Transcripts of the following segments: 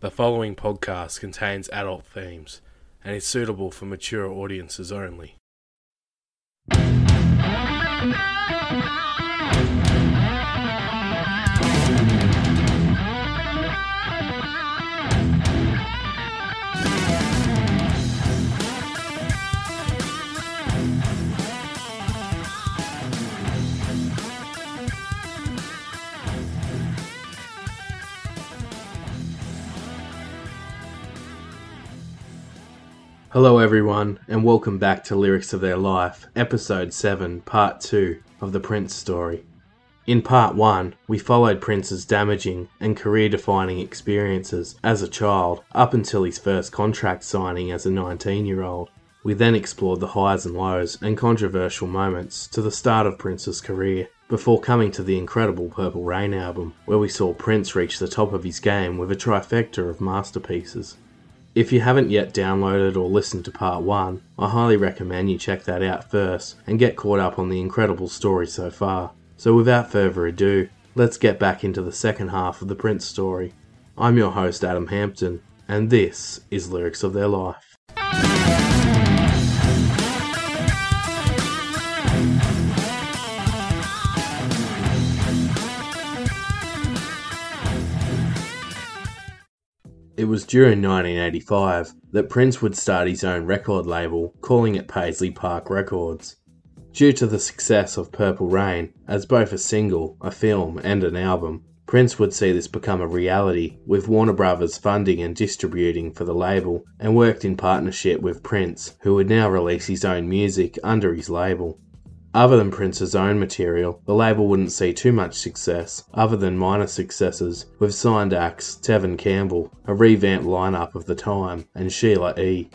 The following podcast contains adult themes and is suitable for mature audiences only. Hello, everyone, and welcome back to Lyrics of Their Life, Episode 7, Part 2 of the Prince story. In Part 1, we followed Prince's damaging and career defining experiences as a child up until his first contract signing as a 19 year old. We then explored the highs and lows and controversial moments to the start of Prince's career, before coming to the incredible Purple Rain album, where we saw Prince reach the top of his game with a trifecta of masterpieces. If you haven't yet downloaded or listened to part 1, I highly recommend you check that out first and get caught up on the incredible story so far. So without further ado, let's get back into the second half of the Prince story. I'm your host Adam Hampton, and this is Lyrics of Their Life. It was during 1985 that Prince would start his own record label, calling it Paisley Park Records. Due to the success of Purple Rain, as both a single, a film, and an album, Prince would see this become a reality, with Warner Brothers funding and distributing for the label, and worked in partnership with Prince, who would now release his own music under his label. Other than Prince's own material, the label wouldn't see too much success, other than minor successes, with signed acts Tevin Campbell, a revamped lineup of the time, and Sheila E.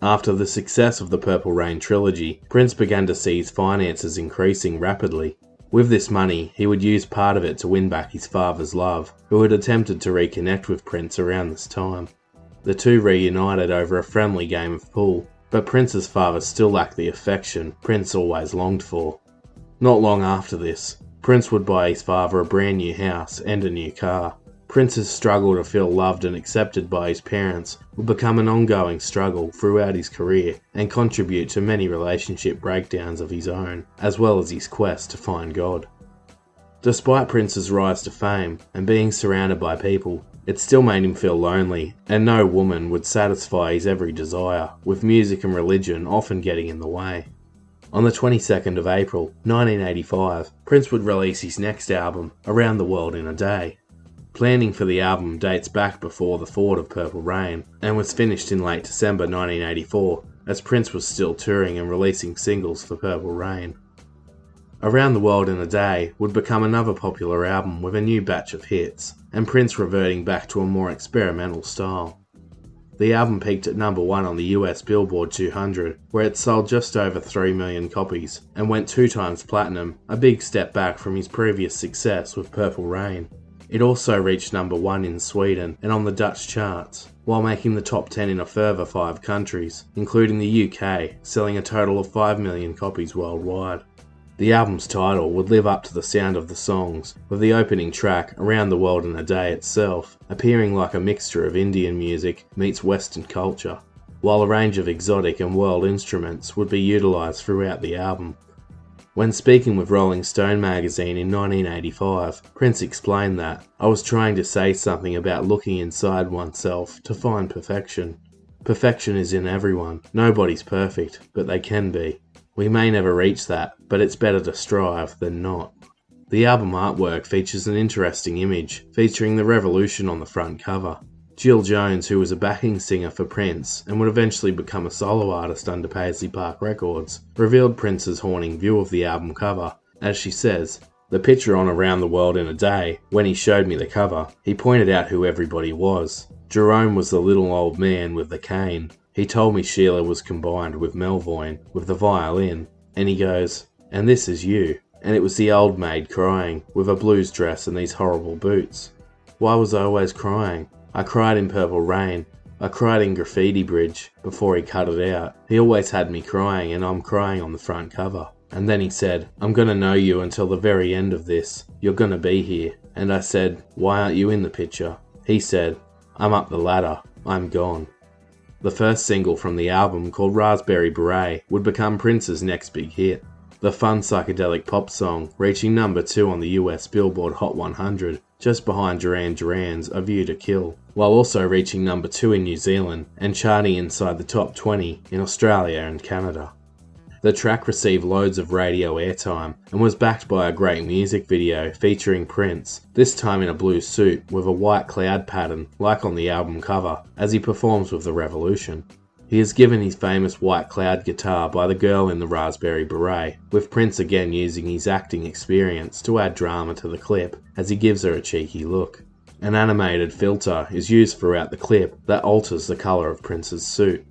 After the success of the Purple Rain trilogy, Prince began to see his finances increasing rapidly. With this money, he would use part of it to win back his father's love, who had attempted to reconnect with Prince around this time. The two reunited over a friendly game of pool, but Prince's father still lacked the affection Prince always longed for. Not long after this, Prince would buy his father a brand new house and a new car. Prince's struggle to feel loved and accepted by his parents would become an ongoing struggle throughout his career and contribute to many relationship breakdowns of his own, as well as his quest to find God. Despite Prince's rise to fame and being surrounded by people, it still made him feel lonely, and no woman would satisfy his every desire, with music and religion often getting in the way. On the 22nd of April 1985, Prince would release his next album, Around the World in a Day. Planning for the album dates back before the thought of Purple Rain, and was finished in late December 1984, as Prince was still touring and releasing singles for Purple Rain. Around the World in a Day would become another popular album with a new batch of hits, and Prince reverting back to a more experimental style. The album peaked at number one on the US Billboard 200, where it sold just over 3 million copies, and went two times platinum, a big step back from his previous success with Purple Rain. It also reached number one in Sweden and on the Dutch charts, while making the top 10 in a further five countries, including the UK, selling a total of 5 million copies worldwide. The album's title would live up to the sound of the songs, with the opening track, Around the World in a Day itself, appearing like a mixture of Indian music meets Western culture, while a range of exotic and world instruments would be utilised throughout the album. When speaking with Rolling Stone magazine in 1985, Prince explained that I was trying to say something about looking inside oneself to find perfection. Perfection is in everyone. Nobody's perfect, but they can be. We may never reach that, but it's better to strive than not. The album artwork features an interesting image, featuring the revolution on the front cover. Jill Jones, who was a backing singer for Prince and would eventually become a solo artist under Paisley Park Records, revealed Prince's haunting view of the album cover. As she says, the picture on Around the World in a Day, when he showed me the cover, he pointed out who everybody was. Jerome was the little old man with the cane. He told me Sheila was combined with Melvoin, with the violin, and he goes, And this is you. And it was the old maid crying, with a blues dress and these horrible boots. Why was I always crying? I cried in Purple Rain. I cried in Graffiti Bridge, before he cut it out. He always had me crying, and I'm crying on the front cover. And then he said, I'm gonna know you until the very end of this. You're gonna be here. And I said, Why aren't you in the picture? He said, I'm Up the Ladder, I'm Gone. The first single from the album, called Raspberry Beret, would become Prince's next big hit. The fun psychedelic pop song, reaching number 2 on the US Billboard Hot 100, just behind Duran Duran's A View to Kill, while also reaching number 2 in New Zealand and charting inside the top 20 in Australia and Canada. The track received loads of radio airtime and was backed by a great music video featuring Prince, this time in a blue suit with a white cloud pattern like on the album cover, as he performs with the Revolution. He is given his famous white cloud guitar by the girl in the raspberry beret, with Prince again using his acting experience to add drama to the clip as he gives her a cheeky look. An animated filter is used throughout the clip that alters the colour of Prince's suit.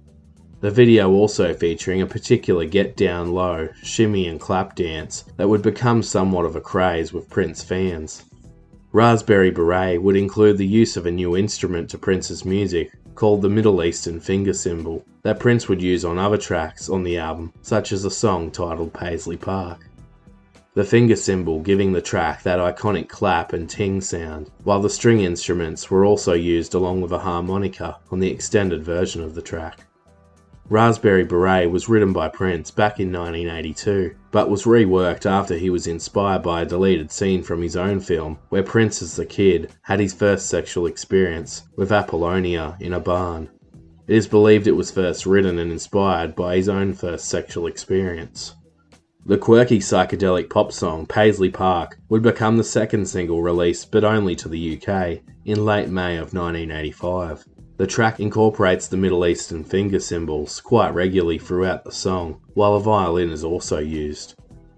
The video also featuring a particular get down low, shimmy and clap dance that would become somewhat of a craze with Prince fans. Raspberry Beret would include the use of a new instrument to Prince's music called the Middle Eastern finger cymbal that Prince would use on other tracks on the album, such as a song titled Paisley Park. The finger cymbal giving the track that iconic clap and ting sound, while the string instruments were also used along with a harmonica on the extended version of the track. Raspberry Beret was written by Prince back in 1982, but was reworked after he was inspired by a deleted scene from his own film where Prince as the kid had his first sexual experience with Apollonia in a barn. It is believed it was first written and inspired by his own first sexual experience. The quirky psychedelic pop song Paisley Park would become the second single released, but only to the UK, in late May of 1985. The track incorporates the Middle Eastern finger cymbals quite regularly throughout the song, while a violin is also used.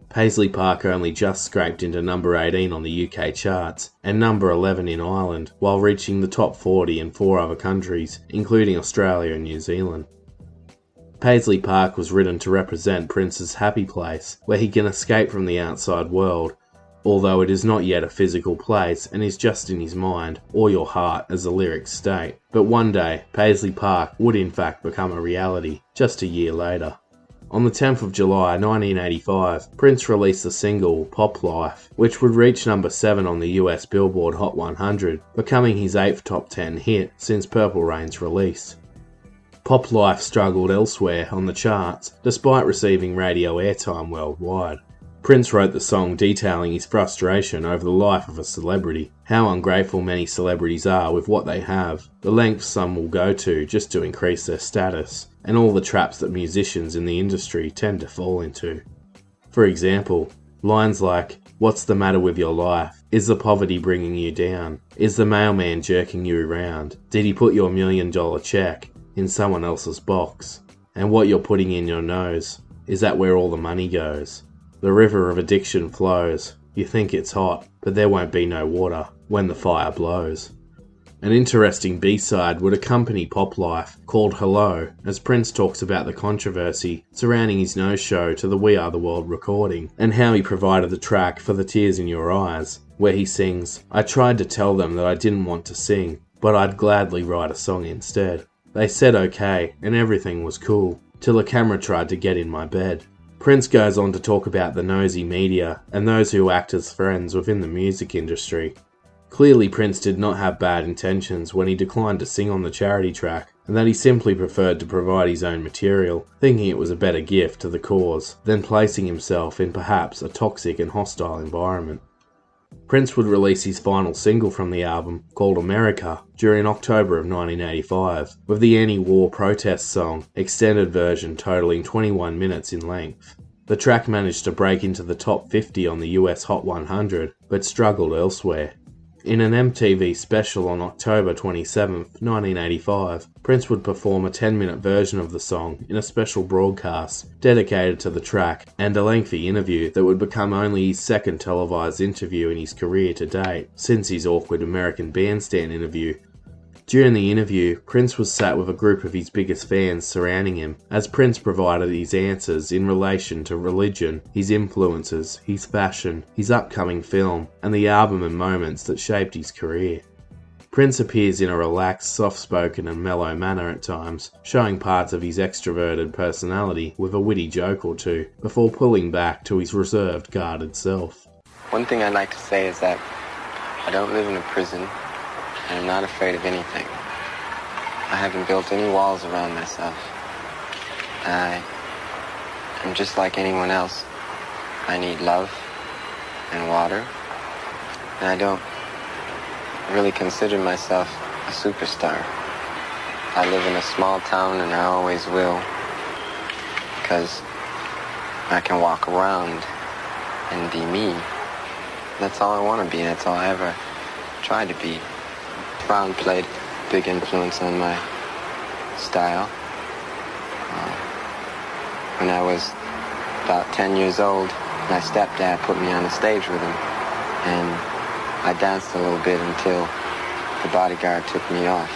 Paisley Park only just scraped into number 18 on the UK charts and number 11 in Ireland, while reaching the top 40 in four other countries, including Australia and New Zealand. Paisley Park was written to represent Prince's happy place, where he can escape from the outside world although it is not yet a physical place and is just in his mind or your heart as the lyrics state. But one day, Paisley Park would in fact become a reality, just a year later. On the 10th of July 1985, Prince released the single Pop Life, which would reach number 7 on the US Billboard Hot 100, becoming his 8th top 10 hit since Purple Rain's release. Pop Life struggled elsewhere on the charts despite receiving radio airtime worldwide. Prince wrote the song detailing his frustration over the life of a celebrity, how ungrateful many celebrities are with what they have, the lengths some will go to just to increase their status, and all the traps that musicians in the industry tend to fall into. For example, lines like, What's the matter with your life? Is the poverty bringing you down? Is the mailman jerking you around? Did he put your million dollar check in someone else's box? And what you're putting in your nose, is that where all the money goes? The river of addiction flows. You think it's hot, but there won't be no water when the fire blows. An interesting B side would accompany Pop Life called Hello, as Prince talks about the controversy surrounding his no show to the We Are the World recording, and how he provided the track for the Tears in Your Eyes, where he sings, I tried to tell them that I didn't want to sing, but I'd gladly write a song instead. They said okay, and everything was cool, till a camera tried to get in my bed. Prince goes on to talk about the nosy media and those who act as friends within the music industry. Clearly, Prince did not have bad intentions when he declined to sing on the charity track, and that he simply preferred to provide his own material, thinking it was a better gift to the cause than placing himself in perhaps a toxic and hostile environment. Prince would release his final single from the album, called America, during October of 1985, with the anti war protest song, extended version totaling 21 minutes in length. The track managed to break into the top 50 on the US Hot 100, but struggled elsewhere. In an MTV special on October 27, 1985, Prince would perform a 10 minute version of the song in a special broadcast dedicated to the track and a lengthy interview that would become only his second televised interview in his career to date since his awkward American Bandstand interview during the interview, Prince was sat with a group of his biggest fans surrounding him, as Prince provided his answers in relation to religion, his influences, his fashion, his upcoming film, and the album and moments that shaped his career. Prince appears in a relaxed, soft spoken, and mellow manner at times, showing parts of his extroverted personality with a witty joke or two, before pulling back to his reserved, guarded self. One thing I'd like to say is that I don't live in a prison and I'm not afraid of anything. I haven't built any walls around myself. I am just like anyone else. I need love and water. And I don't really consider myself a superstar. I live in a small town and I always will. Because I can walk around and be me. That's all I want to be. And that's all I ever tried to be. Brown played big influence on my style. Uh, when I was about 10 years old, my stepdad put me on the stage with him. And I danced a little bit until the bodyguard took me off.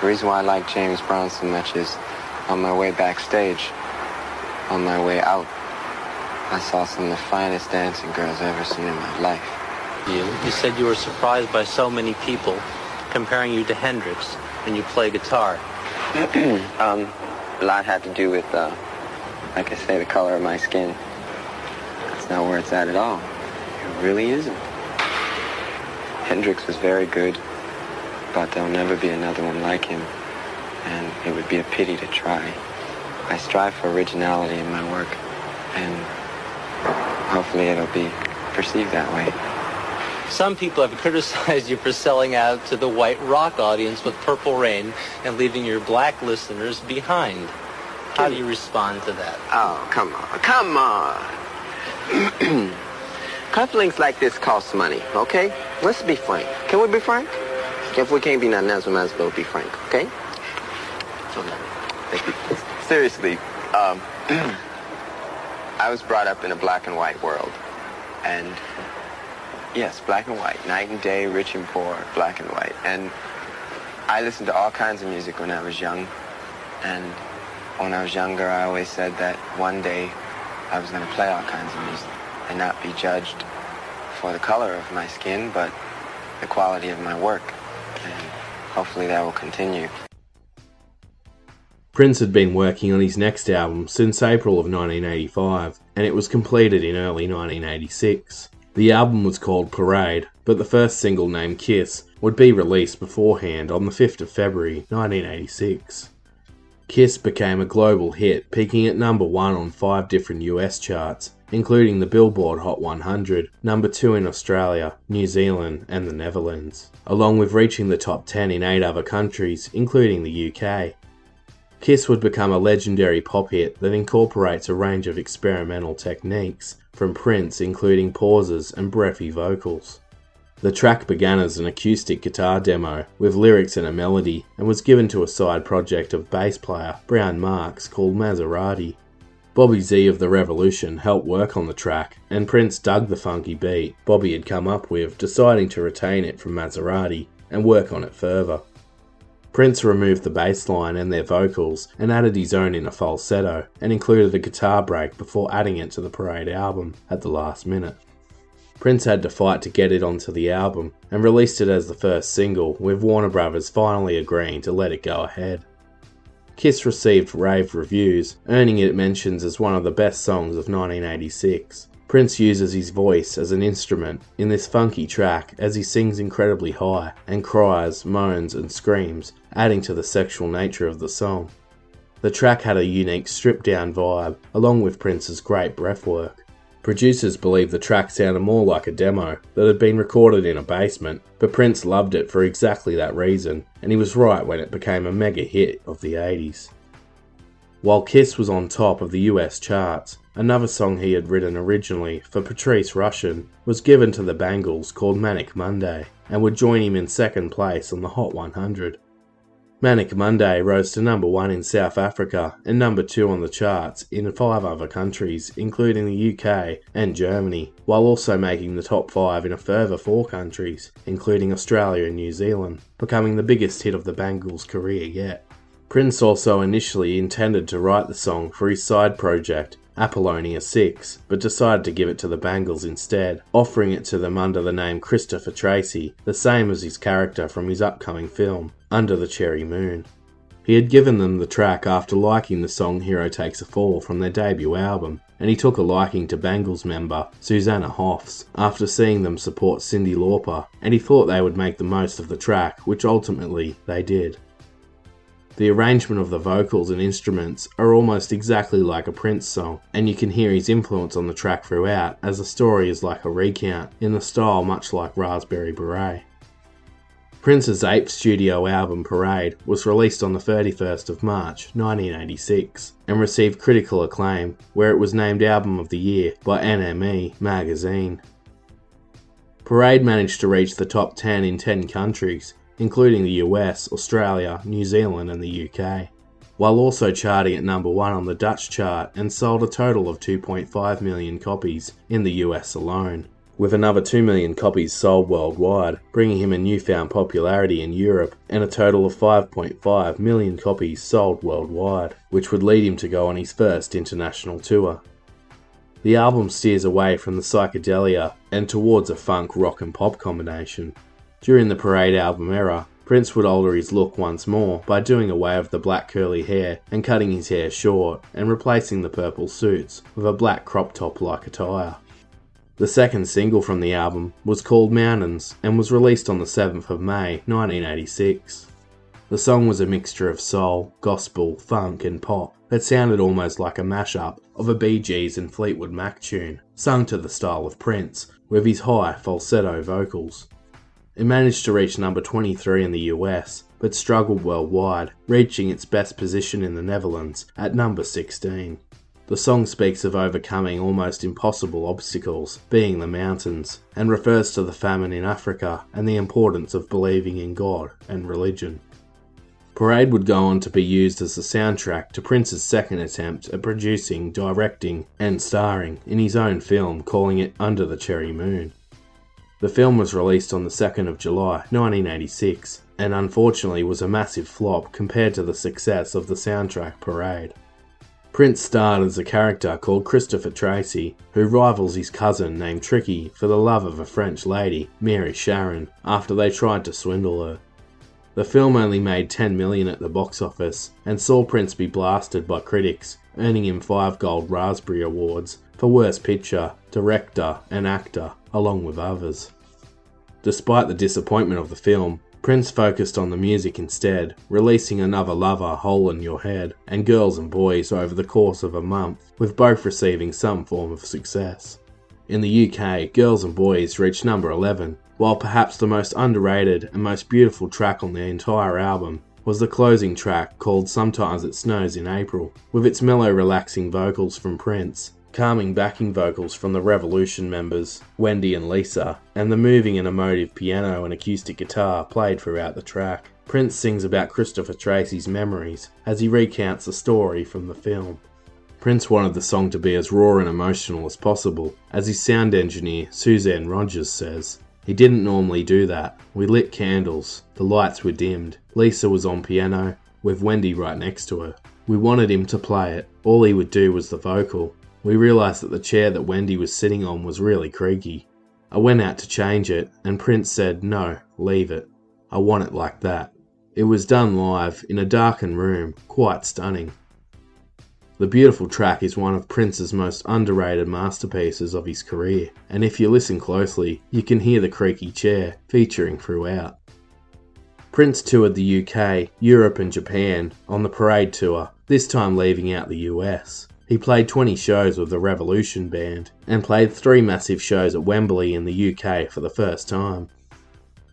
The reason why I like James Brown so much is on my way backstage, on my way out, I saw some of the finest dancing girls I've ever seen in my life. You, you said you were surprised by so many people comparing you to Hendrix when you play guitar. um, a lot had to do with, uh, like I say, the color of my skin. That's not where it's at at all. It really isn't. Hendrix was very good, but there'll never be another one like him, and it would be a pity to try. I strive for originality in my work, and hopefully it'll be perceived that way. Some people have criticized you for selling out to the white rock audience with Purple Rain and leaving your black listeners behind. How do you respond to that? Oh, come on. Come on. Cufflinks like this cost money, okay? Let's be frank. Can we be frank? If we can't be nothing else, we might as well be frank, okay? So, thank you. Seriously, um, I was brought up in a black and white world. And yes, black and white, night and day, rich and poor, black and white. And I listened to all kinds of music when I was young. And when I was younger, I always said that one day I was going to play all kinds of music and not be judged for the color of my skin, but the quality of my work. And hopefully that will continue. Prince had been working on his next album since April of 1985, and it was completed in early 1986. The album was called Parade, but the first single named Kiss would be released beforehand on the 5th of February 1986. Kiss became a global hit, peaking at number 1 on 5 different US charts, including the Billboard Hot 100, number 2 in Australia, New Zealand, and the Netherlands, along with reaching the top 10 in 8 other countries, including the UK. Kiss would become a legendary pop hit that incorporates a range of experimental techniques, from Prince including pauses and breathy vocals. The track began as an acoustic guitar demo with lyrics and a melody and was given to a side project of bass player Brown Mark's called Mazarati. Bobby Z of The Revolution helped work on the track, and Prince dug the funky beat Bobby had come up with, deciding to retain it from Mazarati and work on it further. Prince removed the bass line and their vocals and added his own in a falsetto and included a guitar break before adding it to the Parade album at the last minute. Prince had to fight to get it onto the album and released it as the first single, with Warner Brothers finally agreeing to let it go ahead. Kiss received rave reviews, earning it mentions as one of the best songs of 1986. Prince uses his voice as an instrument in this funky track as he sings incredibly high and cries, moans, and screams, adding to the sexual nature of the song. The track had a unique stripped down vibe, along with Prince's great breath work. Producers believe the track sounded more like a demo that had been recorded in a basement, but Prince loved it for exactly that reason, and he was right when it became a mega hit of the 80s. While Kiss was on top of the US charts, another song he had written originally for Patrice Rushen was given to the Bangles called Manic Monday and would join him in second place on the Hot 100. Manic Monday rose to number one in South Africa and number two on the charts in five other countries, including the UK and Germany, while also making the top five in a further four countries, including Australia and New Zealand, becoming the biggest hit of the Bangles' career yet. Prince also initially intended to write the song for his side project, Apollonia 6, but decided to give it to the Bangles instead, offering it to them under the name Christopher Tracy, the same as his character from his upcoming film, Under the Cherry Moon. He had given them the track after liking the song Hero Takes a Fall from their debut album, and he took a liking to Bangles member Susanna Hoffs after seeing them support Cyndi Lauper, and he thought they would make the most of the track, which ultimately they did. The arrangement of the vocals and instruments are almost exactly like a Prince song, and you can hear his influence on the track throughout, as the story is like a recount, in the style much like Raspberry Beret. Prince's eighth studio album Parade was released on the 31st of March 1986 and received critical acclaim, where it was named Album of the Year by NME magazine. Parade managed to reach the top 10 in 10 countries, including the US, Australia, New Zealand, and the UK, while also charting at number 1 on the Dutch chart and sold a total of 2.5 million copies in the US alone, with another 2 million copies sold worldwide, bringing him a newfound popularity in Europe and a total of 5.5 million copies sold worldwide, which would lead him to go on his first international tour. The album steers away from the psychedelia and towards a funk, rock, and pop combination, during the Parade album era, Prince would alter his look once more by doing away with the black curly hair and cutting his hair short and replacing the purple suits with a black crop top like attire. The second single from the album was called Mountains and was released on the 7th of May 1986. The song was a mixture of soul, gospel, funk, and pop that sounded almost like a mashup of a Bee Gees and Fleetwood Mac tune, sung to the style of Prince, with his high falsetto vocals. It managed to reach number 23 in the US, but struggled worldwide, reaching its best position in the Netherlands at number 16. The song speaks of overcoming almost impossible obstacles, being the mountains, and refers to the famine in Africa and the importance of believing in God and religion. Parade would go on to be used as the soundtrack to Prince's second attempt at producing, directing, and starring in his own film, calling it Under the Cherry Moon. The film was released on the 2nd of July 1986 and unfortunately was a massive flop compared to the success of the soundtrack Parade. Prince starred as a character called Christopher Tracy, who rivals his cousin named Tricky for the love of a French lady, Mary Sharon, after they tried to swindle her. The film only made 10 million at the box office and saw Prince be blasted by critics, earning him 5 gold Raspberry Awards for Worst Picture, Director, and Actor along with others. Despite the disappointment of the film, Prince focused on the music instead, releasing another lover, Hole in Your Head, and Girls and Boys over the course of a month, with both receiving some form of success. In the UK, Girls and Boys reached number 11, while perhaps the most underrated and most beautiful track on the entire album was the closing track called Sometimes It Snows in April, with its mellow, relaxing vocals from Prince calming backing vocals from the Revolution members, Wendy and Lisa, and the moving and emotive piano and acoustic guitar played throughout the track. Prince sings about Christopher Tracy's memories as he recounts the story from the film. Prince wanted the song to be as raw and emotional as possible, as his sound engineer, Suzanne Rogers, says. He didn't normally do that. We lit candles, the lights were dimmed. Lisa was on piano, with Wendy right next to her. We wanted him to play it. All he would do was the vocal. We realised that the chair that Wendy was sitting on was really creaky. I went out to change it, and Prince said, No, leave it. I want it like that. It was done live, in a darkened room, quite stunning. The beautiful track is one of Prince's most underrated masterpieces of his career, and if you listen closely, you can hear the creaky chair featuring throughout. Prince toured the UK, Europe, and Japan on the Parade Tour, this time leaving out the US. He played 20 shows with the Revolution Band and played three massive shows at Wembley in the UK for the first time.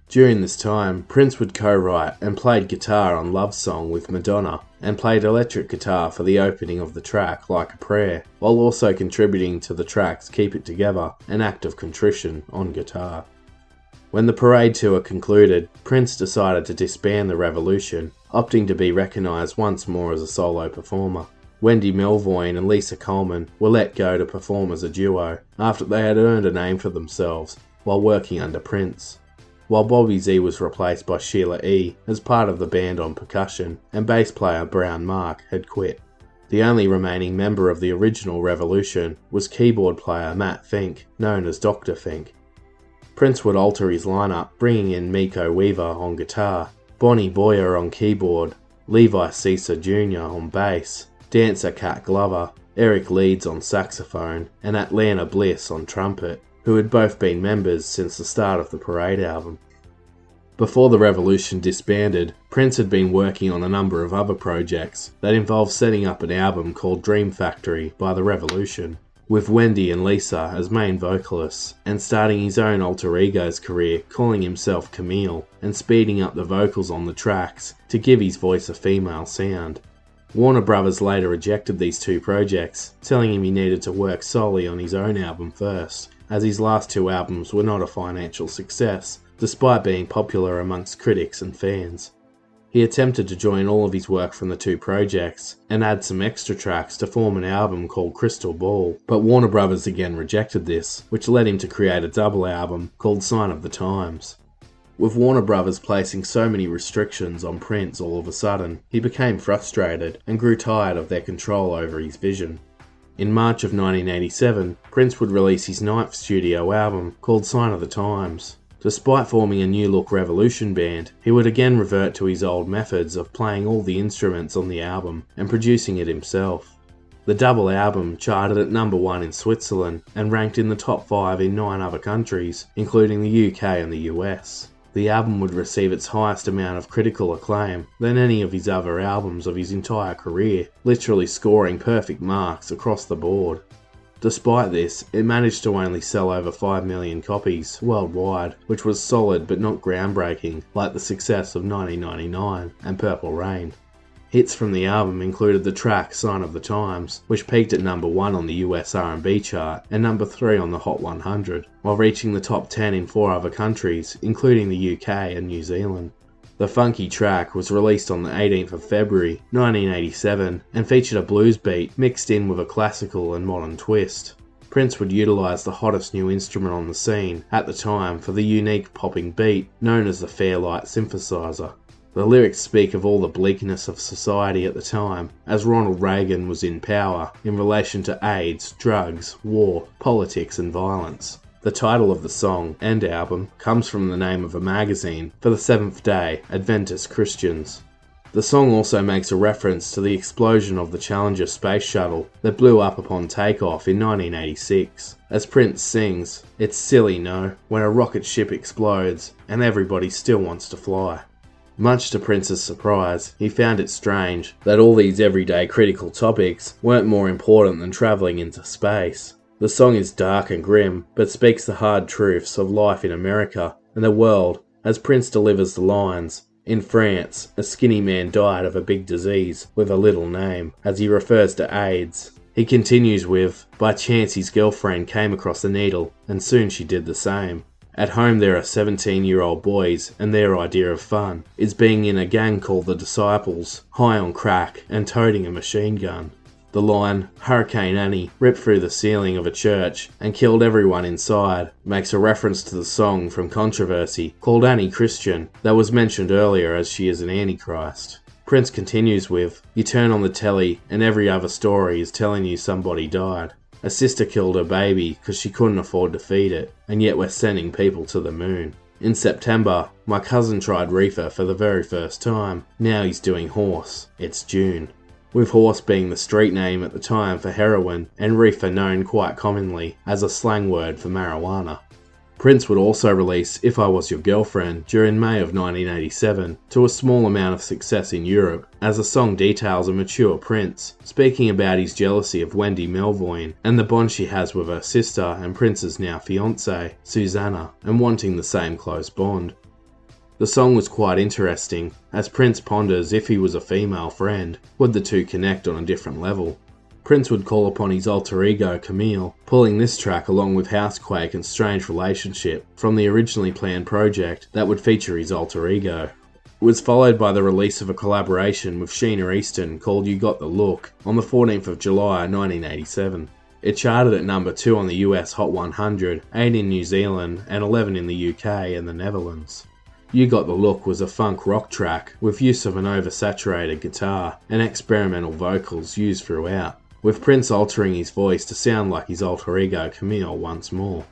During this time, Prince would co write and played guitar on Love Song with Madonna and played electric guitar for the opening of the track Like a Prayer, while also contributing to the tracks Keep It Together and Act of Contrition on guitar. When the parade tour concluded, Prince decided to disband the Revolution, opting to be recognised once more as a solo performer. Wendy Melvoin and Lisa Coleman were let go to perform as a duo after they had earned a name for themselves while working under Prince. While Bobby Z was replaced by Sheila E. as part of the band on percussion, and bass player Brown Mark had quit. The only remaining member of the original Revolution was keyboard player Matt Fink, known as Dr. Fink. Prince would alter his lineup, bringing in Miko Weaver on guitar, Bonnie Boyer on keyboard, Levi Seacer Jr. on bass, dancer Cat Glover, Eric Leeds on saxophone, and Atlanta Bliss on trumpet, who had both been members since the start of the Parade album. Before the revolution disbanded, Prince had been working on a number of other projects that involved setting up an album called Dream Factory by the Revolution, with Wendy and Lisa as main vocalists, and starting his own alter ego's career, calling himself Camille, and speeding up the vocals on the tracks to give his voice a female sound. Warner Brothers later rejected these two projects, telling him he needed to work solely on his own album first, as his last two albums were not a financial success, despite being popular amongst critics and fans. He attempted to join all of his work from the two projects and add some extra tracks to form an album called Crystal Ball, but Warner Brothers again rejected this, which led him to create a double album called Sign of the Times. With Warner Brothers placing so many restrictions on Prince all of a sudden, he became frustrated and grew tired of their control over his vision. In March of 1987, Prince would release his ninth studio album called Sign of the Times. Despite forming a new look revolution band, he would again revert to his old methods of playing all the instruments on the album and producing it himself. The double album charted at number one in Switzerland and ranked in the top five in nine other countries, including the UK and the US the album would receive its highest amount of critical acclaim than any of his other albums of his entire career, literally scoring perfect marks across the board. Despite this, it managed to only sell over 5 million copies worldwide, which was solid but not groundbreaking like the success of 1999 and Purple Rain. Hits from the album included the track Sign of the Times, which peaked at number 1 on the US R&B chart and number 3 on the Hot 100, while reaching the top 10 in four other countries, including the UK and New Zealand. The funky track was released on the 18th of February 1987 and featured a blues beat mixed in with a classical and modern twist. Prince would utilise the hottest new instrument on the scene at the time for the unique popping beat known as the Fairlight synthesizer. The lyrics speak of all the bleakness of society at the time, as Ronald Reagan was in power in relation to AIDS, drugs, war, politics, and violence. The title of the song and album comes from the name of a magazine for the Seventh day Adventist Christians. The song also makes a reference to the explosion of the Challenger space shuttle that blew up upon takeoff in 1986. As Prince sings, It's silly, no, when a rocket ship explodes and everybody still wants to fly. Much to Prince's surprise, he found it strange that all these everyday critical topics weren't more important than travelling into space. The song is dark and grim, but speaks the hard truths of life in America and the world as Prince delivers the lines. In France, a skinny man died of a big disease with a little name, as he refers to AIDS. He continues with, By chance his girlfriend came across the needle, and soon she did the same. At home, there are 17 year old boys, and their idea of fun is being in a gang called the Disciples, high on crack, and toting a machine gun. The line, Hurricane Annie, ripped through the ceiling of a church and killed everyone inside, makes a reference to the song from Controversy called Annie Christian that was mentioned earlier as she is an Antichrist. Prince continues with, You turn on the telly, and every other story is telling you somebody died. A sister killed her baby because she couldn't afford to feed it, and yet we're sending people to the moon. In September, my cousin tried reefer for the very first time. Now he's doing horse. It's June. With horse being the street name at the time for heroin, and reefer known quite commonly as a slang word for marijuana. Prince would also release If I Was Your Girlfriend during May of 1987 to a small amount of success in Europe, as the song details a mature Prince, speaking about his jealousy of Wendy Melvoin and the bond she has with her sister and Prince's now fiancée, Susanna, and wanting the same close bond. The song was quite interesting, as Prince ponders if he was a female friend, would the two connect on a different level? Prince would call upon his alter ego Camille, pulling this track along with Housequake and Strange Relationship from the originally planned project that would feature his alter ego. It was followed by the release of a collaboration with Sheena Easton called You Got the Look on the 14th of July 1987. It charted at number 2 on the US Hot 100, 8 in New Zealand, and 11 in the UK and the Netherlands. You Got the Look was a funk rock track with use of an oversaturated guitar and experimental vocals used throughout with Prince altering his voice to sound like his alter ego Camille once more.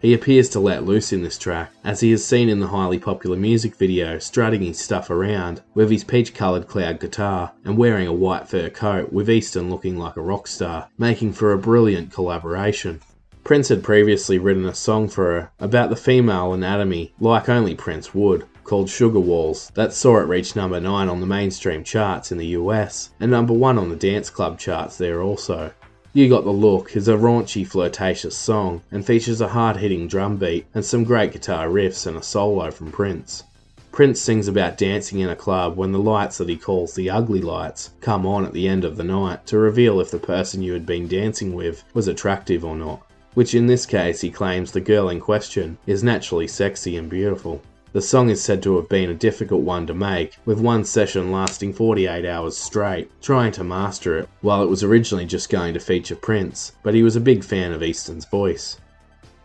He appears to let loose in this track, as he is seen in the highly popular music video strutting his stuff around with his peach coloured cloud guitar and wearing a white fur coat with Easton looking like a rock star, making for a brilliant collaboration. Prince had previously written a song for her about the female anatomy like only Prince would, called Sugar Walls that saw it reach number 9 on the mainstream charts in the US and number 1 on the dance club charts there also. You Got the Look is a raunchy, flirtatious song and features a hard hitting drum beat and some great guitar riffs and a solo from Prince. Prince sings about dancing in a club when the lights that he calls the ugly lights come on at the end of the night to reveal if the person you had been dancing with was attractive or not, which in this case he claims the girl in question is naturally sexy and beautiful. The song is said to have been a difficult one to make, with one session lasting 48 hours straight, trying to master it, while it was originally just going to feature Prince, but he was a big fan of Easton's voice.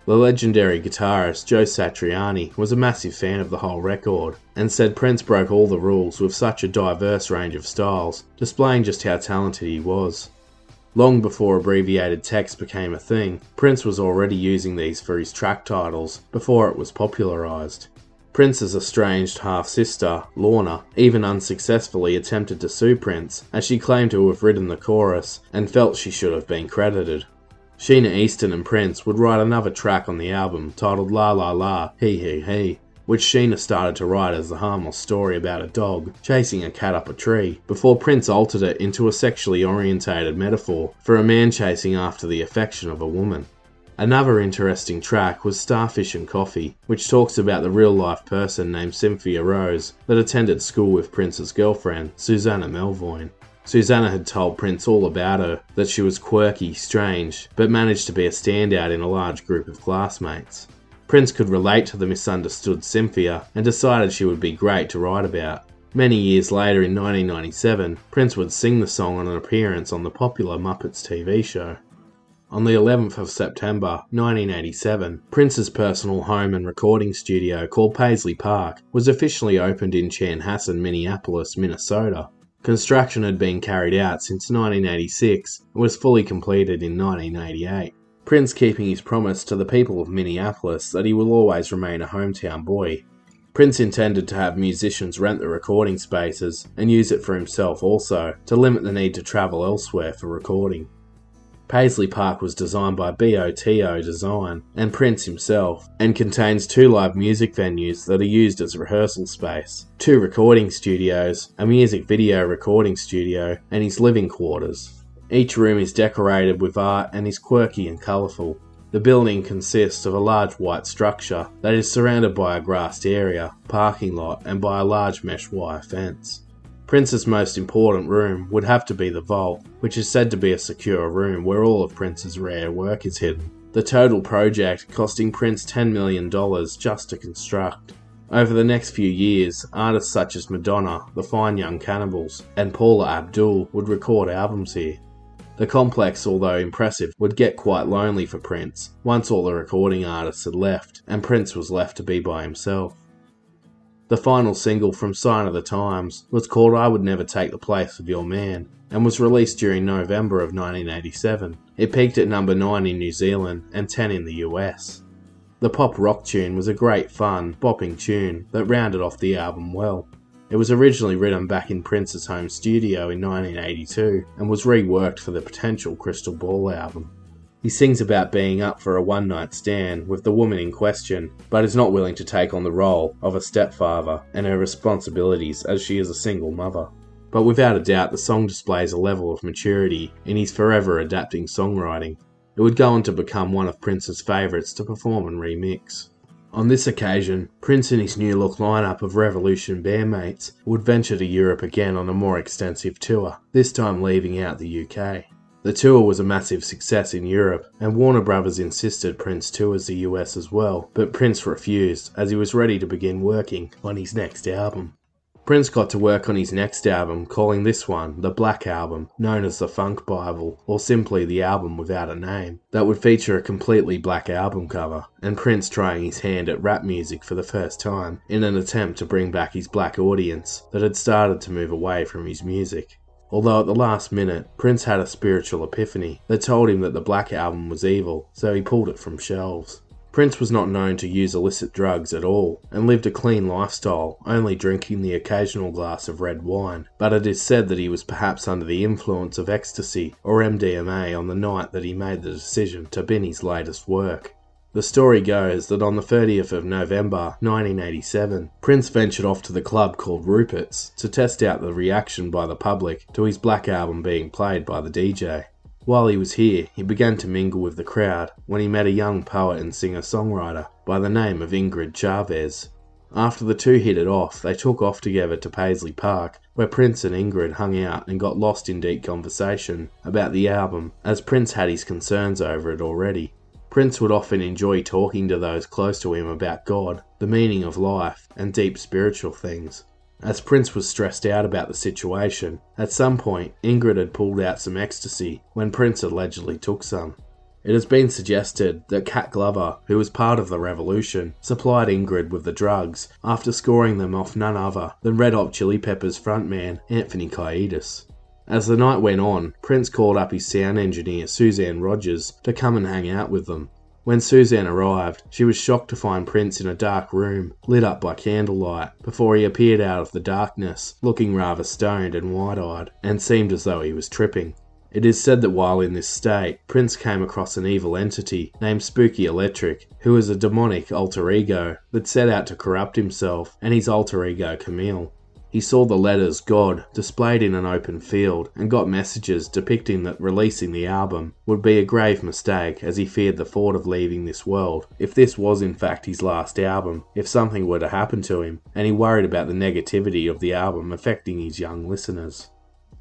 The legendary guitarist Joe Satriani was a massive fan of the whole record, and said Prince broke all the rules with such a diverse range of styles, displaying just how talented he was. Long before abbreviated text became a thing, Prince was already using these for his track titles before it was popularised. Prince's estranged half sister, Lorna, even unsuccessfully attempted to sue Prince, as she claimed to have written the chorus and felt she should have been credited. Sheena Easton and Prince would write another track on the album titled La La La, He He He, which Sheena started to write as a harmless story about a dog chasing a cat up a tree, before Prince altered it into a sexually orientated metaphor for a man chasing after the affection of a woman. Another interesting track was Starfish and Coffee, which talks about the real life person named Cynthia Rose that attended school with Prince's girlfriend, Susanna Melvoin. Susanna had told Prince all about her, that she was quirky, strange, but managed to be a standout in a large group of classmates. Prince could relate to the misunderstood Cynthia and decided she would be great to write about. Many years later, in 1997, Prince would sing the song on an appearance on the popular Muppets TV show. On the 11th of September 1987, Prince's personal home and recording studio called Paisley Park was officially opened in Chanhassen, Minneapolis, Minnesota. Construction had been carried out since 1986 and was fully completed in 1988. Prince keeping his promise to the people of Minneapolis that he will always remain a hometown boy. Prince intended to have musicians rent the recording spaces and use it for himself also, to limit the need to travel elsewhere for recording. Paisley Park was designed by BOTO Design and Prince himself, and contains two live music venues that are used as rehearsal space, two recording studios, a music video recording studio, and his living quarters. Each room is decorated with art and is quirky and colourful. The building consists of a large white structure that is surrounded by a grassed area, parking lot, and by a large mesh wire fence. Prince's most important room would have to be the vault, which is said to be a secure room where all of Prince's rare work is hidden. The total project costing Prince $10 million just to construct. Over the next few years, artists such as Madonna, the Fine Young Cannibals, and Paula Abdul would record albums here. The complex, although impressive, would get quite lonely for Prince once all the recording artists had left and Prince was left to be by himself. The final single from Sign of the Times was called I Would Never Take the Place of Your Man and was released during November of 1987. It peaked at number 9 in New Zealand and 10 in the US. The pop rock tune was a great fun, bopping tune that rounded off the album well. It was originally written back in Prince's home studio in 1982 and was reworked for the potential Crystal Ball album. He sings about being up for a one night stand with the woman in question, but is not willing to take on the role of a stepfather and her responsibilities as she is a single mother. But without a doubt, the song displays a level of maturity in his forever adapting songwriting. It would go on to become one of Prince's favourites to perform and remix. On this occasion, Prince and his new look lineup of Revolution bandmates would venture to Europe again on a more extensive tour, this time leaving out the UK. The tour was a massive success in Europe, and Warner Brothers insisted Prince tours the US as well, but Prince refused as he was ready to begin working on his next album. Prince got to work on his next album, calling this one the Black Album, known as the Funk Bible, or simply the album without a name, that would feature a completely black album cover, and Prince trying his hand at rap music for the first time in an attempt to bring back his black audience that had started to move away from his music although at the last minute, Prince had a spiritual epiphany that told him that the Black Album was evil, so he pulled it from shelves. Prince was not known to use illicit drugs at all and lived a clean lifestyle, only drinking the occasional glass of red wine. But it is said that he was perhaps under the influence of ecstasy or MDMA on the night that he made the decision to bin his latest work. The story goes that on the 30th of November 1987, Prince ventured off to the club called Rupert's to test out the reaction by the public to his Black Album being played by the DJ. While he was here, he began to mingle with the crowd when he met a young poet and singer songwriter by the name of Ingrid Chavez. After the two hit it off, they took off together to Paisley Park, where Prince and Ingrid hung out and got lost in deep conversation about the album, as Prince had his concerns over it already. Prince would often enjoy talking to those close to him about God, the meaning of life, and deep spiritual things. As Prince was stressed out about the situation, at some point Ingrid had pulled out some ecstasy when Prince allegedly took some. It has been suggested that Cat Glover, who was part of the revolution, supplied Ingrid with the drugs after scoring them off none other than Red Hot Chili Peppers frontman Anthony Kiedis. As the night went on, Prince called up his sound engineer Suzanne Rogers to come and hang out with them. When Suzanne arrived, she was shocked to find Prince in a dark room, lit up by candlelight, before he appeared out of the darkness, looking rather stoned and wide eyed, and seemed as though he was tripping. It is said that while in this state, Prince came across an evil entity named Spooky Electric, who was a demonic alter ego that set out to corrupt himself and his alter ego Camille. He saw the letters God displayed in an open field and got messages depicting that releasing the album would be a grave mistake as he feared the thought of leaving this world if this was in fact his last album, if something were to happen to him, and he worried about the negativity of the album affecting his young listeners.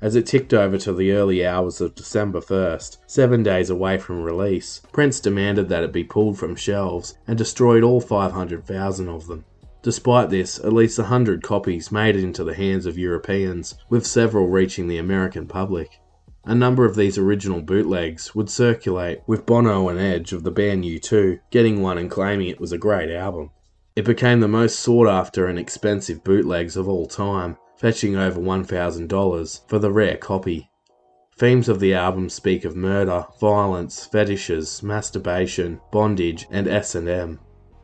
As it ticked over to the early hours of December 1st, seven days away from release, Prince demanded that it be pulled from shelves and destroyed all 500,000 of them. Despite this, at least a hundred copies made it into the hands of Europeans, with several reaching the American public. A number of these original bootlegs would circulate, with Bono and Edge of the band U2 getting one and claiming it was a great album. It became the most sought after and expensive bootlegs of all time, fetching over $1,000 for the rare copy. Themes of the album speak of murder, violence, fetishes, masturbation, bondage, and S&M.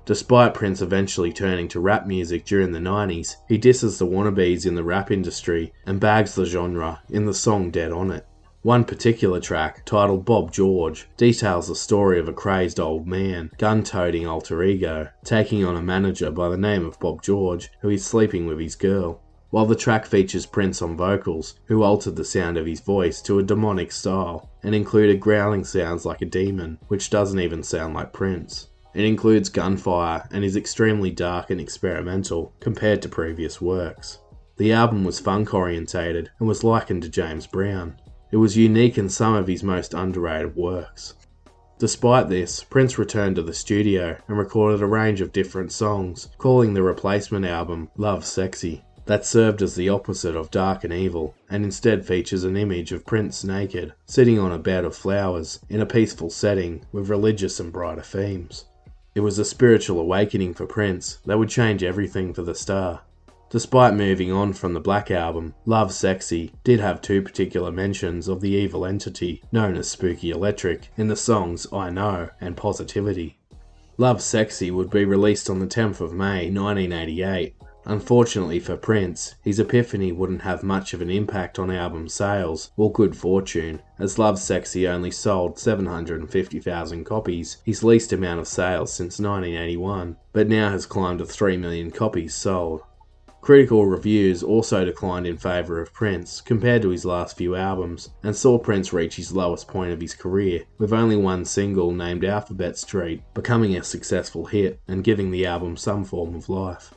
Despite Prince eventually turning to rap music during the 90s, he disses the wannabes in the rap industry and bags the genre in the song Dead on It. One particular track, titled Bob George, details the story of a crazed old man, gun toting alter ego, taking on a manager by the name of Bob George, who is sleeping with his girl. While the track features Prince on vocals, who altered the sound of his voice to a demonic style and included growling sounds like a demon, which doesn't even sound like Prince. It includes gunfire and is extremely dark and experimental compared to previous works. The album was funk orientated and was likened to James Brown. It was unique in some of his most underrated works. Despite this, Prince returned to the studio and recorded a range of different songs, calling the replacement album Love Sexy. That served as the opposite of dark and evil, and instead features an image of Prince naked, sitting on a bed of flowers, in a peaceful setting with religious and brighter themes. It was a spiritual awakening for Prince that would change everything for the star. Despite moving on from the Black Album, Love Sexy did have two particular mentions of the evil entity known as Spooky Electric in the songs I Know and Positivity. Love Sexy would be released on the 10th of May 1988 Unfortunately for Prince, his epiphany wouldn't have much of an impact on album sales or good fortune, as Love Sexy only sold 750,000 copies, his least amount of sales since 1981, but now has climbed to 3 million copies sold. Critical reviews also declined in favour of Prince compared to his last few albums, and saw Prince reach his lowest point of his career, with only one single named Alphabet Street becoming a successful hit and giving the album some form of life.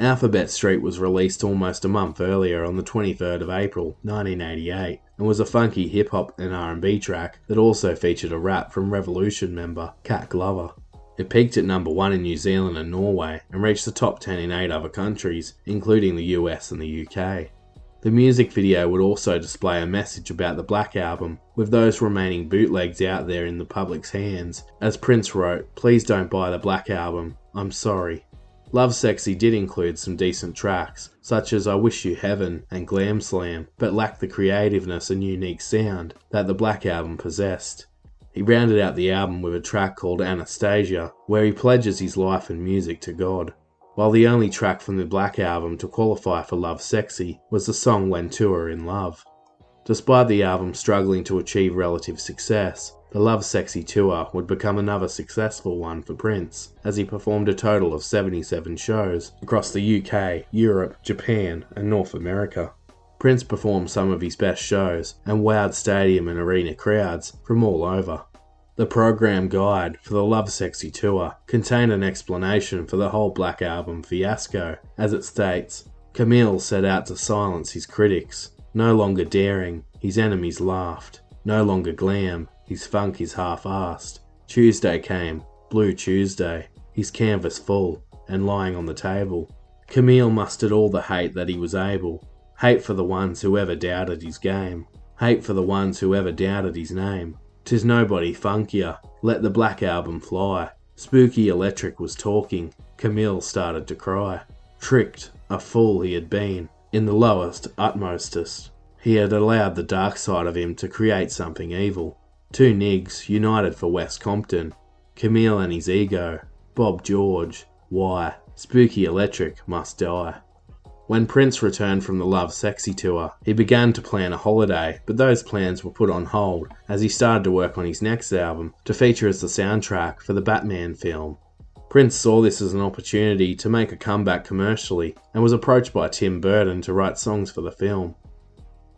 Alphabet Street was released almost a month earlier on the 23rd of April 1988 and was a funky hip hop and R&B track that also featured a rap from Revolution member Cat Glover. It peaked at number 1 in New Zealand and Norway and reached the top 10 in 8 other countries, including the US and the UK. The music video would also display a message about the Black Album, with those remaining bootlegs out there in the public's hands. As Prince wrote, Please don't buy the Black Album, I'm sorry. Love Sexy did include some decent tracks, such as I Wish You Heaven and Glam Slam, but lacked the creativeness and unique sound that the Black Album possessed. He rounded out the album with a track called Anna Stesia, where he pledges his life and music to God. While the only track from the Black Album to qualify for Love Sexy was the song When Two Are in Love. Despite the album struggling to achieve relative success, The Love Sexy tour would become another successful one for Prince, as he performed a total of 77 shows across the UK, Europe, Japan, and North America. Prince performed some of his best shows and wowed stadium and arena crowds from all over. The program guide for the Love Sexy tour contained an explanation for the whole Black Album fiasco, as it states Camille set out to silence his critics. No longer daring, his enemies laughed. No longer glam, his funk is half assed. Tuesday came, Blue Tuesday, his canvas full, and lying on the table. Camille mustered all the hate that he was able. Hate for the ones who ever doubted his game. Hate for the ones who ever doubted his name. Tis nobody funkier. Let the Black Album fly. Spooky Electric was talking. Camille started to cry. Tricked, a fool he had been. In the lowest, utmostest. He had allowed the dark side of him to create something evil. Two nigs united for West Compton. Camille and his ego. Bob George. Why? Spooky Electric must die. When Prince returned from the Love Sexy tour, he began to plan a holiday, but those plans were put on hold as he started to work on his next album to feature as the soundtrack for the Batman film. Prince saw this as an opportunity to make a comeback commercially and was approached by Tim Burton to write songs for the film.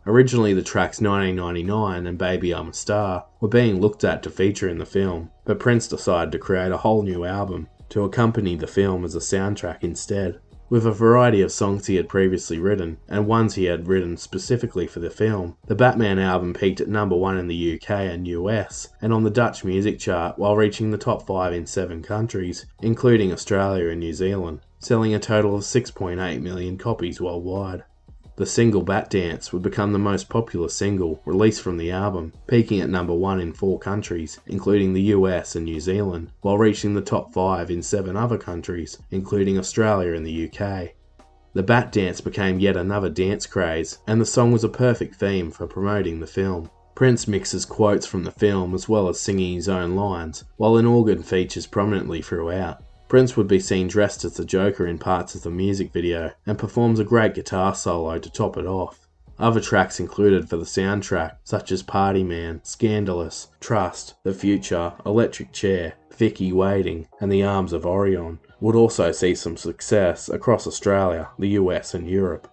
Originally, the tracks 1999 and Baby I'm a Star were being looked at to feature in the film, but Prince decided to create a whole new album to accompany the film as a soundtrack instead. With a variety of songs he had previously written, and ones he had written specifically for the film, the Batman album peaked at number one in the UK and US, and on the Dutch music chart while reaching the top five in seven countries, including Australia and New Zealand, selling a total of 6.8 million copies worldwide. The single Bat Dance would become the most popular single released from the album, peaking at number one in four countries, including the US and New Zealand, while reaching the top five in seven other countries, including Australia and the UK. The Bat Dance became yet another dance craze, and the song was a perfect theme for promoting the film. Prince mixes quotes from the film as well as singing his own lines, while an organ features prominently throughout. Prince would be seen dressed as the Joker in parts of the music video and performs a great guitar solo to top it off. Other tracks included for the soundtrack, such as Party Man, Scandalous, Trust, The Future, Electric Chair, Vicki Waiting, and The Arms of Orion, would also see some success across Australia, the US, and Europe.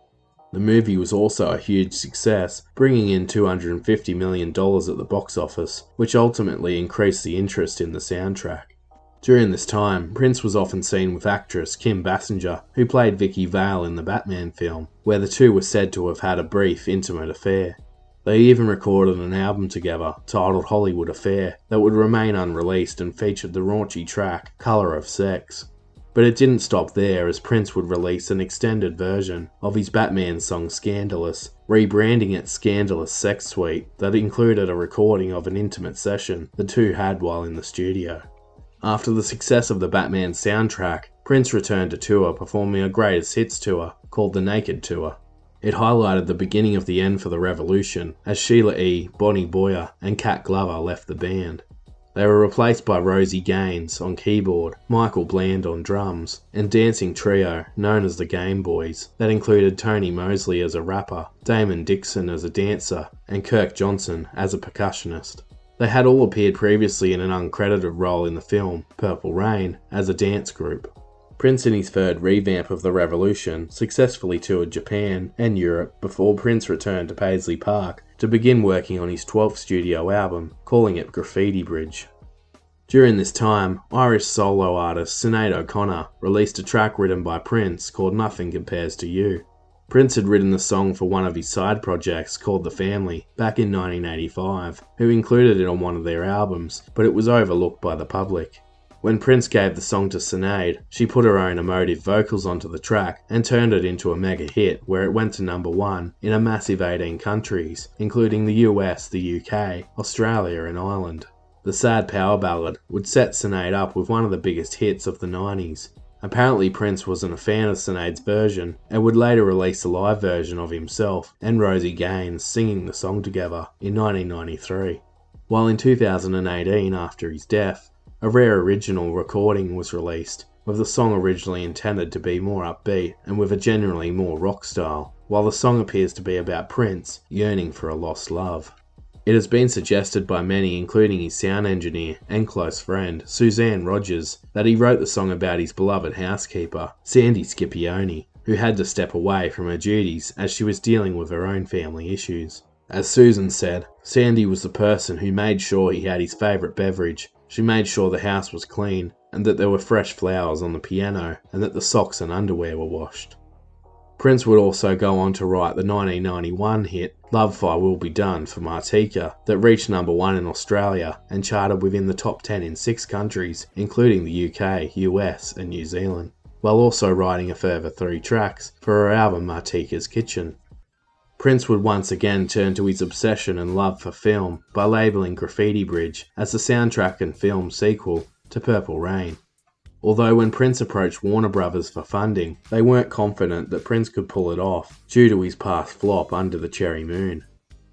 The movie was also a huge success, bringing in $250 million at the box office, which ultimately increased the interest in the soundtrack. During this time, Prince was often seen with actress Kim Basinger, who played Vicki Vale in the Batman film, where the two were said to have had a brief, intimate affair. They even recorded an album together titled Hollywood Affair that would remain unreleased and featured the raunchy track Colour of Sex. But it didn't stop there as Prince would release an extended version of his Batman song Scandalous, rebranding it Scandalous Sex Suite that included a recording of an intimate session the two had while in the studio. After the success of the Batman soundtrack, Prince returned to tour performing a greatest hits tour called the Naked Tour. It highlighted the beginning of the end for the revolution as Sheila E., Bonnie Boyer, and Cat Glover left the band. They were replaced by Rosie Gaines on keyboard, Michael Bland on drums, and dancing trio known as the Game Boys that included Tony Mosley as a rapper, Damon Dixon as a dancer, and Kirk Johnson as a percussionist. They had all appeared previously in an uncredited role in the film Purple Rain as a dance group. Prince in his third revamp of the Revolution successfully toured Japan and Europe before Prince returned to Paisley Park to begin working on his 12th studio album, calling it Graffiti Bridge. During this time, Irish solo artist Sinead O'Connor released a track written by Prince called Nothing Compares to You. Prince had written the song for one of his side projects called The Family back in 1985, who included it on one of their albums, but it was overlooked by the public. When Prince gave the song to Sinead, she put her own emotive vocals onto the track and turned it into a mega hit where it went to number one in a massive 18 countries, including the US, the UK, Australia, and Ireland. The sad power ballad would set Sinead up with one of the biggest hits of the 90s, Apparently, Prince wasn't a fan of Sinead's version and would later release a live version of himself and Rosie Gaines singing the song together in 1993. While in 2018, after his death, a rare original recording was released, with the song originally intended to be more upbeat and with a generally more rock style, while the song appears to be about Prince yearning for a lost love. It has been suggested by many, including his sound engineer and close friend, Suzanne Rogers, that he wrote the song about his beloved housekeeper, Sandy Scipione, who had to step away from her duties as she was dealing with her own family issues. As Susan said, Sandy was the person who made sure he had his favourite beverage, she made sure the house was clean, and that there were fresh flowers on the piano, and that the socks and underwear were washed. Prince would also go on to write the 1991 hit Love Thy Will Be Done for Martika that reached number one in Australia and charted within the top 10 in six countries, including the UK, US, and New Zealand, while also writing a further three tracks for her album Martika's Kitchen. Prince would once again turn to his obsession and love for film by labelling Graffiti Bridge as the soundtrack and film sequel to Purple Rain. Although when Prince approached Warner Brothers for funding, they weren't confident that Prince could pull it off due to his past flop Under the Cherry Moon.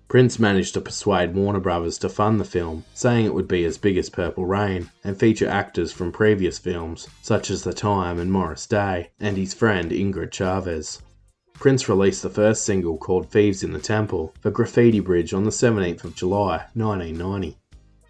Prince managed to persuade Warner Brothers to fund the film, saying it would be as big as Purple Rain and feature actors from previous films such as The Time and Morris Day and his friend Ingrid Chavez. Prince released the first single called Thieves in the Temple for Graffiti Bridge on the 17th of July 1990.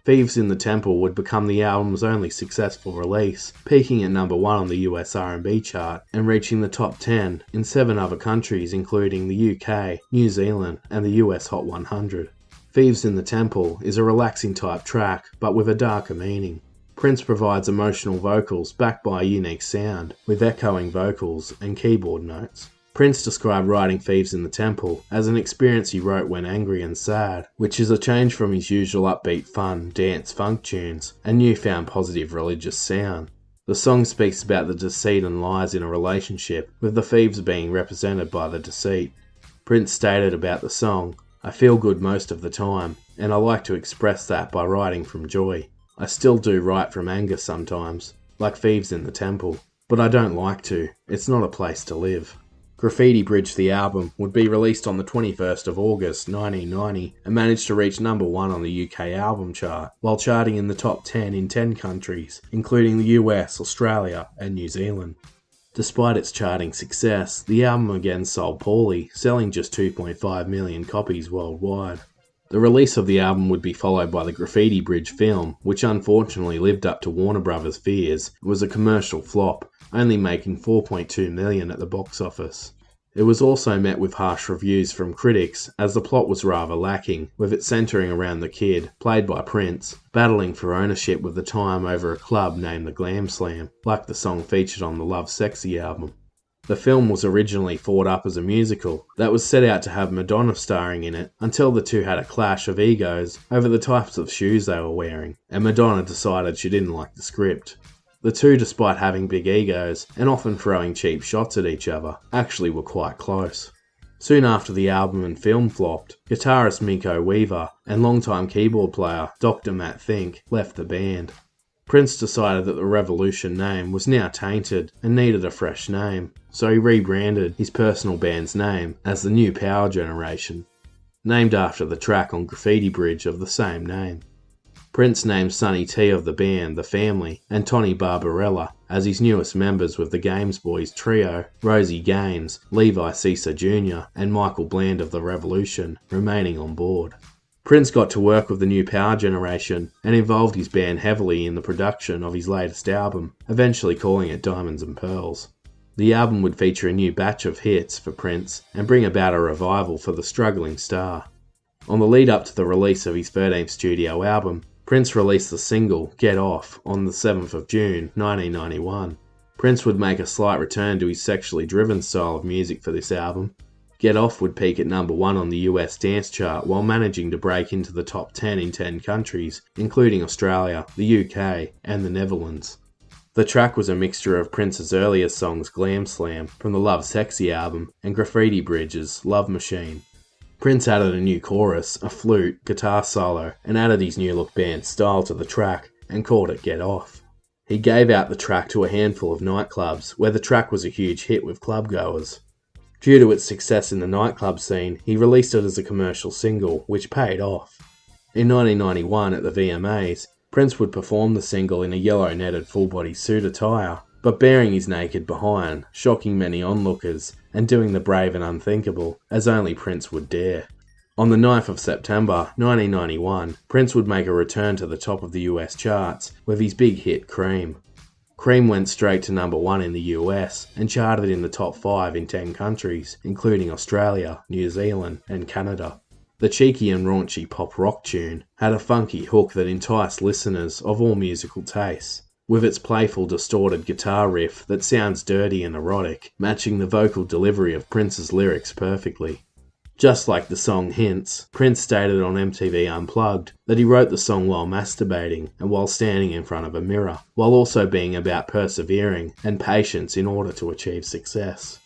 Thieves in the Temple would become the album's only successful release, peaking at number 1 on the US R&B chart and reaching the top 10 in 7 other countries including the UK, New Zealand, and the US Hot 100. Thieves in the Temple is a relaxing type track but with a darker meaning. Prince provides emotional vocals backed by a unique sound with echoing vocals and keyboard notes. Prince described writing Thieves in the Temple as an experience he wrote when angry and sad, which is a change from his usual upbeat, fun, dance funk tunes and newfound positive religious sound. The song speaks about the deceit and lies in a relationship, with the thieves being represented by the deceit. Prince stated about the song, I feel good most of the time, and I like to express that by writing from joy. I still do write from anger sometimes, like Thieves in the Temple, but I don't like to. It's not a place to live. Graffiti Bridge, the album, would be released on the 21st of August 1990 and managed to reach number one on the UK album chart, while charting in the top 10 in 10 countries, including the US, Australia, and New Zealand. Despite its charting success, the album again sold poorly, selling just 2.5 million copies worldwide. The release of the album would be followed by the Graffiti Bridge film, which unfortunately lived up to Warner Brothers' fears. Was a commercial flop, only making 4.2 million at the box office. It was also met with harsh reviews from critics as the plot was rather lacking, with it centering around the kid, played by Prince, battling for ownership with the time over a club named the Glam Slam, like the song featured on the Love Sexy album. The film was originally thought up as a musical that was set out to have Madonna starring in it until the two had a clash of egos over the types of shoes they were wearing, and Madonna decided she didn't like the script. The two, despite having big egos and often throwing cheap shots at each other, actually were quite close. Soon after the album and film flopped, guitarist Miko Weaver and longtime keyboard player Dr. Matt Fink left the band. Prince decided that the Revolution name was now tainted and needed a fresh name, so he rebranded his personal band's name as the New Power Generation, named after the track on Graffiti Bridge of the same name. Prince named Sonny T of the band The Family and Tony Barbarella as his newest members with the Games Boys trio, Rosie Gaines, Levi Seacer Jr., and Michael Bland of The Revolution remaining on board. Prince got to work with the new power generation and involved his band heavily in the production of his latest album, eventually calling it Diamonds and Pearls. The album would feature a new batch of hits for Prince and bring about a revival for the struggling star. On the lead up to the release of his 13th studio album, Prince released the single Get Off on the 7th of June 1991. Prince would make a slight return to his sexually driven style of music for this album. Get Off would peak at number 1 on the US dance chart while managing to break into the top 10 in 10 countries, including Australia, the UK, and the Netherlands. The track was a mixture of Prince's earlier songs Glam Slam from the Love Sexy album and Graffiti Bridge's Love Machine. Prince added a new chorus, a flute, guitar solo, and added his new look band style to the track and called it Get Off. He gave out the track to a handful of nightclubs where the track was a huge hit with clubgoers. Due to its success in the nightclub scene, he released it as a commercial single, which paid off. In 1991 at the VMAs, Prince would perform the single in a yellow netted full body suit attire, but bearing his naked behind, shocking many onlookers and doing the brave and unthinkable as only Prince would dare. On the 9th of September 1991, Prince would make a return to the top of the US charts with his big hit Cream. Cream went straight to number one in the US and charted in the top five in 10 countries, including Australia, New Zealand, and Canada. The cheeky and raunchy pop rock tune had a funky hook that enticed listeners of all musical tastes, with its playful, distorted guitar riff that sounds dirty and erotic, matching the vocal delivery of Prince's lyrics perfectly. Just like the song hints, Prince stated on MTV Unplugged that he wrote the song while masturbating and while standing in front of a mirror, while also being about persevering and patience in order to achieve success.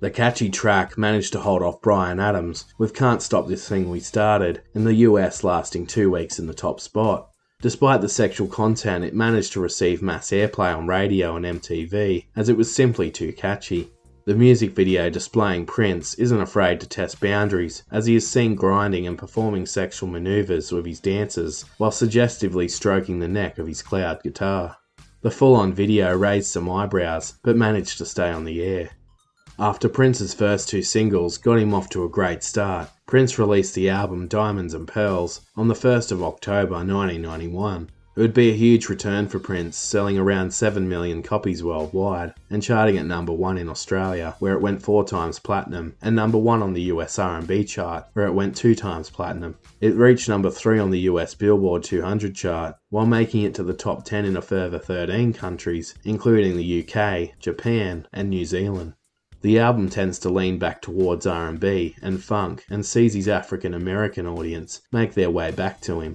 The catchy track managed to hold off Bryan Adams with Can't Stop This Thing We Started in the US lasting two weeks in the top spot. Despite the sexual content, it managed to receive mass airplay on radio and MTV as it was simply too catchy. The music video displaying Prince isn't afraid to test boundaries, as he is seen grinding and performing sexual maneuvers with his dancers while suggestively stroking the neck of his cloud guitar. The full on video raised some eyebrows, but managed to stay on the air. After Prince's first two singles got him off to a great start, Prince released the album Diamonds and Pearls on the 1st of October 1991. It would be a huge return for Prince, selling around 7 million copies worldwide and charting at number 1 in Australia, where it went 4 times platinum, and number 1 on the US R&B chart, where it went 2 times platinum. It reached number 3 on the US Billboard 200 chart, while making it to the top 10 in a further 13 countries, including the UK, Japan, and New Zealand. The album tends to lean back towards R&B and funk and sees his African American audience make their way back to him.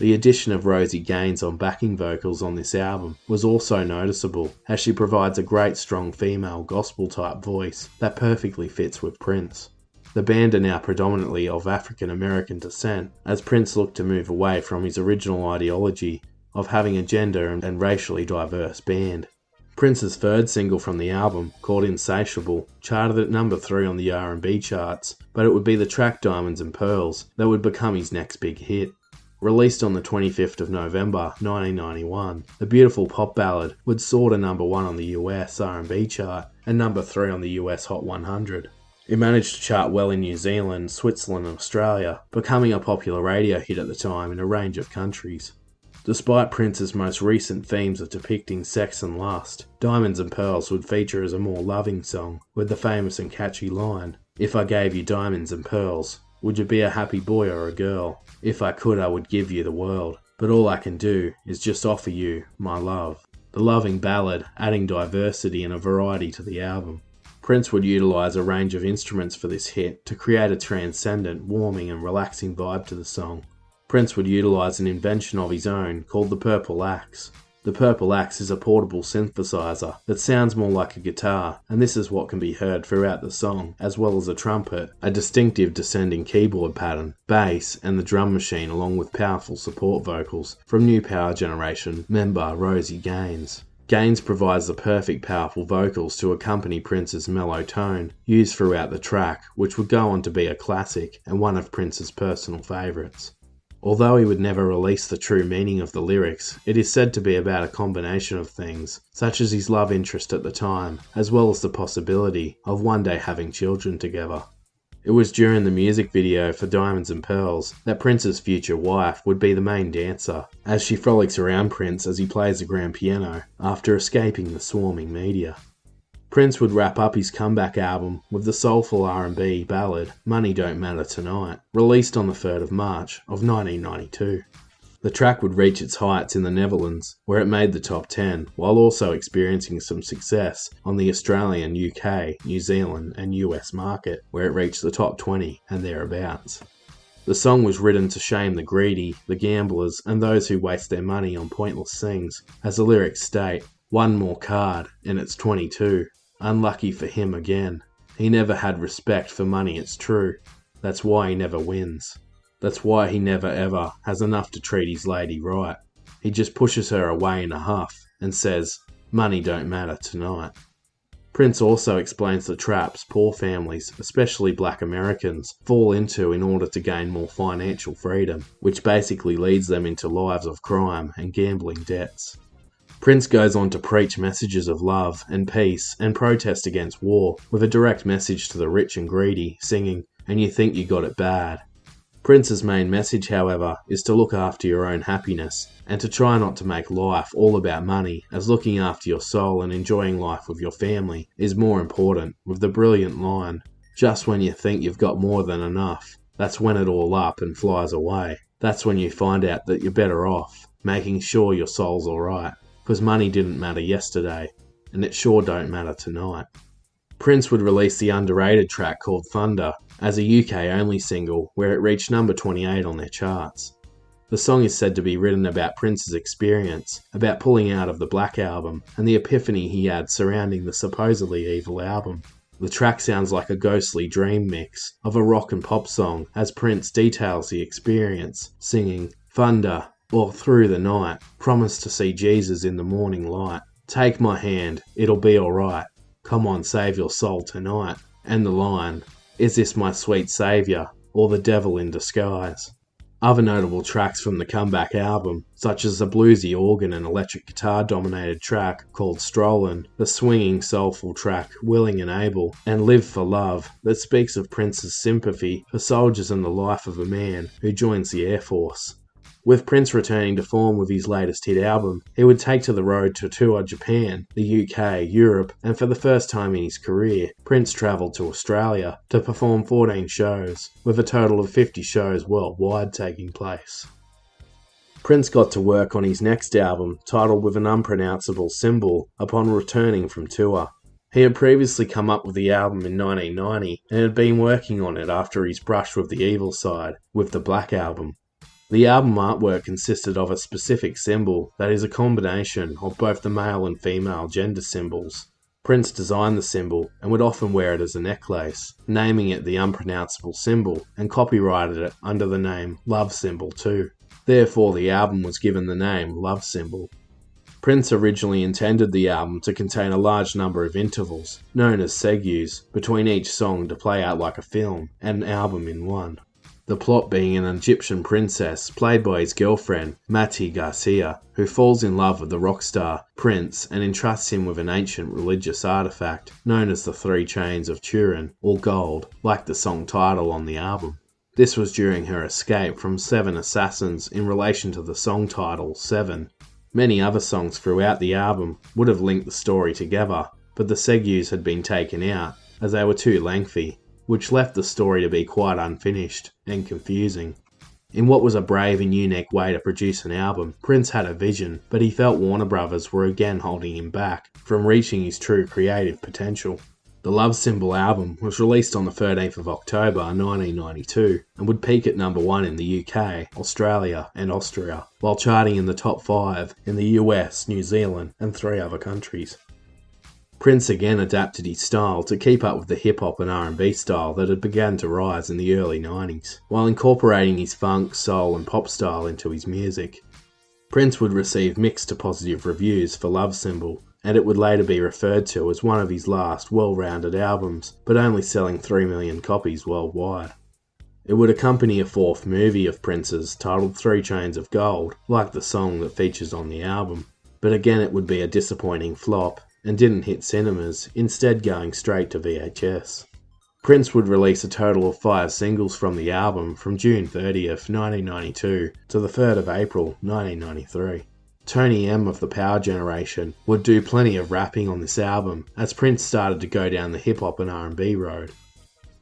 The addition of Rosie Gaines on backing vocals on this album was also noticeable, as she provides a great strong female gospel type voice that perfectly fits with Prince. The band are now predominantly of African American descent, as Prince looked to move away from his original ideology of having a gender and racially diverse band. Prince's third single from the album, called Insatiable, charted at number 3 on the R&B charts, but it would be the track Diamonds and Pearls that would become his next big hit. Released on the 25th of November 1991, the beautiful pop ballad would soar to number 1 on the US R&B chart and number 3 on the US Hot 100. It managed to chart well in New Zealand, Switzerland, and Australia, becoming a popular radio hit at the time in a range of countries. Despite Prince's most recent themes of depicting sex and lust, Diamonds and Pearls would feature as a more loving song, with the famous and catchy line, If I gave you diamonds and pearls, would you be a happy boy or a girl? If I could, I would give you the world. But all I can do is just offer you my love. The loving ballad, adding diversity and a variety to the album. Prince would utilise a range of instruments for this hit to create a transcendent, warming, and relaxing vibe to the song. Prince would utilise an invention of his own called the Purple Axe, the Purple Axe is a portable synthesizer that sounds more like a guitar, and this is what can be heard throughout the song, as well as a trumpet, a distinctive descending keyboard pattern, bass, and the drum machine, along with powerful support vocals from New Power Generation member Rosie Gaines. Gaines provides the perfect powerful vocals to accompany Prince's mellow tone, used throughout the track, which would go on to be a classic and one of Prince's personal favourites. Although he would never release the true meaning of the lyrics, it is said to be about a combination of things, such as his love interest at the time, as well as the possibility of one day having children together. It was during the music video for Diamonds and Pearls that Prince's future wife would be the main dancer, as she frolics around Prince as he plays the grand piano after escaping the swarming media. Prince would wrap up his comeback album with the soulful R&B ballad Money Don't Matter Tonight, released on the 3rd of March of 1992. The track would reach its heights in the Netherlands, where it made the top 10, while also experiencing some success on the Australian, UK, New Zealand, and US market, where it reached the top 20 and thereabouts. The song was written to shame the greedy, the gamblers, and those who waste their money on pointless things. As the lyrics state, one more card, and it's 22. Unlucky for him again. He never had respect for money, it's true. That's why he never wins. That's why he never ever has enough to treat his lady right. He just pushes her away in a huff and says, Money don't matter tonight. Prince also explains the traps poor families, especially black Americans, fall into in order to gain more financial freedom, which basically leads them into lives of crime and gambling debts. Prince goes on to preach messages of love and peace and protest against war with a direct message to the rich and greedy, singing, And you think you got it bad. Prince's main message, however, is to look after your own happiness and to try not to make life all about money, as looking after your soul and enjoying life with your family is more important, with the brilliant line just when you think you've got more than enough, that's when it all up and flies away. That's when you find out that you're better off, making sure your soul's alright, because money didn't matter yesterday, and it sure don't matter tonight. Prince would release the underrated track called Thunder as a UK only single, where it reached number 28 on their charts. The song is said to be written about Prince's experience, about pulling out of the Black Album, and the epiphany he had surrounding the supposedly evil album. The track sounds like a ghostly dream mix of a rock and pop song as Prince details the experience, singing, Thunder, all through the night, promise to see Jesus in the morning light. Take my hand, it'll be alright. Come on, save your soul tonight. And the line, Is this my sweet saviour, or the devil in disguise? Other notable tracks from the comeback album, such as the bluesy organ and electric guitar dominated track called Strollin', the swinging soulful track Willing and Able, and Live for Love, that speaks of Prince's sympathy for soldiers and the life of a man who joins the Air Force. With Prince returning to form with his latest hit album, he would take to the road to tour Japan, the UK, Europe, and for the first time in his career, Prince travelled to Australia to perform 14 shows, with a total of 50 shows worldwide taking place. Prince got to work on his next album, titled with an unpronounceable symbol, upon returning from tour. He had previously come up with the album in 1990 and had been working on it after his brush with the evil side, with the Black Album. The album artwork consisted of a specific symbol that is a combination of both the male and female gender symbols. Prince designed the symbol and would often wear it as a necklace, naming it the unpronounceable symbol and copyrighted it under the name Love Symbol too. Therefore, the album was given the name Love Symbol. Prince originally intended the album to contain a large number of intervals, known as segues, between each song to play out like a film and an album in one the plot being an Egyptian princess played by his girlfriend, Mayte Garcia, who falls in love with the rock star Prince and entrusts him with an ancient religious artifact known as the Three Chains of Turin, or gold, like the song title on the album. This was during her escape from seven assassins in relation to the song title, Seven. Many other songs throughout the album would have linked the story together, but the segues had been taken out as they were too lengthy which left the story to be quite unfinished and confusing. In what was a brave and unique way to produce an album, Prince had a vision, but he felt Warner Brothers were again holding him back from reaching his true creative potential. The Love Symbol album was released on the 13th of October 1992 and would peak at number 1 in the UK, Australia, and Austria, while charting in the top 5 in the US, New Zealand, and three other countries. Prince again adapted his style to keep up with the hip hop and R&B style that had begun to rise in the early 90s, while incorporating his funk, soul and pop style into his music. Prince would receive mixed to positive reviews for Love Symbol, and it would later be referred to as one of his last well-rounded albums, but only selling 3 million copies worldwide. It would accompany a fourth movie of Prince's titled Three Chains of Gold, like the song that features on the album, but again it would be a disappointing flop and didn't hit cinemas, instead going straight to VHS. Prince would release a total of five singles from the album from June 30th, 1992 to the 3rd of April, 1993. Tony M of the Power Generation would do plenty of rapping on this album as Prince started to go down the hip hop and R&B road.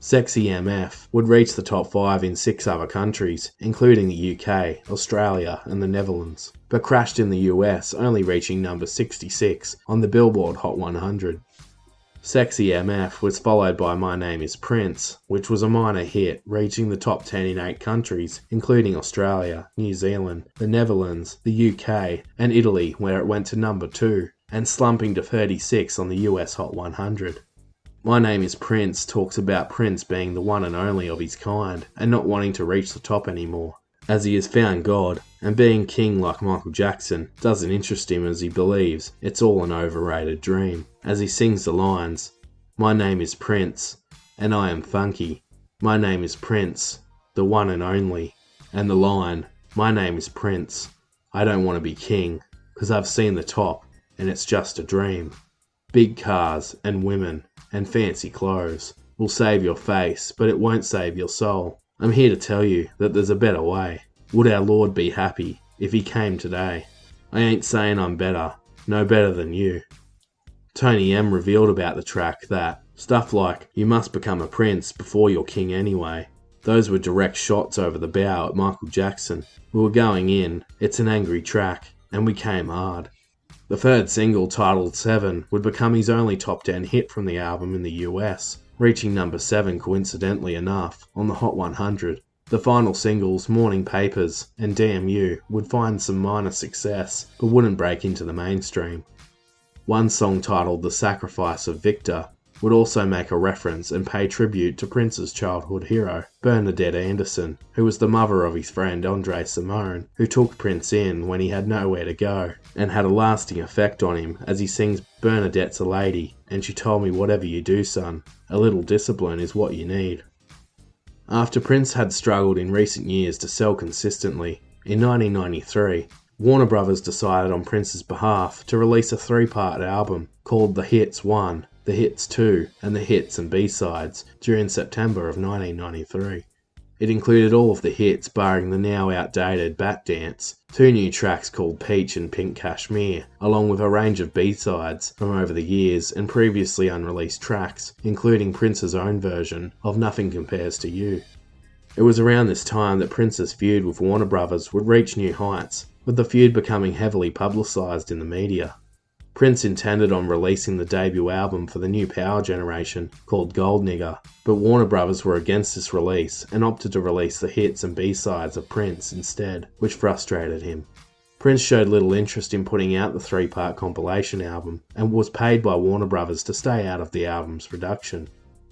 Sexy MF would reach the top 5 in 6 other countries, including the UK, Australia, and the Netherlands, but crashed in the US, only reaching number 66 on the Billboard Hot 100. Sexy MF was followed by My Name is Prince, which was a minor hit, reaching the top 10 in 8 countries, including Australia, New Zealand, the Netherlands, the UK, and Italy, where it went to number 2, and slumping to 36 on the US Hot 100. My Name is Prince talks about Prince being the one and only of his kind and not wanting to reach the top anymore, as he has found God, and being king like Michael Jackson doesn't interest him as he believes it's all an overrated dream. As he sings the lines, My name is Prince, and I am funky. My name is Prince, the one and only. And the line, My name is Prince, I don't want to be king, 'cause I've seen the top, and it's just a dream. Big cars and women and fancy clothes will save your face, but it won't save your soul. I'm here to tell you that there's a better way. Would our Lord be happy if he came today? I ain't saying I'm better, no better than you. Tony M revealed about the track that stuff like, you must become a prince before you're king anyway. Those were direct shots over the bow at Michael Jackson. We were going in, it's an angry track, and we came hard. The third single, titled Seven, would become his only top 10 hit from the album in the US, reaching number 7 coincidentally enough on the Hot 100. The final singles, Morning Papers and Damn You, would find some minor success, but wouldn't break into the mainstream. One song titled The Sacrifice of Victor would also make a reference and pay tribute to Prince's childhood hero, Bernadette Anderson, who was the mother of his friend Andre Cymone, who took Prince in when he had nowhere to go, and had a lasting effect on him as he sings Bernadette's a lady, and she told me whatever you do, son, a little discipline is what you need. After Prince had struggled in recent years to sell consistently, in 1993, Warner Brothers decided on Prince's behalf to release a three part album called The Hits 1, The Hits 2, and The Hits and B-Sides during September of 1993. It included all of the hits barring the now outdated Bat Dance, two new tracks called Peach and Pink Cashmere, along with a range of B-sides from over the years and previously unreleased tracks, including Prince's own version of Nothing Compares to You. It was around this time that Prince's feud with Warner Brothers would reach new heights, with the feud becoming heavily publicised in the media. Prince intended on releasing the debut album for the new power generation, called Gold Nigger, but Warner Brothers were against this release and opted to release the hits and B-sides of Prince instead, which frustrated him. Prince showed little interest in putting out the three part compilation album and was paid by Warner Brothers to stay out of the album's production.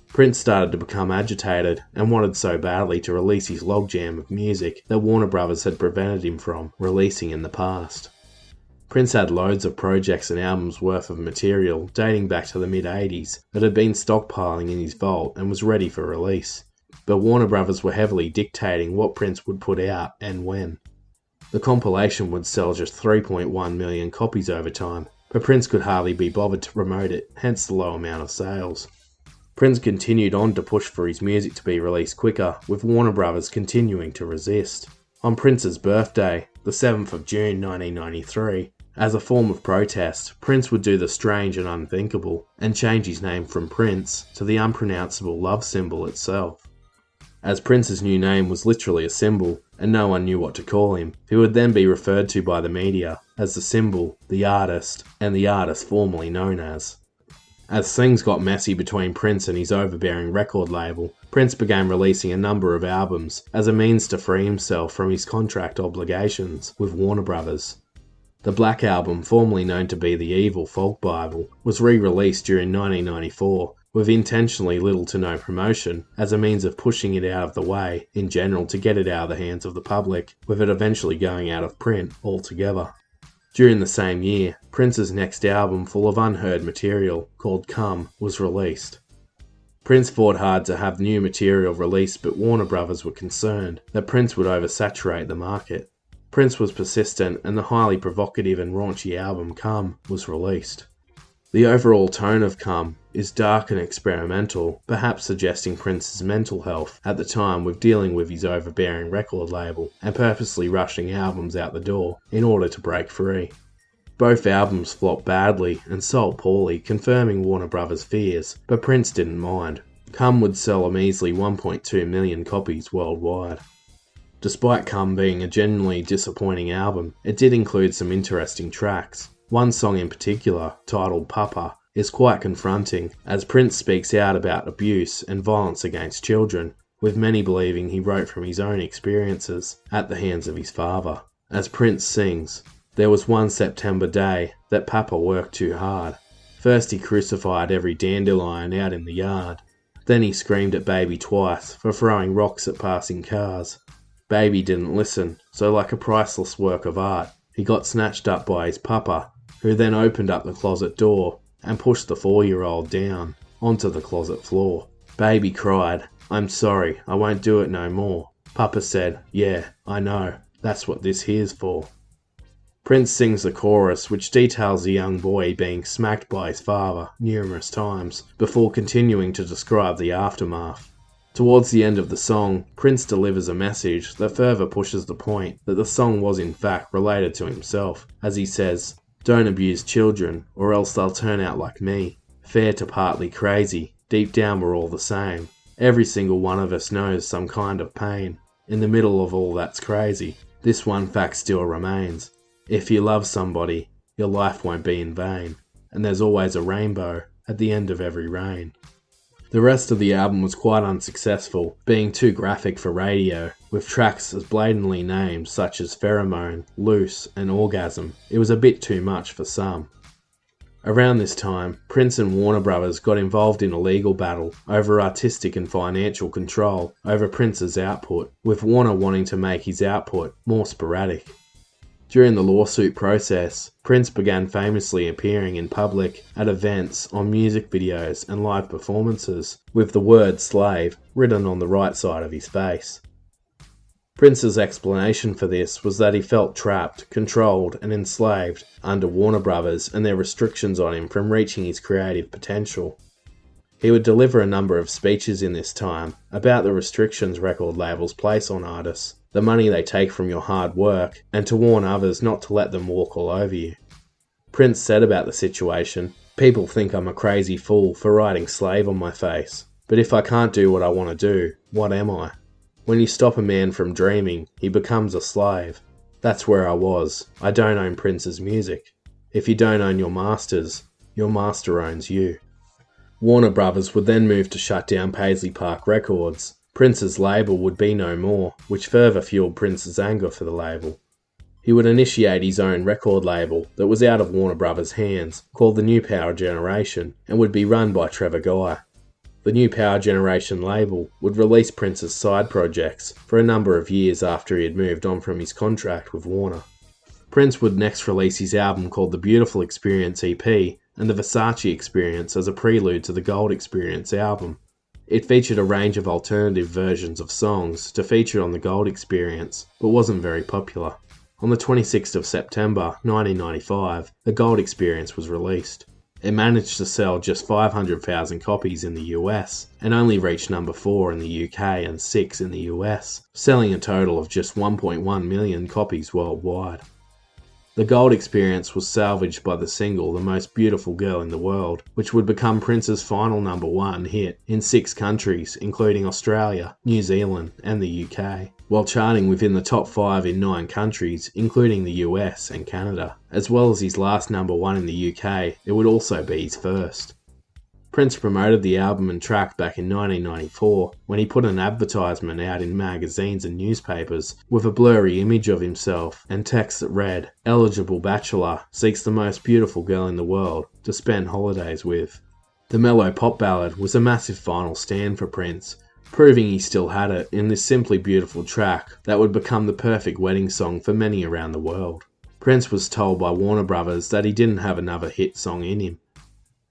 Prince started to become agitated and wanted so badly to release his logjam of music that Warner Brothers had prevented him from releasing in the past. Prince had loads of projects and albums worth of material dating back to the mid 80s that had been stockpiling in his vault and was ready for release, but Warner Brothers were heavily dictating what Prince would put out and when. The compilation would sell just 3.1 million copies over time, but Prince could hardly be bothered to promote it, hence the low amount of sales. Prince continued on to push for his music to be released quicker, with Warner Brothers continuing to resist. On Prince's birthday, the 7th of June 1993, as a form of protest, Prince would do the strange and unthinkable and change his name from Prince to the unpronounceable love symbol itself. As Prince's new name was literally a symbol, and no one knew what to call him, he would then be referred to by the media as the symbol, the artist, and the artist formerly known as. As things got messy between Prince and his overbearing record label, Prince began releasing a number of albums as a means to free himself from his contract obligations with Warner Brothers. The Black Album, formerly known to be the Evil Folk Bible, was re released during 1994 with intentionally little to no promotion as a means of pushing it out of the way in general to get it out of the hands of the public, with it eventually going out of print altogether. During the same year, Prince's next album, full of unheard material, called Come, was released. Prince fought hard to have new material released, but Warner Brothers were concerned that Prince would oversaturate the market. Prince was persistent, and the highly provocative and raunchy album Come was released. The overall tone of Come is dark and experimental, perhaps suggesting Prince's mental health at the time with dealing with his overbearing record label and purposely rushing albums out the door in order to break free. Both albums flopped badly and sold poorly, confirming Warner Brothers' fears, but Prince didn't mind. Come would sell a measly 1.2 million copies worldwide. Despite Come being a genuinely disappointing album, it did include some interesting tracks. One song in particular, titled Papa, is quite confronting, as Prince speaks out about abuse and violence against children, with many believing he wrote from his own experiences at the hands of his father. As Prince sings, There was one September day that Papa worked too hard. First he crucified every dandelion out in the yard. Then he screamed at Baby twice for throwing rocks at passing cars. Baby didn't listen, so like a priceless work of art, he got snatched up by his papa who then opened up the closet door and pushed the four year old down onto the closet floor. Baby cried, I'm sorry, I won't do it no more. Papa said, Yeah, I know, that's what this here's for. Prince sings the chorus, which details the young boy being smacked by his father numerous times before continuing to describe the aftermath. Towards the end of the song, Prince delivers a message that further pushes the point that the song was in fact related to himself, as he says, Don't abuse children, or else they'll turn out like me. Fair to partly crazy, deep down we're all the same. Every single one of us knows some kind of pain. In the middle of all that's crazy, this one fact still remains. If you love somebody, your life won't be in vain, and there's always a rainbow at the end of every rain. The rest of the album was quite unsuccessful, being too graphic for radio, with tracks as blatantly named such as Pheromone, Loose, and Orgasm. It was a bit too much for some. Around this time, Prince and Warner Brothers got involved in a legal battle over artistic and financial control over Prince's output, with Warner wanting to make his output more sporadic. During the lawsuit process, Prince began famously appearing in public at events, on music videos, and live performances, with the word slave written on the right side of his face. Prince's explanation for this was that he felt trapped, controlled, and enslaved under Warner Brothers and their restrictions on him from reaching his creative potential. He would deliver a number of speeches in this time about the restrictions record labels place on artists the money they take from your hard work, and to warn others not to let them walk all over you. Prince said about the situation People think I'm a crazy fool for writing slave on my face, but if I can't do what I want to do, what am I? When you stop a man from dreaming, he becomes a slave. That's where I was. I don't own Prince's music. If you don't own your masters, your master owns you. Warner Brothers would then move to shut down Paisley Park Records, Prince's label would be no more, which further fueled Prince's anger for the label. He would initiate his own record label that was out of Warner Brothers' hands, called the New Power Generation, and would be run by Trevor Guy. The New Power Generation label would release Prince's side projects for a number of years after he had moved on from his contract with Warner. Prince would next release his album called The Beautiful Experience EP and The Versace Experience as a prelude to the Gold Experience album, it featured a range of alternative versions of songs to feature on the Gold Experience, but wasn't very popular. On the 26th of September 1995, the Gold Experience was released. It managed to sell just 500,000 copies in the US and only reached number 4 in the UK and 6 in the US, selling a total of just 1.1 million copies worldwide. The gold experience was salvaged by the single The Most Beautiful Girl in the World, which would become Prince's final number one hit in six countries, including Australia, New Zealand, and the UK, while charting within the top five in nine countries, including the US and Canada. As well as his last number one in the UK, it would also be his first. Prince promoted the album and track back in 1994 when he put an advertisement out in magazines and newspapers with a blurry image of himself and text that read, Eligible bachelor seeks the most beautiful girl in the world to spend holidays with. The mellow pop ballad was a massive final stand for Prince, proving he still had it in this simply beautiful track that would become the perfect wedding song for many around the world. Prince was told by Warner Brothers that he didn't have another hit song in him,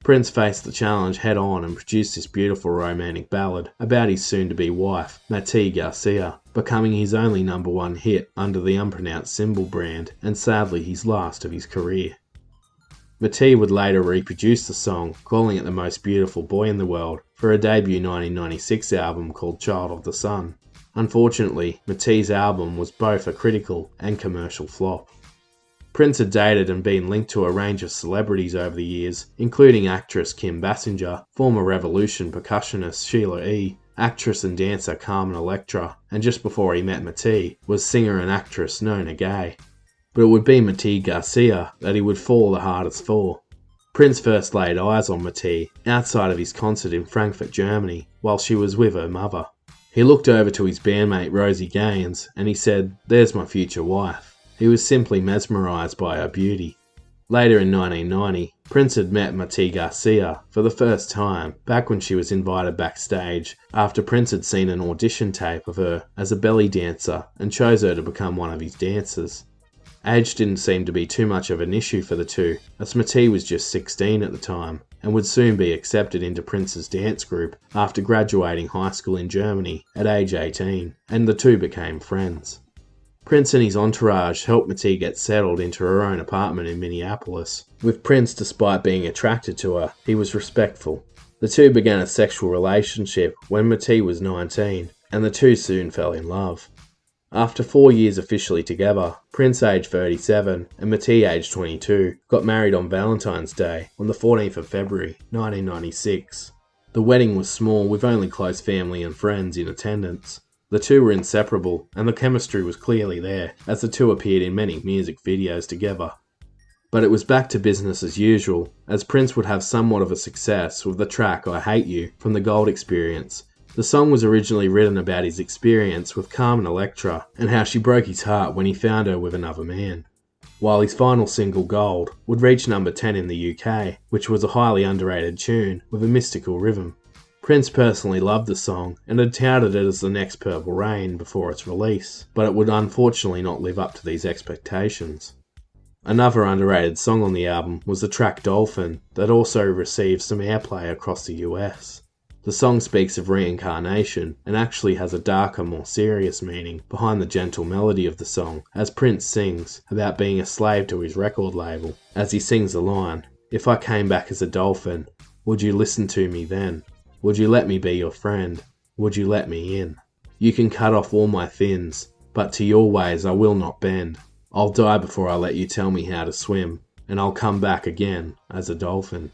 Prince faced the challenge head on and produced this beautiful romantic ballad about his soon to be wife, Mayte Garcia, becoming his only number one hit under the unpronounced symbol brand and sadly his last of his career. Mayte would later reproduce the song, calling it the most beautiful boy in the world, for a debut 1996 album called Child of the Sun. Unfortunately, Mayte's album was both a critical and commercial flop. Prince had dated and been linked to a range of celebrities over the years, including actress Kim Basinger, former Revolution percussionist Sheila E., actress and dancer Carmen Electra, and just before he met Mayte was singer and actress Nona Gaye. But it would be Mayte Garcia that he would fall the hardest for. Prince first laid eyes on Mayte outside of his concert in Frankfurt, Germany, while she was with her mother. He looked over to his bandmate Rosie Gaines and he said, There's my future wife. He was simply mesmerized by her beauty. Later in 1990, Prince had met Mayte Garcia for the first time back when she was invited backstage after Prince had seen an audition tape of her as a belly dancer and chose her to become one of his dancers. Age didn't seem to be too much of an issue for the two, as Mayte was just 16 at the time and would soon be accepted into Prince's dance group after graduating high school in Germany at age 18, and the two became friends. Prince and his entourage helped Mayte get settled into her own apartment in Minneapolis. With Prince, despite being attracted to her, he was respectful. The two began a sexual relationship when Mayte was 19, and the two soon fell in love. After four years officially together, Prince, aged 37, and Mayte, aged 22, got married on Valentine's Day on the 14th of February 1996. The wedding was small with only close family and friends in attendance. The two were inseparable, and the chemistry was clearly there, as the two appeared in many music videos together. But it was back to business as usual, as Prince would have somewhat of a success with the track I Hate You from the Gold Experience. The song was originally written about his experience with Carmen Electra and how she broke his heart when he found her with another man. While his final single, Gold, would reach number 10 in the UK, which was a highly underrated tune with a mystical rhythm. Prince personally loved the song and had touted it as the next Purple Rain before its release, but it would unfortunately not live up to these expectations. Another underrated song on the album was the track Dolphin, that also received some airplay across the US. The song speaks of reincarnation and actually has a darker, more serious meaning behind the gentle melody of the song, as Prince sings about being a slave to his record label. As he sings the line, If I came back as a dolphin, would you listen to me then? Would you let me be your friend? Would you let me in? You can cut off all my fins, but to your ways I will not bend. I'll die before I let you tell me how to swim, and I'll come back again as a dolphin.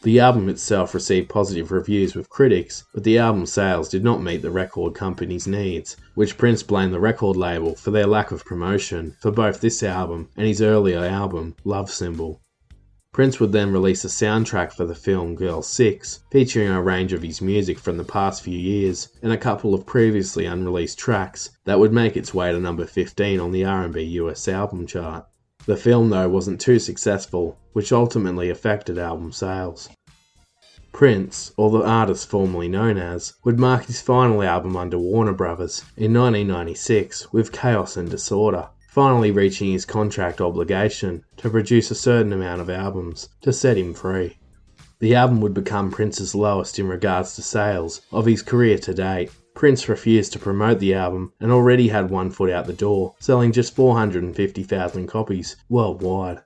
The album itself received positive reviews with critics, but the album sales did not meet the record company's needs, which Prince blamed the record label for their lack of promotion for both this album and his earlier album, Love Symbol. Prince would then release a soundtrack for the film Girl 6, featuring a range of his music from the past few years and a couple of previously unreleased tracks that would make its way to number 15 on the R&B US album chart. The film though wasn't too successful, which ultimately affected album sales. Prince, or the artist formerly known as, would mark his final album under Warner Brothers in 1996 with Chaos and Disorder, finally reaching his contract obligation to produce a certain amount of albums to set him free. The album would become Prince's lowest in regards to sales of his career to date. Prince refused to promote the album and already had one foot out the door, selling just 450,000 copies worldwide.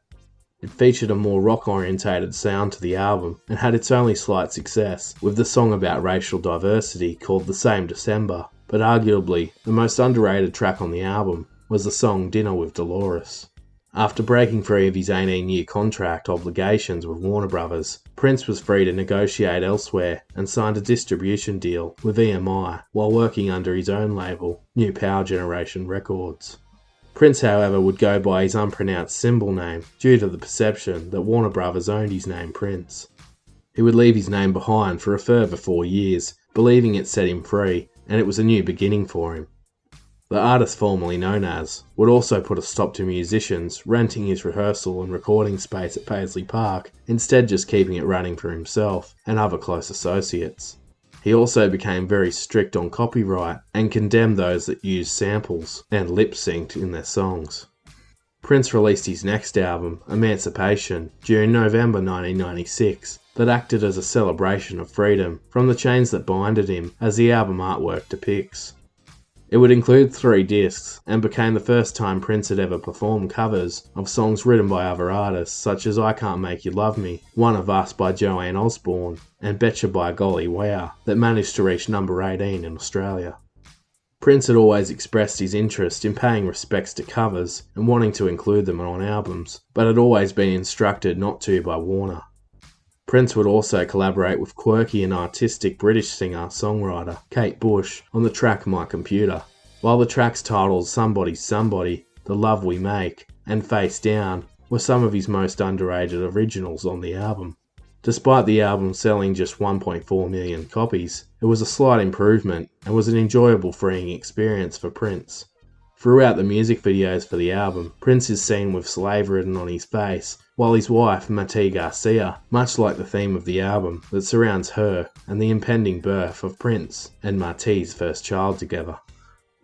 It featured a more rock orientated sound to the album and had its only slight success with the song about racial diversity called The Same December, but arguably the most underrated track on the album was the song Dinner with Dolores. After breaking free of his 18 year contract obligations with Warner Brothers, Prince was free to negotiate elsewhere and signed a distribution deal with EMI while working under his own label, New Power Generation Records. Prince, however, would go by his unpronounced symbol name due to the perception that Warner Brothers owned his name Prince. He would leave his name behind for a further four years, believing it set him free and it was a new beginning for him. The artist formerly known as would also put a stop to musicians renting his rehearsal and recording space at Paisley Park, instead just keeping it running for himself and other close associates. He also became very strict on copyright and condemned those that used samples and lip synced in their songs. Prince released his next album, Emancipation, during November 1996, that acted as a celebration of freedom from the chains that binded him, as the album artwork depicts. It would include three discs and became the first time Prince had ever performed covers of songs written by other artists, such as I Can't Make You Love Me, One of Us by Joan Osborne, and Betcha by Golly Wow, that managed to reach number 18 in Australia. Prince had always expressed his interest in paying respects to covers and wanting to include them on albums, but had always been instructed not to by Warner. Prince would also collaborate with quirky and artistic British singer songwriter Kate Bush on the track My Computer. While the tracks titled Somebody Somebody, The Love We Make, and Face Down were some of his most underrated originals on the album. Despite the album selling just 1.4 million copies, it was a slight improvement and was an enjoyable freeing experience for Prince. Throughout the music videos for the album, Prince is seen with slave written on his face, while his wife, Mayte Garcia, much like the theme of the album that surrounds her and the impending birth of Prince and Mayte's first child together.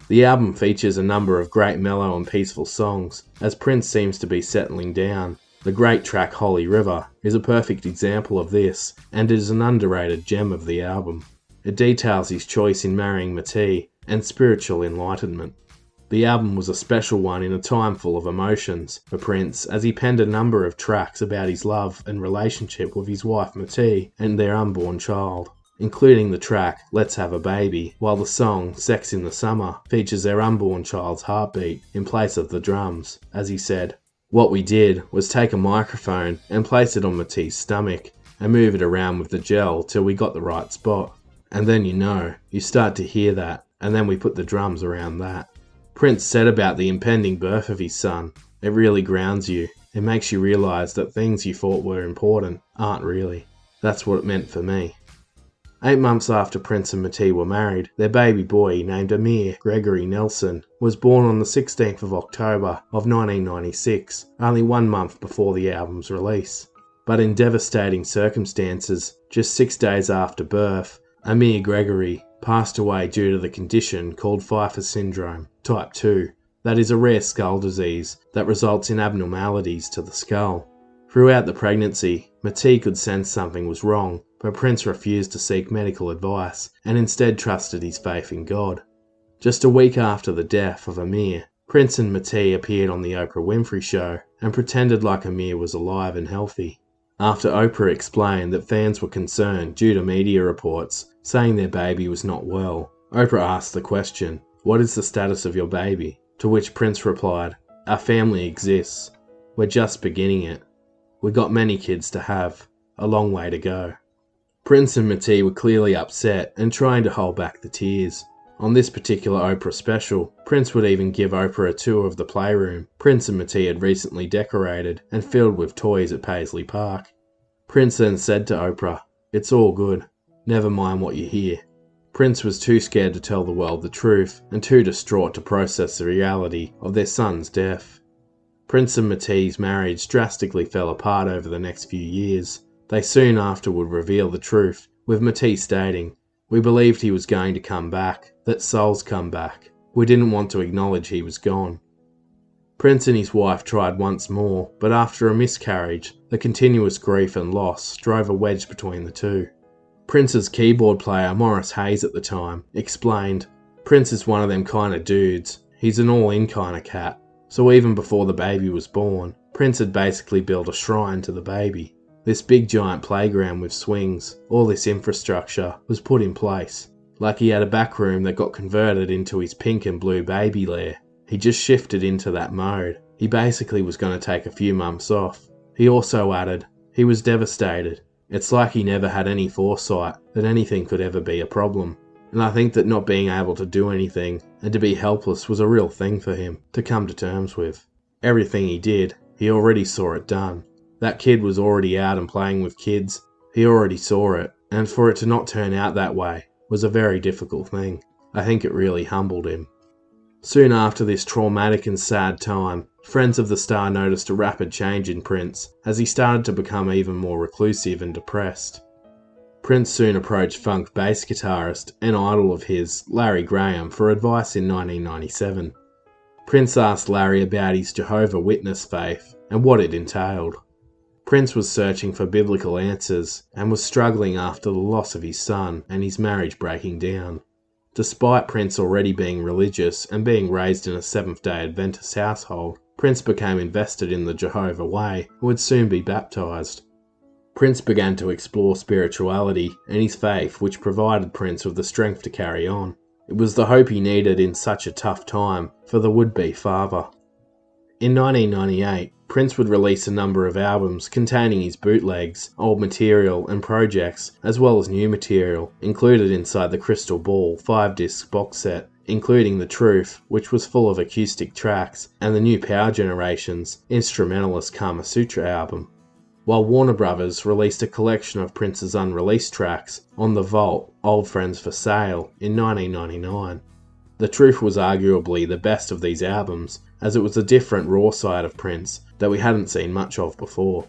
The album features a number of great mellow and peaceful songs, as Prince seems to be settling down. The great track Holy River is a perfect example of this, and is an underrated gem of the album. It details his choice in marrying Mayte and spiritual enlightenment. The album was a special one in a time full of emotions for Prince as he penned a number of tracks about his love and relationship with his wife Mayte and their unborn child, including the track Let's Have a Baby, while the song Sex in the Summer features their unborn child's heartbeat in place of the drums, as he said. What we did was take a microphone and place it on Mayte's stomach and move it around with the gel till we got the right spot. And then you know, you start to hear that, and then we put the drums around that. Prince said about the impending birth of his son, it really grounds you. It makes you realise that things you thought were important aren't really. That's what it meant for me. Eight months after Prince and Mayte were married, their baby boy, named Amir Gregory Nelson, was born on the 16th of October of 1996, only one month before the album's release. But in devastating circumstances, just six days after birth, Amir Gregory passed away due to the condition called Pfeiffer syndrome, type 2. That is a rare skull disease that results in abnormalities to the skull. Throughout the pregnancy, Mayte could sense something was wrong, but Prince refused to seek medical advice and instead trusted his faith in God. Just a week after the death of Amir, Prince and Mayte appeared on the Oprah Winfrey Show and pretended like Amir was alive and healthy. After Oprah explained that fans were concerned due to media reports saying their baby was not well, Oprah asked the question, What is the status of your baby? To which Prince replied, Our family exists. We're just beginning it. We got many kids to have, a long way to go. Prince and Mayte were clearly upset and trying to hold back the tears. On this particular Oprah special, Prince would even give Oprah a tour of the playroom Prince and Mayte had recently decorated and filled with toys at Paisley Park. Prince then said to Oprah, It's all good. Never mind what you hear. Prince was too scared to tell the world the truth and too distraught to process the reality of their son's death. Prince and Mayte's marriage drastically fell apart over the next few years. They soon after would reveal the truth, with Mayte stating, We believed he was going to come back, that souls come back. We didn't want to acknowledge he was gone. Prince and his wife tried once more, but after a miscarriage, the continuous grief and loss drove a wedge between the two. Prince's keyboard player, Morris Hayes at the time, explained, Prince is one of them kind of dudes. He's an all in kind of cat. So even before the baby was born, Prince had basically built a shrine to the baby. This big giant playground with swings, all this infrastructure, was put in place like he had a back room that got converted into his pink and blue baby lair. He just shifted into that mode. He basically was going to take a few months off. He also added, he was devastated. It's like he never had any foresight that anything could ever be a problem. And I think that not being able to do anything and to be helpless was a real thing for him to come to terms with. Everything he did, he already saw it done. That kid was already out and playing with kids. He already saw it. And for it to not turn out that way, was a very difficult thing. I think it really humbled him. Soon after this traumatic and sad time, friends of the star noticed a rapid change in Prince as he started to become even more reclusive and depressed. Prince soon approached funk bass guitarist and idol of his, Larry Graham, for advice in 1997. Prince asked Larry about his Jehovah Witness faith and what it entailed. Prince was searching for biblical answers and was struggling after the loss of his son and his marriage breaking down. Despite Prince already being religious and being raised in a Seventh day Adventist household, Prince became invested in the Jehovah Way and would soon be baptized. Prince began to explore spirituality and his faith, which provided Prince with the strength to carry on. It was the hope he needed in such a tough time for the would be father. In 1998, Prince would release a number of albums containing his bootlegs, old material, and projects, as well as new material, included inside the Crystal Ball 5 disc box set, including The Truth, which was full of acoustic tracks, and the new Power Generations instrumentalist Kama Sutra album. While Warner Brothers released a collection of Prince's unreleased tracks on The Vault Old Friends for Sale in 1999. The Truth was arguably the best of these albums, as it was a different raw side of Prince that we hadn't seen much of before.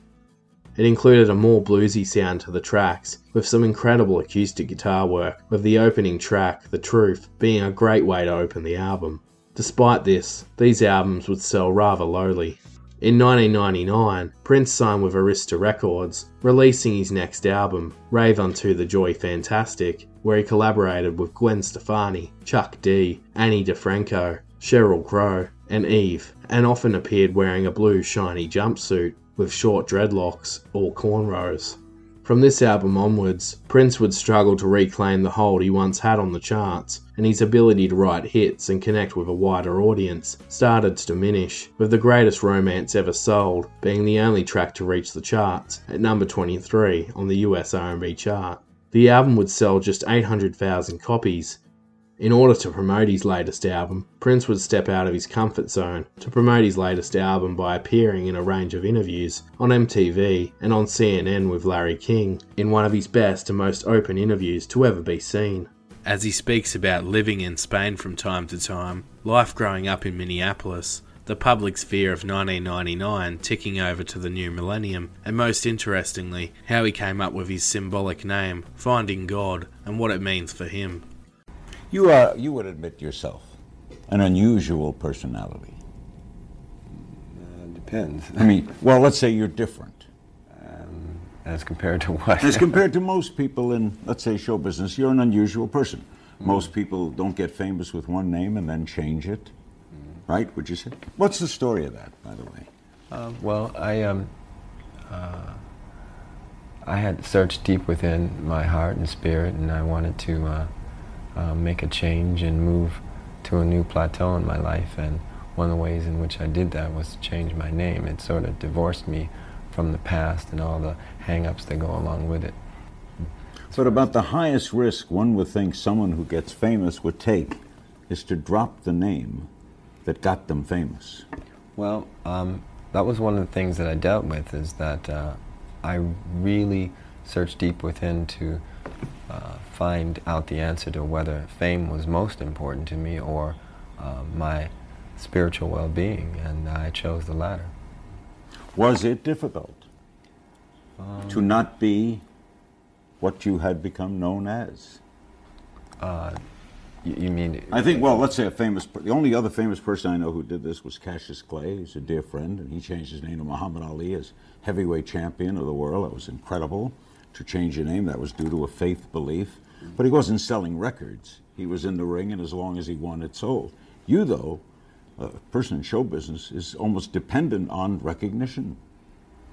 It included a more bluesy sound to the tracks, with some incredible acoustic guitar work, with the opening track, The Truth, being a great way to open the album. Despite this, these albums would sell rather lowly, in 1999, Prince signed with Arista Records, releasing his next album, Rave Unto the Joy Fantastic, where he collaborated with Gwen Stefani, Chuck D, Ani DiFranco, Sheryl Crow, and Eve, and often appeared wearing a blue shiny jumpsuit with short dreadlocks or cornrows. From this album onwards, Prince would struggle to reclaim the hold he once had on the charts, and his ability to write hits and connect with a wider audience started to diminish, with The Greatest Romance Ever Sold being the only track to reach the charts at number 23 on the US R&B chart. The album would sell just 800,000 copies, in order to promote his latest album, Prince would step out of his comfort zone to promote his latest album by appearing in a range of interviews on MTV and on CNN with Larry King in one of his best and most open interviews to ever be seen. As he speaks about living in Spain from time to time, life growing up in Minneapolis, the public's fear of 1999 ticking over to the new millennium, and most interestingly, how he came up with his symbolic name, Finding God, and what it means for him. You are, you would admit yourself, an unusual personality. Uh, depends. I mean, well, let's say you're different. Um, as compared to what? As compared to most people in, let's say, show business, you're an unusual person. Mm. Most people don't get famous with one name and then change it, mm. right? Would you say? What's the story of that, by the way? Uh, well, I um, uh, I had searched deep within my heart and spirit, and I wanted to uh, make a change and move to a new plateau in my life. And one of the ways in which I did that was to change my name. It sort of divorced me from the past and all the hang-ups that go along with it. But about the highest risk one would think someone who gets famous would take is to drop the name that got them famous. Well, um, that was one of the things that I dealt with is that uh, I really searched deep within to uh, find out the answer to whether fame was most important to me or uh, my spiritual well being, and I chose the latter. Was it difficult um, to not be what you had become known as? Uh, you, mean? I think. Well, let's say a famous. The only other famous person I know who did this was Cassius Clay. He's a dear friend, and he changed his name to Muhammad Ali as heavyweight champion of the world. That was incredible to change your name. That was due to a faith belief. But he wasn't selling records. He was in the ring, and as long as he won, it sold. You, though, a person in show business, is almost dependent on recognition.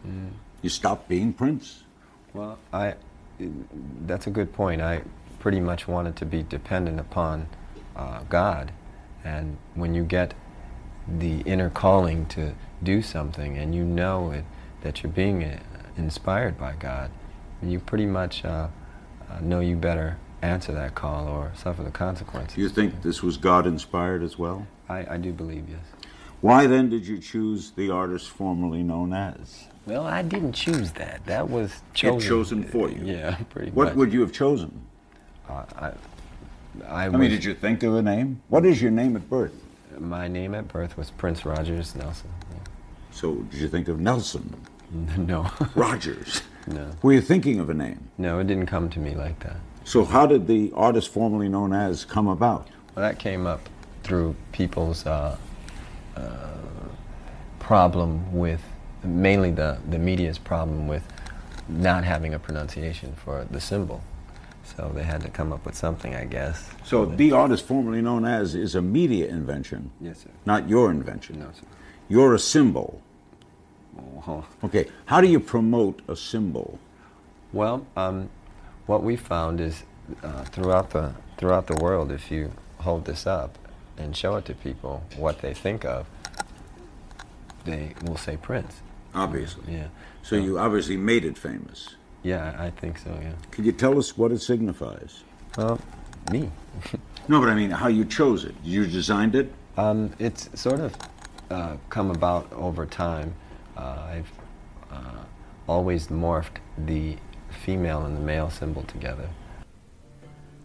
Mm. You stop being Prince. Well, I. That's a good point. I pretty much wanted to be dependent upon uh, God, and when you get the inner calling to do something, and you know it, that you're being uh, inspired by God, you pretty much uh, uh, know you better answer that call or suffer the consequences. You think this was God inspired as well? I, I do believe, yes. Why then did you choose the artist formerly known as? Well, I didn't choose that. That was chosen. It chosen for you. Yeah, pretty what much. What would you have chosen? Uh, I, I, I mean, did you think of a name? What is your name at birth? My name at birth was Prince Rogers Nelson. Yeah. So, did you think of Nelson? No. Rogers. No. Were you thinking of a name? No, it didn't come to me like that. So how did the artist formerly known as come about? Well, that came up through people's uh, uh, problem with, mainly the, the media's problem with not having a pronunciation for the symbol. So they had to come up with something, I guess. So the artist formerly known as is a media invention. Yes, sir. Not your invention. No, sir. You're a symbol. Okay, how do you promote a symbol? Well, um, what we found is uh, throughout the throughout the world, if you hold this up and show it to people what they think of, they will say Prince. Obviously. Yeah. So you obviously made it famous. Yeah, I think so. Yeah. Can you tell us what it signifies? Well, me. no, but I mean, how you chose it? You designed it? Um, it's sort of uh, come about over time. Uh, I've uh, always morphed the female and the male symbol together.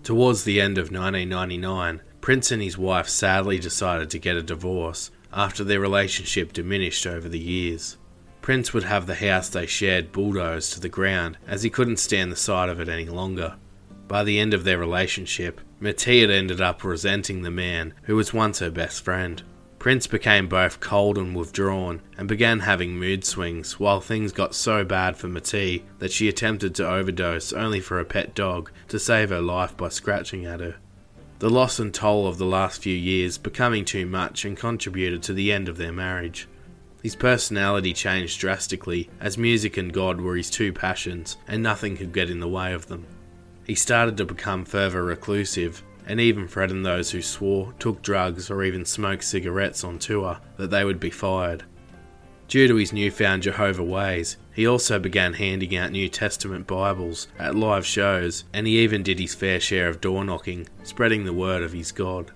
Towards the end of 1999, Prince and his wife sadly decided to get a divorce after their relationship diminished over the years. Prince would have the house they shared bulldozed to the ground as he couldn't stand the sight of it any longer. By the end of their relationship, Mayte had ended up resenting the man who was once her best friend. Prince became both cold and withdrawn and began having mood swings while things got so bad for Mayte that she attempted to overdose only for a pet dog to save her life by scratching at her. the loss and toll of the last few years becoming too much and contributed to the end of their marriage. His personality changed drastically as music and God were his two passions and nothing could get in the way of them. He started to become further reclusive and even threatened those who swore, took drugs, or even smoked cigarettes on tour that they would be fired. Due to his newfound Jehovah ways, he also began handing out New Testament Bibles at live shows, and he even did his fair share of door knocking, spreading the word of his God.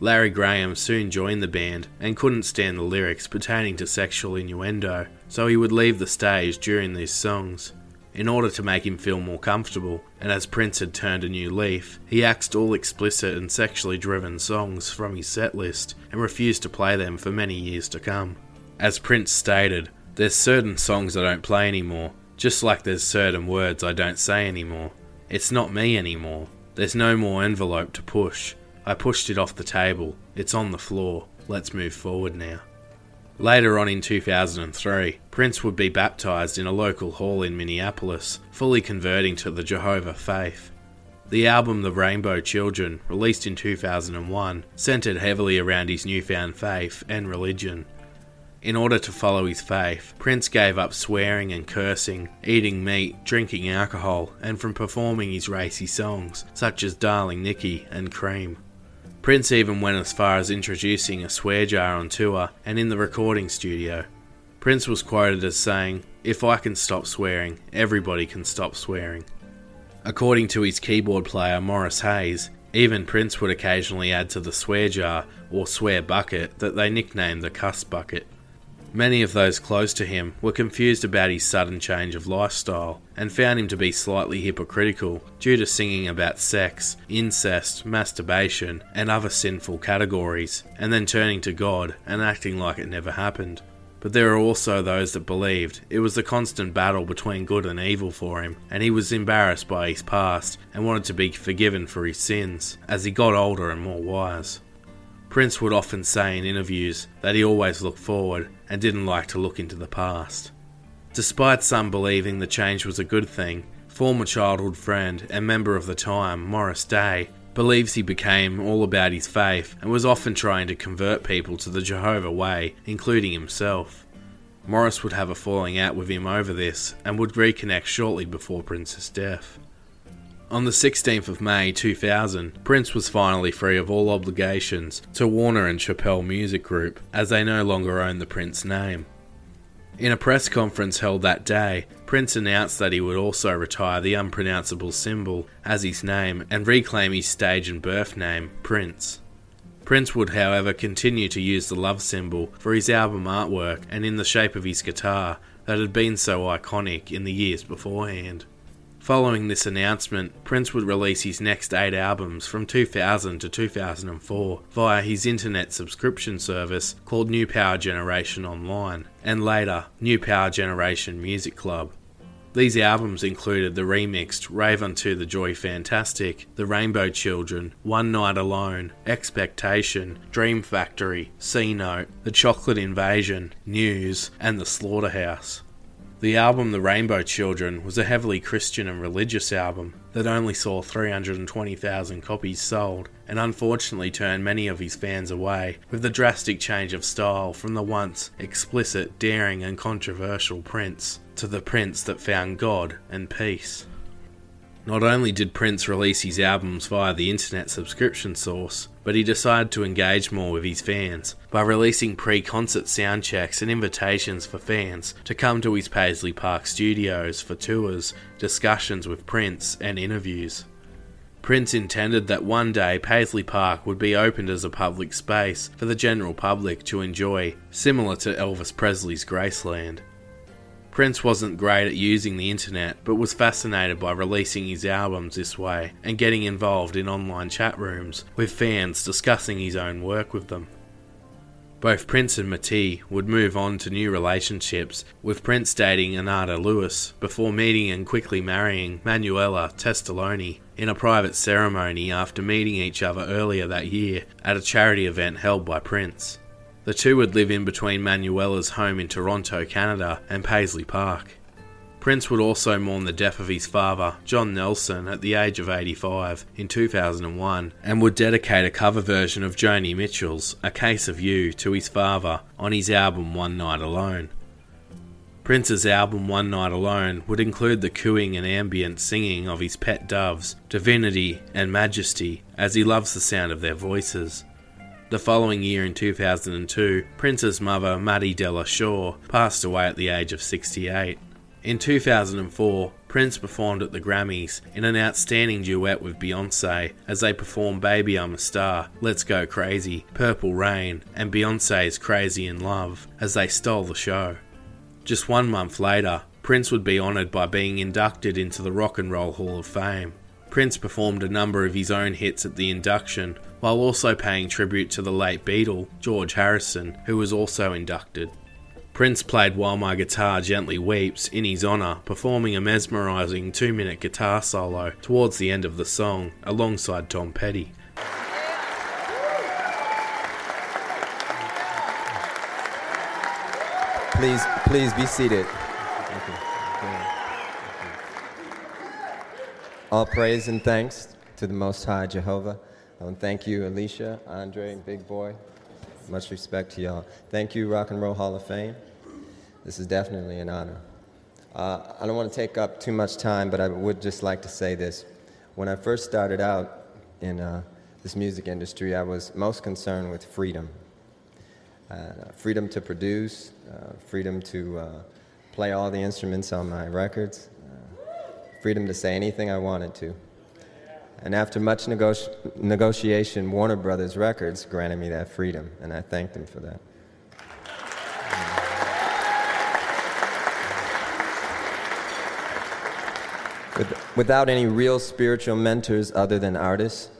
Larry Graham soon joined the band and couldn't stand the lyrics pertaining to sexual innuendo, so he would leave the stage during these songs. In order to make him feel more comfortable, and as Prince had turned a new leaf, he axed all explicit and sexually driven songs from his set list and refused to play them for many years to come. As Prince stated, there's certain songs I don't play anymore, just like there's certain words I don't say anymore. It's not me anymore. There's no more envelope to push. I pushed it off the table. It's on the floor. Let's move forward now. Later on in 2003, Prince would be baptized in a local hall in Minneapolis, fully converting to the Jehovah faith. The album The Rainbow Children, released in 2001, centered heavily around his newfound faith and religion, in order to follow his faith, Prince gave up swearing and cursing, eating meat, drinking alcohol, and from performing his racy songs, such as Darling Nikki and Cream. Prince even went as far as introducing a swear jar on tour and in the recording studio. Prince was quoted as saying, If I can stop swearing, everybody can stop swearing. According to his keyboard player Morris Hayes, even Prince would occasionally add to the swear jar or swear bucket that they nicknamed the cuss bucket. Many of those close to him were confused about his sudden change of lifestyle and found him to be slightly hypocritical due to singing about sex, incest, masturbation, and other sinful categories, and then turning to God and acting like it never happened. But there are also those that believed it was the constant battle between good and evil for him, and he was embarrassed by his past and wanted to be forgiven for his sins as he got older and more wise. Prince would often say in interviews that he always looked forward and didn't like to look into the past. Despite some believing the change was a good thing, former childhood friend and member of the time, Morris Day, believes he became all about his faith and was often trying to convert people to the Jehovah way, including himself. Morris would have a falling out with him over this and would reconnect shortly before Prince's death. On the 16th of May 2000, Prince was finally free of all obligations to Warner and Chappell Music Group, as they no longer owned the Prince name. In a press conference held that day, Prince announced that he would also retire the unpronounceable symbol as his name and reclaim his stage and birth name, Prince. Prince would, however, continue to use the love symbol for his album artwork and in the shape of his guitar that had been so iconic in the years beforehand. Following this announcement, Prince would release his next eight albums from 2000 to 2004 via his internet subscription service called New Power Generation Online, and later New Power Generation Music Club. These albums included the remixed Rave Unto the Joy Fantastic, The Rainbow Children, One Night Alone, Expectation, Dream Factory, C Note, The Chocolate Invasion, News, and The Slaughterhouse. The album The Rainbow Children was a heavily Christian and religious album that only saw 320,000 copies sold and unfortunately turned many of his fans away with the drastic change of style from the once explicit, daring, and controversial Prince to the Prince that found God and peace. Not only did Prince release his albums via the internet subscription source, but he decided to engage more with his fans by releasing pre concert sound checks and invitations for fans to come to his Paisley Park studios for tours, discussions with Prince, and interviews. Prince intended that one day Paisley Park would be opened as a public space for the general public to enjoy, similar to Elvis Presley's Graceland. Prince wasn't great at using the internet, but was fascinated by releasing his albums this way and getting involved in online chat rooms with fans discussing his own work with them. Both Prince and Mayte would move on to new relationships, with Prince dating Ananda Lewis before meeting and quickly marrying Manuela Testolini in a private ceremony after meeting each other earlier that year at a charity event held by Prince. The two would live in between Manuela's home in Toronto, Canada, and Paisley Park. Prince would also mourn the death of his father, John Nelson, at the age of 85 in 2001 and would dedicate a cover version of Joni Mitchell's A Case of You to his father on his album One Night Alone. Prince's album One Night Alone would include the cooing and ambient singing of his pet doves, Divinity and Majesty, as he loves the sound of their voices. The following year in 2002, Prince's mother, Mattie Della Shaw, passed away at the age of 68. In 2004, Prince performed at the Grammys in an outstanding duet with Beyonce as they performed Baby I'm a Star, Let's Go Crazy, Purple Rain, and Beyonce's Crazy in Love as they stole the show. Just one month later, Prince would be honoured by being inducted into the Rock and Roll Hall of Fame. Prince performed a number of his own hits at the induction, while also paying tribute to the late Beatle, George Harrison, who was also inducted. Prince played While My Guitar Gently Weeps in his honour, performing a mesmerising two minute guitar solo towards the end of the song alongside Tom Petty. Please, please be seated. All praise and thanks to the Most High Jehovah. Thank you, Alicia, Andre, and Big Boy. Much respect to y'all. Thank you, Rock and Roll Hall of Fame. This is definitely an honor. Uh, I don't want to take up too much time, but I would just like to say this. When I first started out in uh, this music industry, I was most concerned with freedom uh, freedom to produce, uh, freedom to uh, play all the instruments on my records, freedom to say anything I wanted to. And after much negoti- negotiation, Warner Brothers Records granted me that freedom, and I thanked them for that. With, without any real spiritual mentors other than artists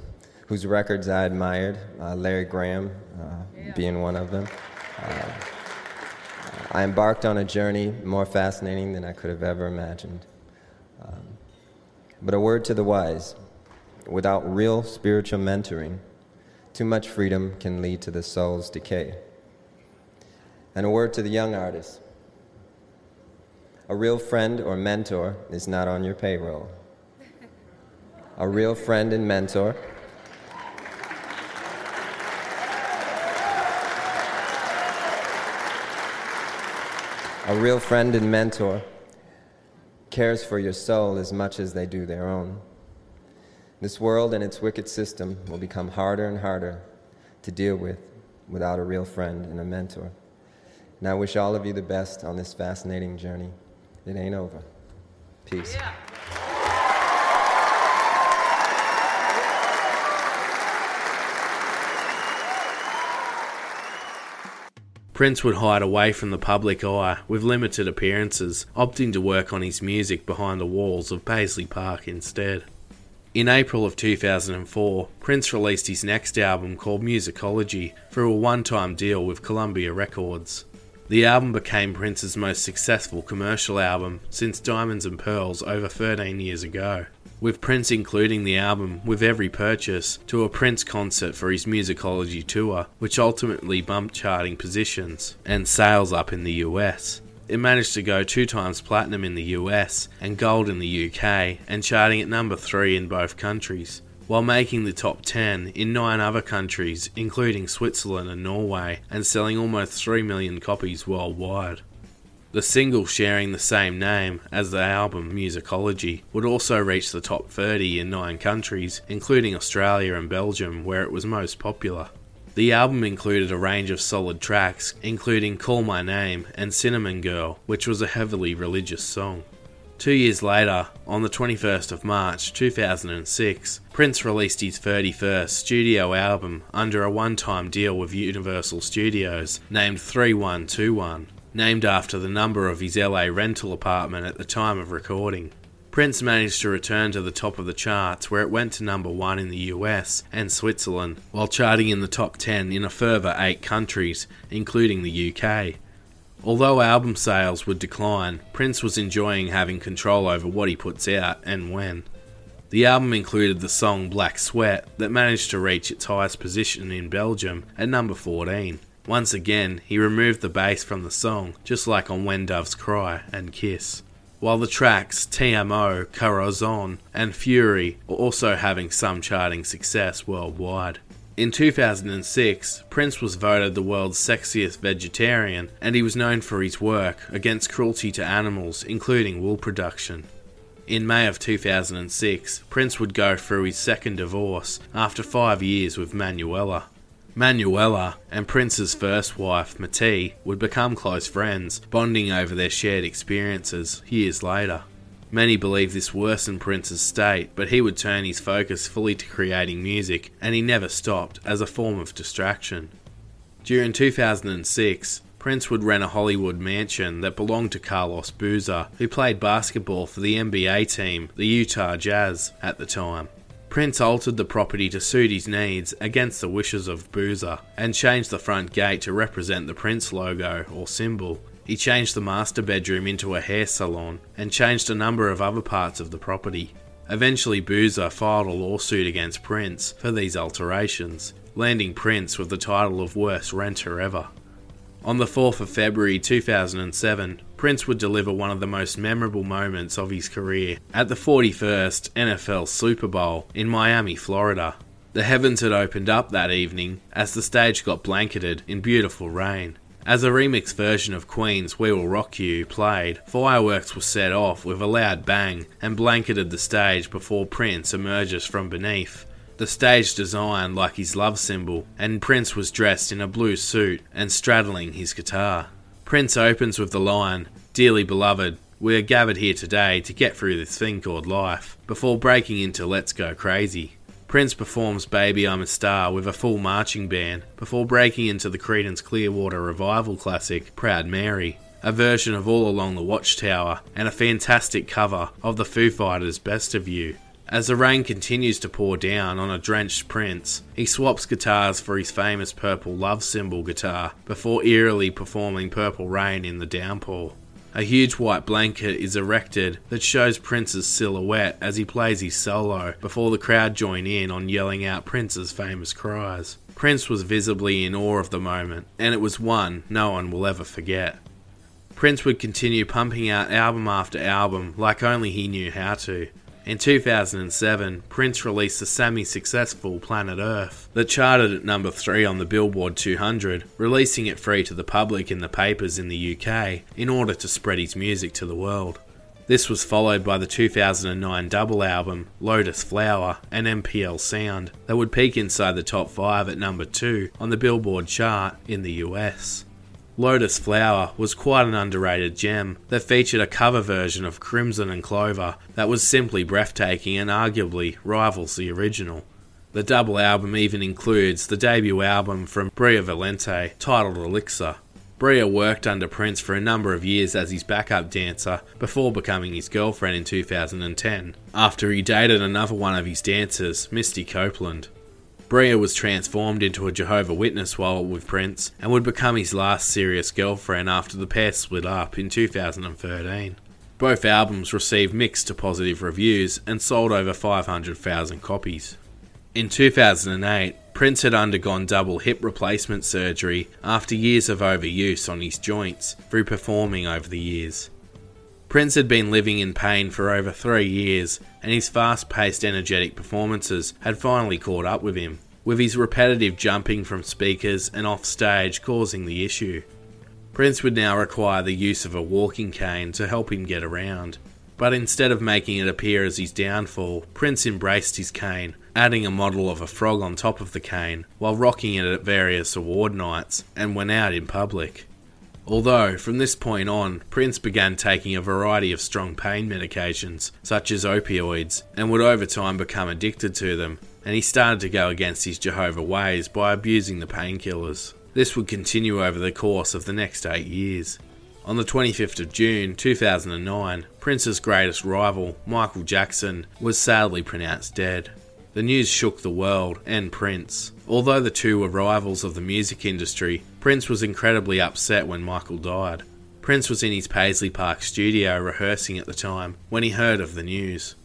whose records I admired, uh, Larry Graham uh, being one of them, uh, I embarked on a journey more fascinating than I could have ever imagined. But a word to the wise without real spiritual mentoring, too much freedom can lead to the soul's decay. And a word to the young artist a real friend or mentor is not on your payroll. A real friend and mentor. A real friend and mentor cares for your soul as much as they do their own. This world and its wicked system will become harder and harder to deal with without a real friend and a mentor. And I wish all of you the best on this fascinating journey. It ain't over. Peace. Yeah. Prince would hide away from the public eye with limited appearances, opting to work on his music behind the walls of Paisley Park instead. In April of 2004, Prince released his next album called Musicology through a one time deal with Columbia Records. The album became Prince's most successful commercial album since Diamonds and Pearls over 13 years ago, with Prince including the album with every purchase to a Prince concert for his Musicology tour, which ultimately bumped charting positions and sales up in the US. It managed to go two times platinum in the US and gold in the UK, and charting at number three in both countries, while making the top 10 in nine other countries, including Switzerland and Norway, and selling almost 3 million copies worldwide. The single sharing the same name as the album Musicology would also reach the top 30 in nine countries, including Australia and Belgium, where it was most popular. The album included a range of solid tracks, including Call My Name and Cinnamon Girl, which was a heavily religious song. Two years later, on the 21st of March 2006, Prince released his 31st studio album under a one time deal with Universal Studios named 3121, named after the number of his LA rental apartment at the time of recording. Prince managed to return to the top of the charts, where it went to number one in the US and Switzerland, while charting in the top 10 in a further eight countries, including the UK. Although album sales would decline, Prince was enjoying having control over what he puts out and when. The album included the song Black Sweat that managed to reach its highest position in Belgium at number 14. Once again, he removed the bass from the song, just like on When Doves Cry and Kiss. while the tracks Te Amo, Corazon, and Fury are also having some charting success worldwide. In 2006, Prince was voted the world's sexiest vegetarian, and he was known for his work against cruelty to animals, including wool production. In May of 2006, Prince would go through his second divorce after five years with Manuela. Manuela and Prince's first wife, Mayte, would become close friends, bonding over their shared experiences years later. Many believe this worsened Prince's state, but he would turn his focus fully to creating music, and he never stopped as a form of distraction. During 2006, Prince would rent a Hollywood mansion that belonged to Carlos Boozer, who played basketball for the NBA team, the Utah Jazz, at the time. Prince altered the property to suit his needs against the wishes of Boozer and changed the front gate to represent the Prince logo or symbol, he changed the master bedroom into a hair salon and changed a number of other parts of the property. Eventually, Boozer filed a lawsuit against Prince for these alterations, landing Prince with the title of worst renter ever. On the 4th of February 2007, Prince would deliver one of the most memorable moments of his career at the 41st NFL Super Bowl in Miami, Florida. The heavens had opened up that evening as the stage got blanketed in beautiful rain. As a remix version of Queen's We Will Rock You played, fireworks were set off with a loud bang and blanketed the stage before Prince emerges from beneath. The stage design like his love symbol, and Prince was dressed in a blue suit and straddling his guitar. Prince opens with the line, Dearly beloved, we are gathered here today to get through this thing called life, before breaking into Let's Go Crazy. Prince performs Baby I'm a Star with a full marching band before breaking into the Creedence Clearwater Revival classic Proud Mary, a version of All Along the Watchtower, and a fantastic cover of the Foo Fighters' Best of You. As the rain continues to pour down on a drenched Prince, he swaps guitars for his famous purple love symbol guitar before eerily performing Purple Rain in the downpour. A huge white blanket is erected that shows Prince's silhouette as he plays his solo before the crowd join in on yelling out Prince's famous cries. Prince was visibly in awe of the moment, and it was one no one will ever forget. Prince would continue pumping out album after album like only he knew how to, in 2007, Prince released the semi successful Planet Earth that charted at number 3 on the Billboard 200, releasing it free to the public in the papers in the UK in order to spread his music to the world. This was followed by the 2009 double album Lotus Flower and MPL Sound that would peak inside the top 5 at number 2 on the Billboard chart in the US. Lotus Flower was quite an underrated gem that featured a cover version of Crimson and Clover that was simply breathtaking and arguably rivals the original. The double album even includes the debut album from Bria Valente titled Elixir. Bria worked under Prince for a number of years as his backup dancer before becoming his girlfriend in 2010, after he dated another one of his dancers, Misty Copeland. Bria was transformed into a Jehovah Witness while with Prince and would become his last serious girlfriend after the pair split up in 2013. Both albums received mixed to positive reviews and sold over 500,000 copies. In 2008, Prince had undergone double hip replacement surgery after years of overuse on his joints through performing over the years. Prince had been living in pain for over three years, and his fast paced, energetic performances had finally caught up with him, with his repetitive jumping from speakers and off stage causing the issue. Prince would now require the use of a walking cane to help him get around. But instead of making it appear as his downfall, Prince embraced his cane, adding a model of a frog on top of the cane while rocking it at various award nights and when out in public. Although, from this point on, Prince began taking a variety of strong pain medications, such as opioids, and would over time become addicted to them, and he started to go against his Jehovah ways by abusing the painkillers. This would continue over the course of the next eight years. On the 25th of June 2009, Prince's greatest rival, Michael Jackson, was sadly pronounced dead. The news shook the world and Prince. Although the two were rivals of the music industry, Prince was incredibly upset when Michael died. Prince was in his Paisley Park studio rehearsing at the time when he heard of the news.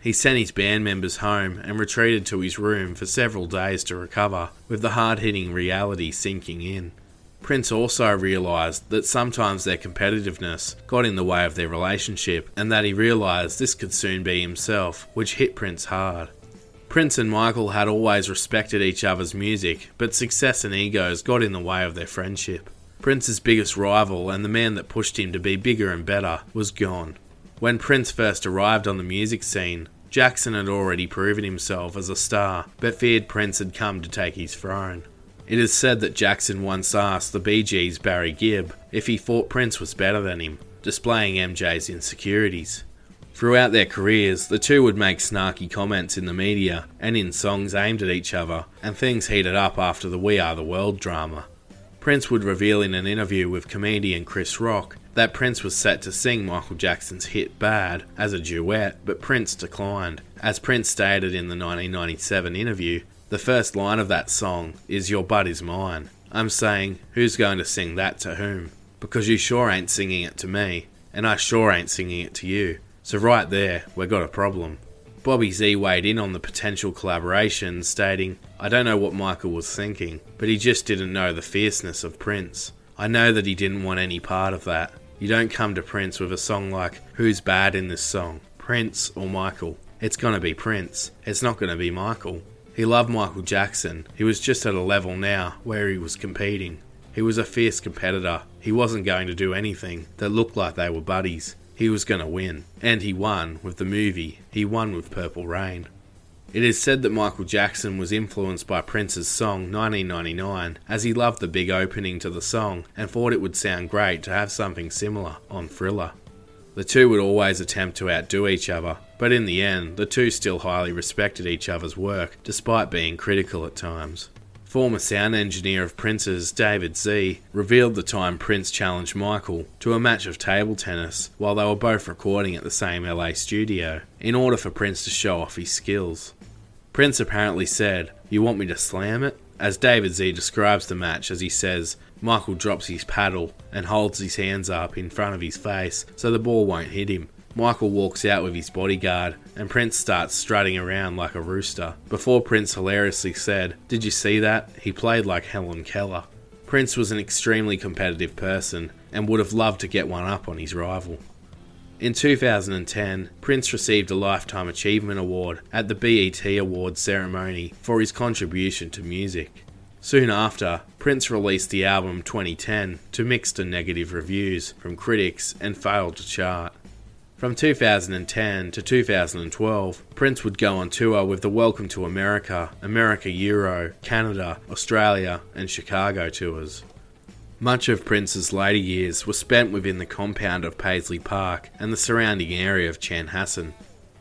He sent his band members home and retreated to his room for several days to recover, with the hard hitting reality sinking in. Prince also realised that sometimes their competitiveness got in the way of their relationship and that he realised this could soon be himself, which hit Prince hard. Prince and Michael had always respected each other's music, but success and egos got in the way of their friendship. Prince's biggest rival and the man that pushed him to be bigger and better was gone. When Prince first arrived on the music scene, Jackson had already proven himself as a star, but feared Prince had come to take his throne. It is said that Jackson once asked the Bee Gees' Barry Gibb if he thought Prince was better than him, displaying MJ's insecurities. Throughout their careers, the two would make snarky comments in the media and in songs aimed at each other, and things heated up after the We Are the World drama. Prince would reveal in an interview with comedian Chris Rock that Prince was set to sing Michael Jackson's hit Bad as a duet, but Prince declined. As Prince stated in the 1997 interview, the first line of that song is Your butt is mine. I'm saying, who's going to sing that to whom? Because you sure ain't singing it to me, and I sure ain't singing it to you. So right there, we've got a problem. Bobby Z weighed in on the potential collaboration, stating, I don't know what Michael was thinking, but he just didn't know the fierceness of Prince. I know that he didn't want any part of that. You don't come to Prince with a song like, Who's bad in this song? Prince or Michael? It's gonna be Prince. It's not gonna be Michael. He loved Michael Jackson. He was just at a level now where he was competing. He was a fierce competitor. He wasn't going to do anything that looked like they were buddies. He was going to win. And he won with the movie. He won with Purple Rain. It is said that Michael Jackson was influenced by Prince's song 1999 as he loved the big opening to the song and thought it would sound great to have something similar on Thriller. The two would always attempt to outdo each other, but in the end, the two still highly respected each other's work, despite being critical at times. Former sound engineer of Prince's, David Z, revealed the time Prince challenged Michael to a match of table tennis while they were both recording at the same LA studio, in order for Prince to show off his skills. Prince apparently said, You want me to slam it? As David Z describes the match as he says, Michael drops his paddle and holds his hands up in front of his face so the ball won't hit him. Michael walks out with his bodyguard, and Prince starts strutting around like a rooster. Before Prince hilariously said, Did you see that? He played like Helen Keller. Prince was an extremely competitive person and would have loved to get one up on his rival. In 2010, Prince received a Lifetime Achievement Award at the BET Awards ceremony for his contribution to music. Soon after, Prince released the album 2010 to mixed and negative reviews from critics and failed to chart. From 2010 to 2012, Prince would go on tour with the Welcome to America, America Euro, Canada, Australia, and Chicago tours. Much of Prince's later years were spent within the compound of Paisley Park and the surrounding area of Chanhassen.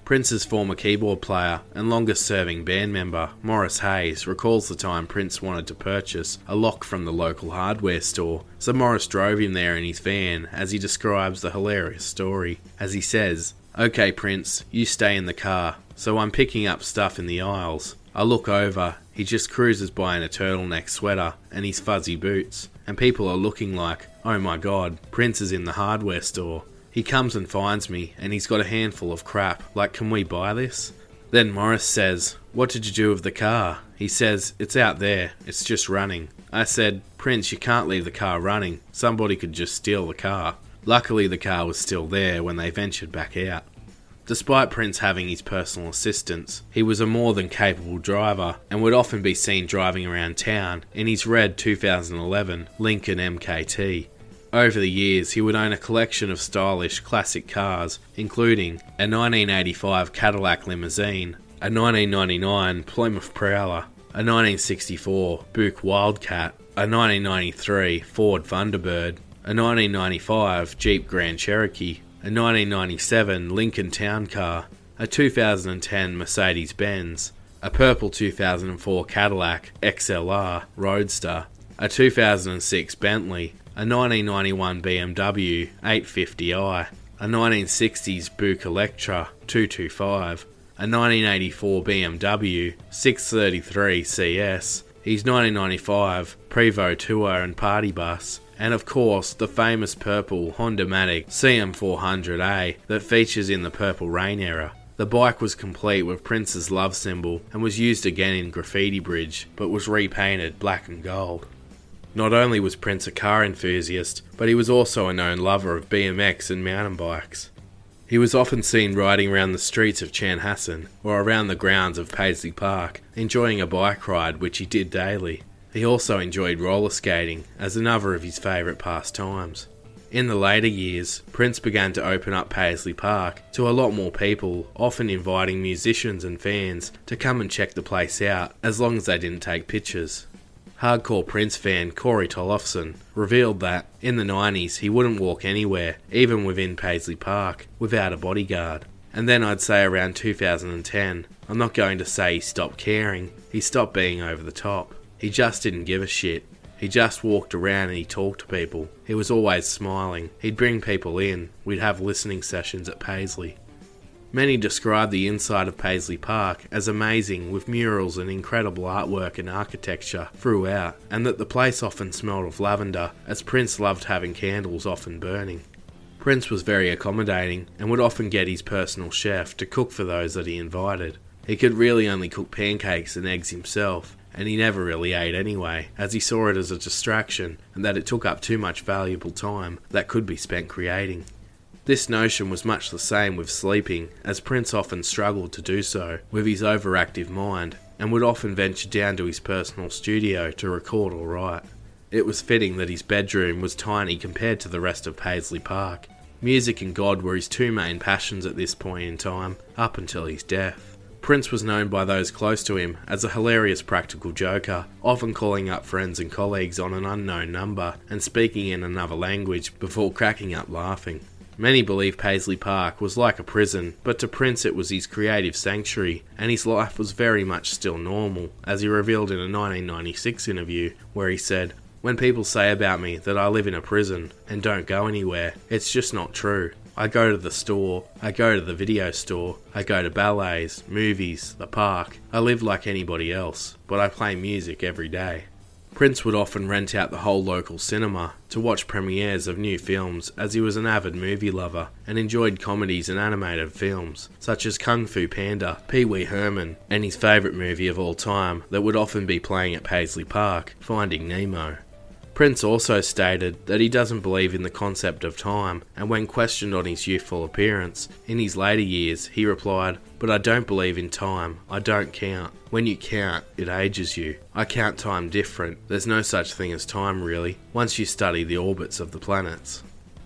Prince's former keyboard player and longest serving band member, Morris Hayes, recalls the time Prince wanted to purchase a lock from the local hardware store, so Morris drove him there in his van as he describes the hilarious story. As he says, Okay, Prince, you stay in the car. So I'm picking up stuff in the aisles. I look over, he just cruises by in a turtleneck sweater and his fuzzy boots and people are looking like, oh my god, Prince is in the hardware store. He comes and finds me, and he's got a handful of crap, like, can we buy this? Then Morris says, What did you do with the car? He says, It's out there, it's just running. I said, Prince, you can't leave the car running. Somebody could just steal the car. Luckily, the car was still there when they ventured back out. Despite Prince having his personal assistants, he was a more than capable driver and would often be seen driving around town in his red 2011 Lincoln MKT. Over the years, he would own a collection of stylish classic cars, including a 1985 Cadillac Limousine, a 1999 Plymouth Prowler, a 1964 Buick Wildcat, a 1993 Ford Thunderbird, a 1995 Jeep Grand Cherokee, a 1997 Lincoln Town Car, a 2010 Mercedes Benz, a purple 2004 Cadillac XLR Roadster, a 2006 Bentley, a 1991 BMW 850i, a 1960s Buick Electra 225, a 1984 BMW 633 CS, his 1995 Prevost Tour and Party Bus, and of course the famous purple Honda Matic CM400A that features in the Purple Rain era. The bike was complete with Prince's love symbol and was used again in Graffiti Bridge, but was repainted black and gold. Not only was Prince a car enthusiast, but he was also a known lover of BMX and mountain bikes. He was often seen riding around the streets of Chanhassen or around the grounds of Paisley Park, enjoying a bike ride which he did daily. He also enjoyed roller skating as another of his favourite pastimes. In the later years, Prince began to open up Paisley Park to a lot more people, often inviting musicians and fans to come and check the place out as long as they didn't take pictures. Hardcore Prince fan Corey Tollefson revealed that in the 90s he wouldn't walk anywhere, even within Paisley Park, without a bodyguard. And then I'd say around 2010, I'm not going to say he stopped caring, he stopped being over the top. He just didn't give a shit. He just walked around and he talked to people. He was always smiling. He'd bring people in. We'd have listening sessions at Paisley. Many describe the inside of Paisley Park as amazing with murals and incredible artwork and architecture throughout, and that the place often smelled of lavender, as Prince loved having candles often burning. Prince was very accommodating and would often get his personal chef to cook for those that he invited. He could really only cook pancakes and eggs himself, and he never really ate anyway, as he saw it as a distraction and that it took up too much valuable time that could be spent creating. This notion was much the same with sleeping, as Prince often struggled to do so with his overactive mind, and would often venture down to his personal studio to record or write. It was fitting that his bedroom was tiny compared to the rest of Paisley Park. Music and God were his two main passions at this point in time, up until his death. Prince was known by those close to him as a hilarious practical joker, often calling up friends and colleagues on an unknown number and speaking in another language before cracking up laughing. Many believe Paisley Park was like a prison, but to Prince it was his creative sanctuary, and his life was very much still normal, as he revealed in a 1996 interview, where he said, When people say about me that I live in a prison and don't go anywhere, it's just not true. I go to the store, I go to the video store, I go to ballets, movies, the park. I live like anybody else, but I play music every day. Prince would often rent out the whole local cinema to watch premieres of new films as he was an avid movie lover and enjoyed comedies and animated films such as Kung Fu Panda, Pee Wee Herman, and his favourite movie of all time that would often be playing at Paisley Park, Finding Nemo. Prince also stated that he doesn't believe in the concept of time, and when questioned on his youthful appearance, in his later years, he replied, But I don't believe in time, I don't count. When you count, it ages you. I count time different, there's no such thing as time really, once you study the orbits of the planets.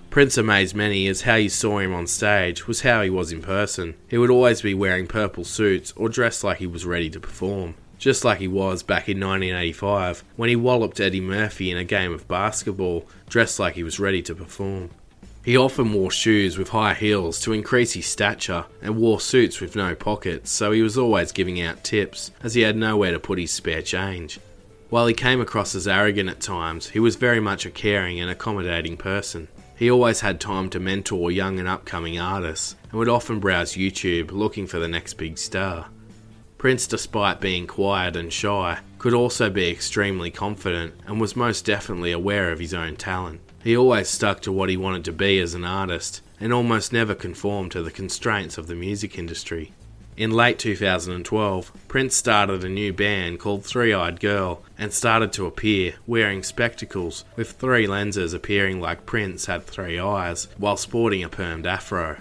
Prince amazed many as how you saw him on stage was how he was in person. He would always be wearing purple suits or dressed like he was ready to perform just like he was back in 1985 when he walloped Eddie Murphy in a game of basketball, dressed like he was ready to perform. He often wore shoes with high heels to increase his stature and wore suits with no pockets, so he was always giving out tips as he had nowhere to put his spare change. While he came across as arrogant at times, he was very much a caring and accommodating person. He always had time to mentor young and upcoming artists and would often browse YouTube looking for the next big star. Prince, despite being quiet and shy, could also be extremely confident and was most definitely aware of his own talent. He always stuck to what he wanted to be as an artist and almost never conformed to the constraints of the music industry. In late 2012, Prince started a new band called Three Eyed Girl and started to appear wearing spectacles with three lenses appearing like Prince had three eyes while sporting a permed afro.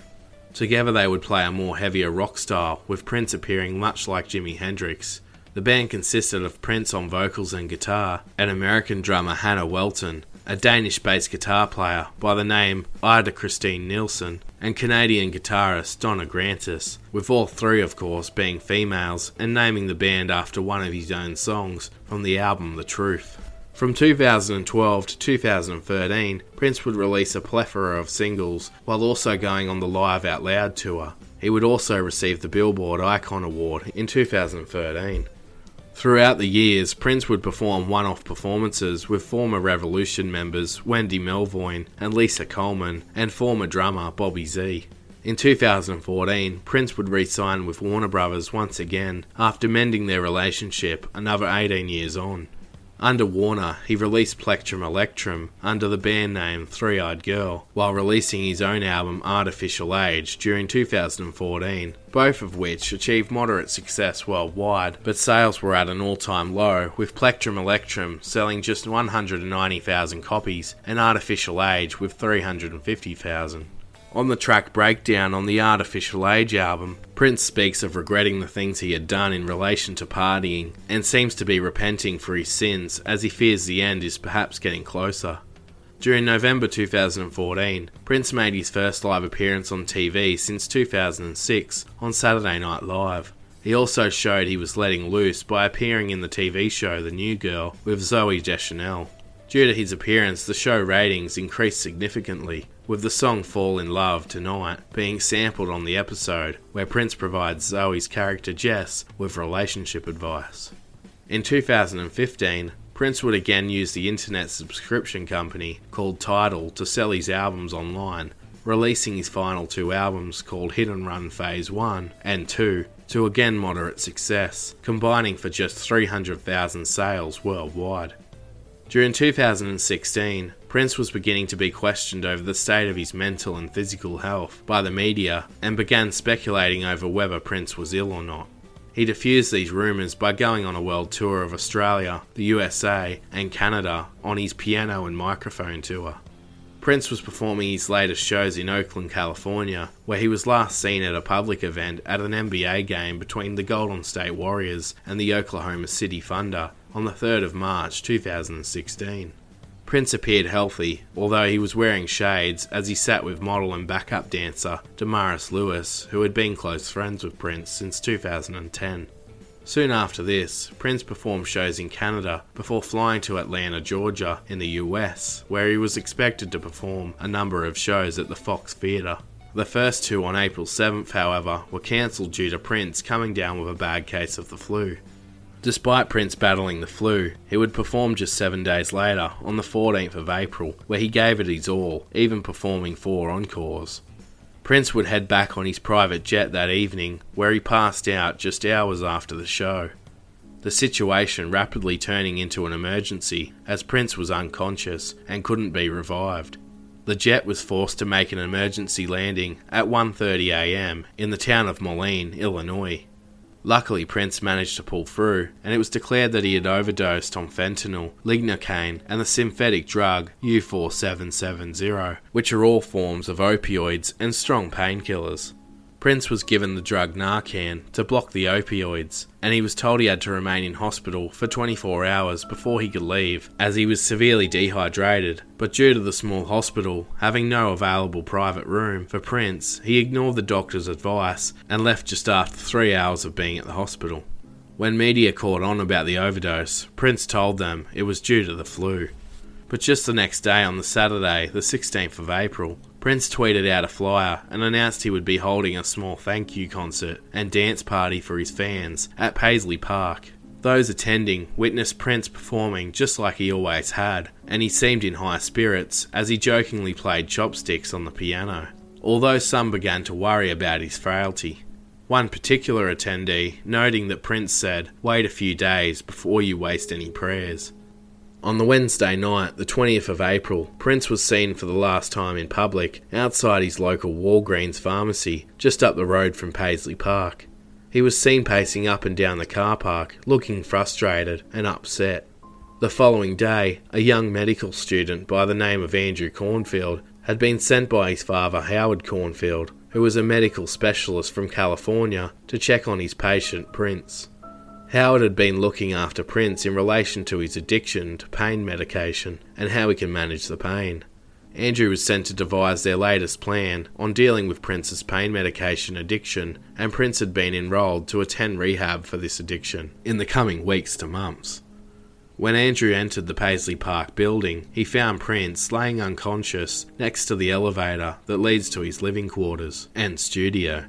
Together they would play a more heavier rock style, with Prince appearing much like Jimi Hendrix. The band consisted of Prince on vocals and guitar, and American drummer Hannah Welton, a Danish bass guitar player by the name Ida Kristine Nielsen, and Canadian guitarist Donna Grantis, with all three, of course, being females and naming the band after one of his own songs from the album The Truth. From 2012 to 2013, Prince would release a plethora of singles while also going on the Live Out Loud tour. He would also receive the Billboard Icon Award in 2013. Throughout the years, Prince would perform one off performances with former Revolution members Wendy Melvoin and Lisa Coleman and former drummer Bobby Z. In 2014, Prince would re sign with Warner Brothers once again after mending their relationship another 18 years on. Under Warner, he released Plectrum Electrum under the band name Three Eyed Girl, while releasing his own album Art Official Age during 2014, both of which achieved moderate success worldwide, but sales were at an all time low, with Plectrum Electrum selling just 190,000 copies and Art Official Age with 350,000. On the track Breakdown on the Art Official Age album, Prince speaks of regretting the things he had done in relation to partying and seems to be repenting for his sins as he fears the end is perhaps getting closer. During November 2014, Prince made his first live appearance on TV since 2006 on Saturday Night Live. He also showed he was letting loose by appearing in the TV show The New Girl with Zooey Deschanel. Due to his appearance, the show ratings increased significantly, with the song Fall in Love Tonight being sampled on the episode, where Prince provides Zooey's character Jess with relationship advice. In 2015, Prince would again use the internet subscription company called Tidal to sell his albums online, releasing his final two albums called Hit and Run Phase 1 and 2 to again moderate success, combining for just 300,000 sales worldwide. During 2016, Prince was beginning to be questioned over the state of his mental and physical health by the media and began speculating over whether Prince was ill or not. He diffused these rumours by going on a world tour of Australia, the USA, and Canada on his piano and microphone tour. Prince was performing his latest shows in Oakland, California, where he was last seen at a public event at an NBA game between the Golden State Warriors and the Oklahoma City Thunder on the 3rd of March 2016. Prince appeared healthy, although he was wearing shades as he sat with model and backup dancer Damaris Lewis, who had been close friends with Prince since 2010. Soon after this, Prince performed shows in Canada before flying to Atlanta, Georgia, in the US, where he was expected to perform a number of shows at the Fox Theatre. The first two on April 7th, however, were cancelled due to Prince coming down with a bad case of the flu. Despite Prince battling the flu, he would perform just seven days later, on the 14th of April, where he gave it his all, even performing four encores. Prince would head back on his private jet that evening, where he passed out just hours after the show. The situation rapidly turning into an emergency as Prince was unconscious and couldn't be revived. The jet was forced to make an emergency landing at 1:30 a.m. in the town of Moline, Illinois. Luckily, Prince managed to pull through, and it was declared that he had overdosed on fentanyl, lignocaine, and the synthetic drug U4770, which are all forms of opioids and strong painkillers. Prince was given the drug Narcan to block the opioids, and he was told he had to remain in hospital for 24 hours before he could leave, as he was severely dehydrated. But due to the small hospital having no available private room for Prince, he ignored the doctor's advice and left just after three hours of being at the hospital. When media caught on about the overdose, Prince told them it was due to the flu. But just the next day, on the Saturday, the 16th of April, Prince tweeted out a flyer and announced he would be holding a small thank you concert and dance party for his fans at Paisley Park. Those attending witnessed Prince performing just like he always had, and he seemed in high spirits as he jokingly played chopsticks on the piano, although some began to worry about his frailty. One particular attendee noting that Prince said, Wait a few days before you waste any prayers. On the Wednesday night, the 20th of April, Prince was seen for the last time in public outside his local Walgreens pharmacy just up the road from Paisley Park. He was seen pacing up and down the car park, looking frustrated and upset. The following day, a young medical student by the name of Andrew Kornfeld had been sent by his father, Howard Kornfeld, who was a medical specialist from California, to check on his patient, Prince. Howard had been looking after Prince in relation to his addiction to pain medication and how he can manage the pain. Andrew was sent to devise their latest plan on dealing with Prince's pain medication addiction, and Prince had been enrolled to attend rehab for this addiction in the coming weeks to months. When Andrew entered the Paisley Park building, he found Prince laying unconscious next to the elevator that leads to his living quarters and studio.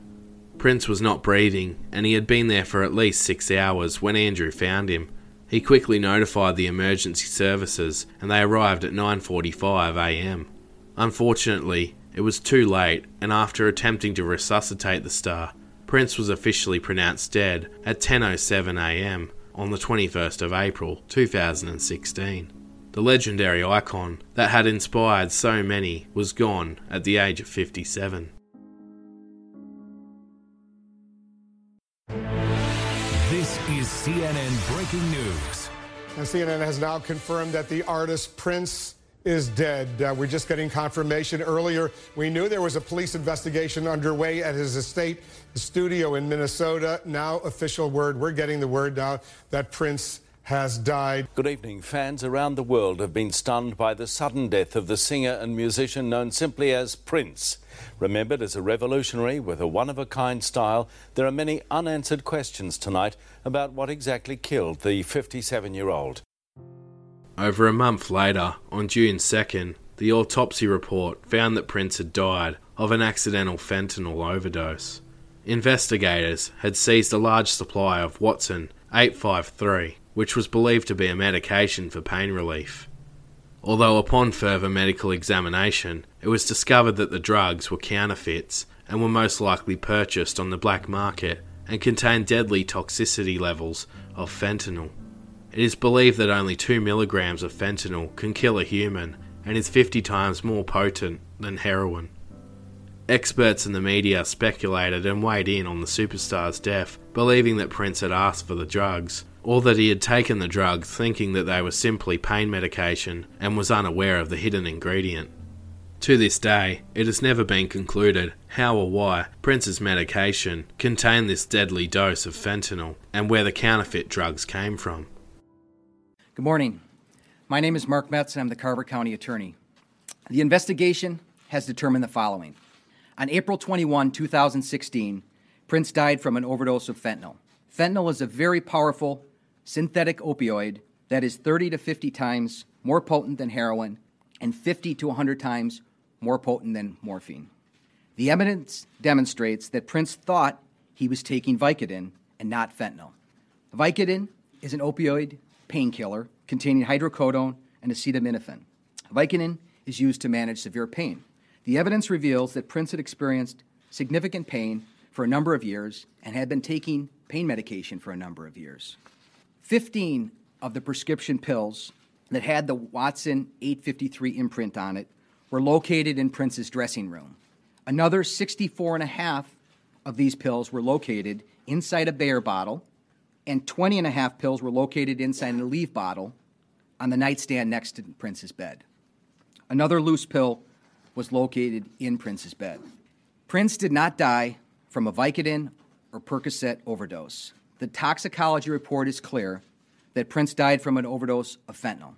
Prince was not breathing, and he had been there for at least six hours when Andrew found him. He quickly notified the emergency services, and they arrived at 9:45 a.m. Unfortunately, it was too late, and after attempting to resuscitate the star, Prince was officially pronounced dead at 10:07 a.m. on the 21st of April 2016. The legendary icon that had inspired so many was gone at the age of 57. CNN breaking news. And CNN has now confirmed that the artist Prince is dead. Uh, we're just getting confirmation. Earlier, we knew there was a police investigation underway at his estate studio in Minnesota. Now, official word. We're getting the word now that Prince has died. Good evening. Fans around the world have been stunned by the sudden death of the singer and musician known simply as Prince. Remembered as a revolutionary with a one of a kind style, there are many unanswered questions tonight about what exactly killed the 57 year old. Over a month later, on June 2nd, the autopsy report found that Prince had died of an accidental fentanyl overdose. Investigators had seized a large supply of Watson 853, which was believed to be a medication for pain relief. Although, upon further medical examination, it was discovered that the drugs were counterfeits and were most likely purchased on the black market and contained deadly toxicity levels of fentanyl. It is believed that only 2 milligrams of fentanyl can kill a human and is 50 times more potent than heroin. Experts in the media speculated and weighed in on the superstar's death, believing that Prince had asked for the drugs, or that he had taken the drugs thinking that they were simply pain medication and was unaware of the hidden ingredient. To this day, it has never been concluded how or why Prince's medication contained this deadly dose of fentanyl and where the counterfeit drugs came from. Good morning. My name is Mark Metz, and I'm the Carver County Attorney. The investigation has determined the following. On April 21, 2016, Prince died from an overdose of fentanyl. Fentanyl is a very powerful synthetic opioid that is 30 to 50 times more potent than heroin and 50 to 100 times more potent than morphine. The evidence demonstrates that Prince thought he was taking Vicodin and not fentanyl. Vicodin is an opioid painkiller containing hydrocodone and acetaminophen. Vicodin is used to manage severe pain. The evidence reveals that Prince had experienced significant pain for a number of years and had been taking pain medication for a number of years. 15 of the prescription pills that had the Watson 853 imprint on it were located in Prince's dressing room. Another 64 and a half of these pills were located inside a Bayer bottle, and 20 and a half pills were located inside Aleve bottle on the nightstand next to Prince's bed. Another loose pill was located in Prince's bed. Prince did not die from a Vicodin or Percocet overdose. The toxicology report is clear that Prince died from an overdose of fentanyl.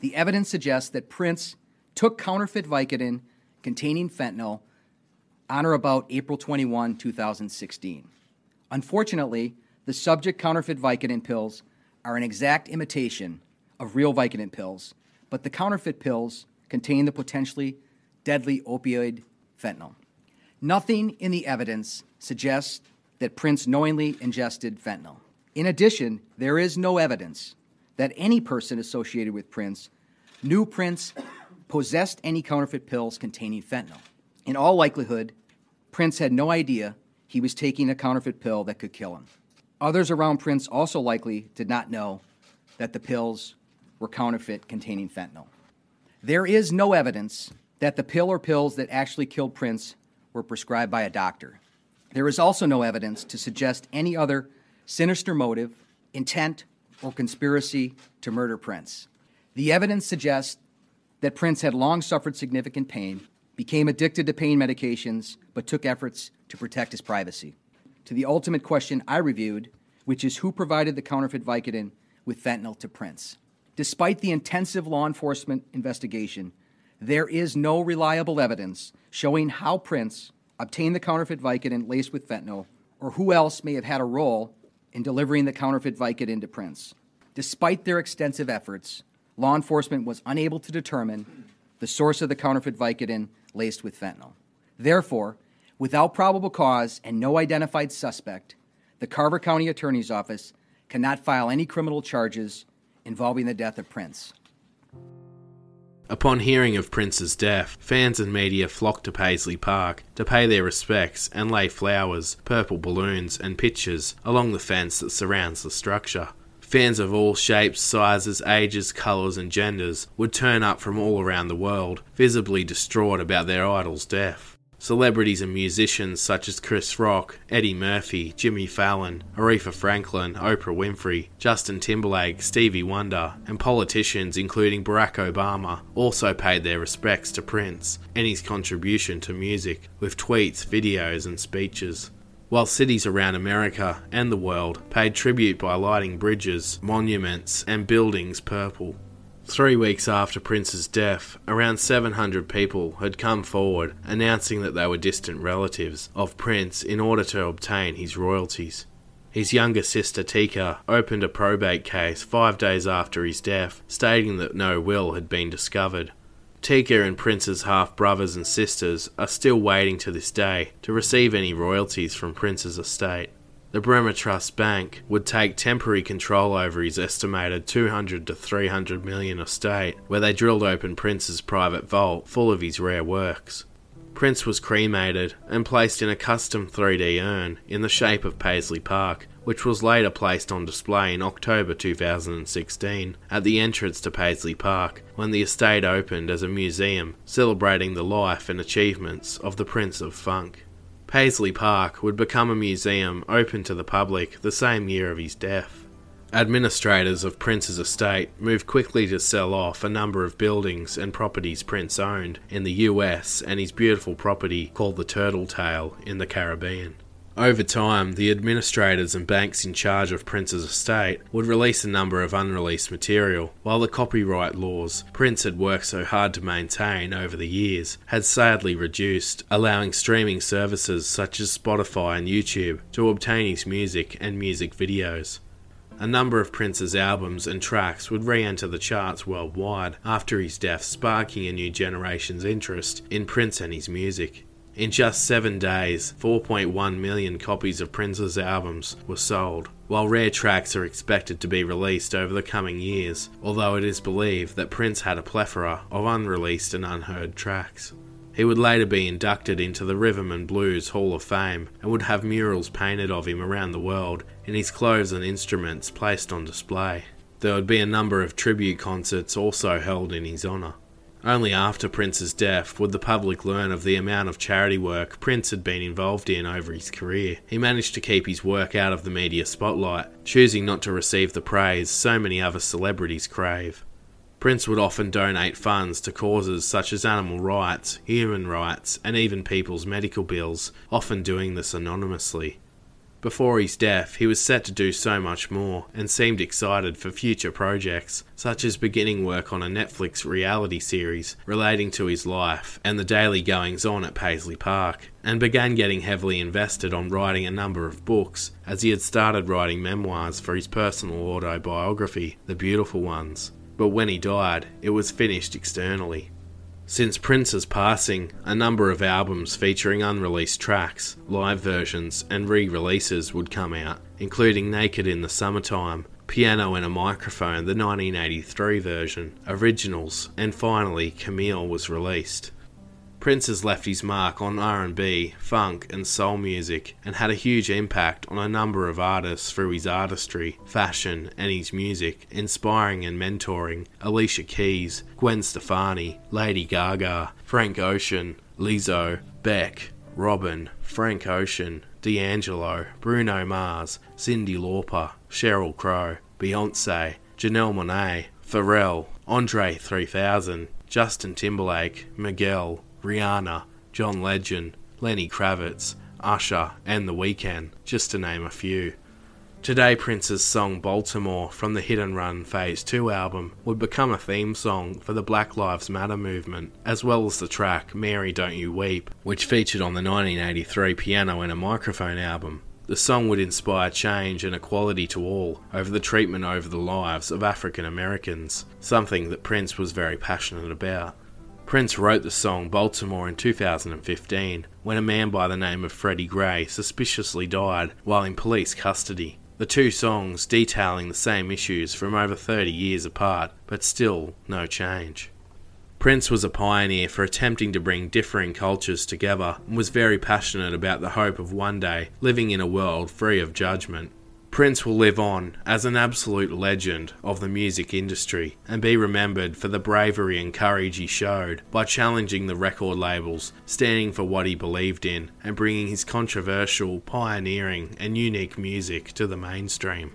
The evidence suggests that Prince took counterfeit Vicodin containing fentanyl on or about April 21, 2016. Unfortunately, the subject counterfeit Vicodin pills are an exact imitation of real Vicodin pills, but the counterfeit pills contain the potentially deadly opioid fentanyl. Nothing in the evidence suggests that Prince knowingly ingested fentanyl. In addition, there is no evidence that any person associated with Prince knew Prince possessed any counterfeit pills containing fentanyl. In all likelihood, Prince had no idea he was taking a counterfeit pill that could kill him. Others around Prince also likely did not know that the pills were counterfeit containing fentanyl. There is no evidence that the pill or pills that actually killed Prince were prescribed by a doctor. There is also no evidence to suggest any other sinister motive, intent, or conspiracy to murder Prince. The evidence suggests that Prince had long suffered significant pain, became addicted to pain medications, but took efforts to protect his privacy. To the ultimate question I reviewed, which is who provided the counterfeit Vicodin with fentanyl to Prince. Despite the intensive law enforcement investigation, there is no reliable evidence showing how Prince obtained the counterfeit Vicodin laced with fentanyl or who else may have had a role in delivering the counterfeit Vicodin to Prince. Despite their extensive efforts, law enforcement was unable to determine the source of the counterfeit Vicodin laced with fentanyl. Therefore, without probable cause and no identified suspect, the Carver County Attorney's Office cannot file any criminal charges involving the death of Prince. Upon hearing of Prince's death, fans and media flocked to Paisley Park to pay their respects and lay flowers, purple balloons, and pictures along the fence that surrounds the structure. Fans of all shapes, sizes, ages, colours, and genders would turn up from all around the world, visibly distraught about their idol's death. Celebrities and musicians such as Chris Rock, Eddie Murphy, Jimmy Fallon, Aretha Franklin, Oprah Winfrey, Justin Timberlake, Stevie Wonder, and politicians including Barack Obama also paid their respects to Prince and his contribution to music with tweets, videos, and speeches while cities around America and the world paid tribute by lighting bridges, monuments, and buildings purple. Three weeks after Prince's death, around 700 people had come forward announcing that they were distant relatives of Prince in order to obtain his royalties. His younger sister Tyka opened a probate case five days after his death, stating that no will had been discovered. Tyka and Prince's half brothers and sisters are still waiting to this day to receive any royalties from Prince's estate the Bremer Trust Bank would take temporary control over his estimated 200 to 300 million estate, where they drilled open Prince's private vault full of his rare works. Prince was cremated and placed in a custom 3D urn in the shape of Paisley Park, which was later placed on display in October 2016 at the entrance to Paisley Park when the estate opened as a museum celebrating the life and achievements of the Prince of Funk. Paisley Park would become a museum open to the public the same year of his death. Administrators of Prince's estate moved quickly to sell off a number of buildings and properties Prince owned in the US and his beautiful property called the Turtle Tail in the Caribbean. Over time, the administrators and banks in charge of Prince's estate would release a number of unreleased material, while the copyright laws Prince had worked so hard to maintain over the years had sadly reduced, allowing streaming services such as Spotify and YouTube to obtain his music and music videos. A number of Prince's albums and tracks would re enter the charts worldwide after his death, sparking a new generation's interest in Prince and his music. In just seven days, 4.1 million copies of Prince's albums were sold, while rare tracks are expected to be released over the coming years, although it is believed that Prince had a plethora of unreleased and unheard tracks. He would later be inducted into the and Blues Hall of Fame and would have murals painted of him around the world and his clothes and instruments placed on display. There would be a number of tribute concerts also held in his honour. Only after Prince's death would the public learn of the amount of charity work Prince had been involved in over his career. He managed to keep his work out of the media spotlight, choosing not to receive the praise so many other celebrities crave. Prince would often donate funds to causes such as animal rights, human rights, and even people's medical bills, often doing this anonymously. Before his death, he was set to do so much more and seemed excited for future projects, such as beginning work on a Netflix reality series relating to his life and the daily goings on at Paisley Park, and began getting heavily invested on writing a number of books, as he had started writing memoirs for his personal autobiography, The Beautiful Ones. But when he died, it was finished externally. Since Prince's passing, a number of albums featuring unreleased tracks, live versions, and re releases would come out, including Naked in the Summertime, Piano and a Microphone, the 1983 version, Originals, and finally Camille was released. Prince has left his mark on R&B, funk and soul music and had a huge impact on a number of artists through his artistry, fashion and his music, inspiring and mentoring Alicia Keys, Gwen Stefani, Lady Gaga, Frank Ocean, Lizzo, Beck, Robin, Frank Ocean, D'Angelo, Bruno Mars, Cyndi Lauper, Sheryl Crow, Beyonce, Janelle Monáe, Pharrell, Andre 3000, Justin Timberlake, Miguel, Rihanna, John Legend, Lenny Kravitz, Usher, and The Weeknd, just to name a few. Today, Prince's song Baltimore from the Hit and Run Phase 2 album would become a theme song for the Black Lives Matter movement, as well as the track Mary Don't You Weep, which featured on the 1983 Piano and a Microphone album. The song would inspire change and equality to all over the treatment over the lives of African Americans, something that Prince was very passionate about. Prince wrote the song Baltimore in 2015 when a man by the name of Freddie Gray suspiciously died while in police custody. The two songs detailing the same issues from over 30 years apart, but still no change. Prince was a pioneer for attempting to bring differing cultures together and was very passionate about the hope of one day living in a world free of judgment. Prince will live on as an absolute legend of the music industry and be remembered for the bravery and courage he showed by challenging the record labels, standing for what he believed in, and bringing his controversial, pioneering, and unique music to the mainstream.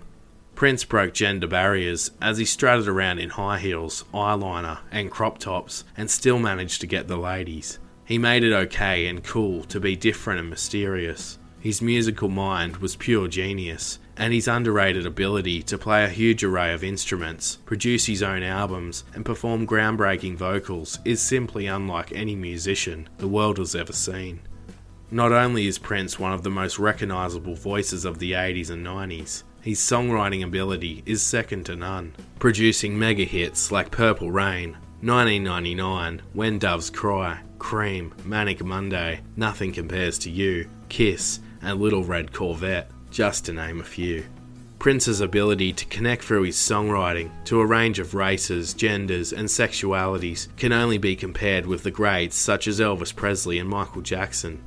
Prince broke gender barriers as he strutted around in high heels, eyeliner, and crop tops and still managed to get the ladies. He made it okay and cool to be different and mysterious. His musical mind was pure genius, and his underrated ability to play a huge array of instruments, produce his own albums, and perform groundbreaking vocals is simply unlike any musician the world has ever seen. Not only is Prince one of the most recognisable voices of the 80s and 90s, his songwriting ability is second to none, producing mega hits like Purple Rain, 1999, When Doves Cry, Cream, Manic Monday, Nothing Compares to You, Kiss, and Little Red Corvette, just to name a few. Prince's ability to connect through his songwriting to a range of races, genders, and sexualities can only be compared with the greats such as Elvis Presley and Michael Jackson.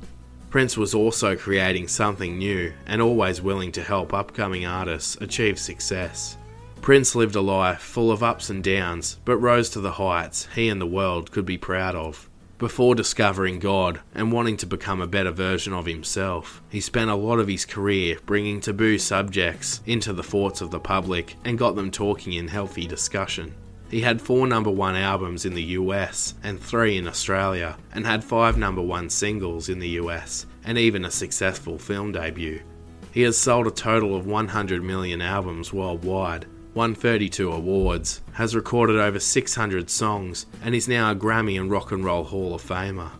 Prince was also creating something new and always willing to help upcoming artists achieve success. Prince lived a life full of ups and downs, but rose to the heights he and the world could be proud of. Before discovering God and wanting to become a better version of himself, he spent a lot of his career bringing taboo subjects into the thoughts of the public and got them talking in healthy discussion. He had four number one albums in the US and three in Australia, and had five number one singles in the US, and even a successful film debut. He has sold a total of 100 million albums worldwide, won 32 awards, has recorded over 600 songs, and is now a Grammy and Rock and Roll Hall of Famer.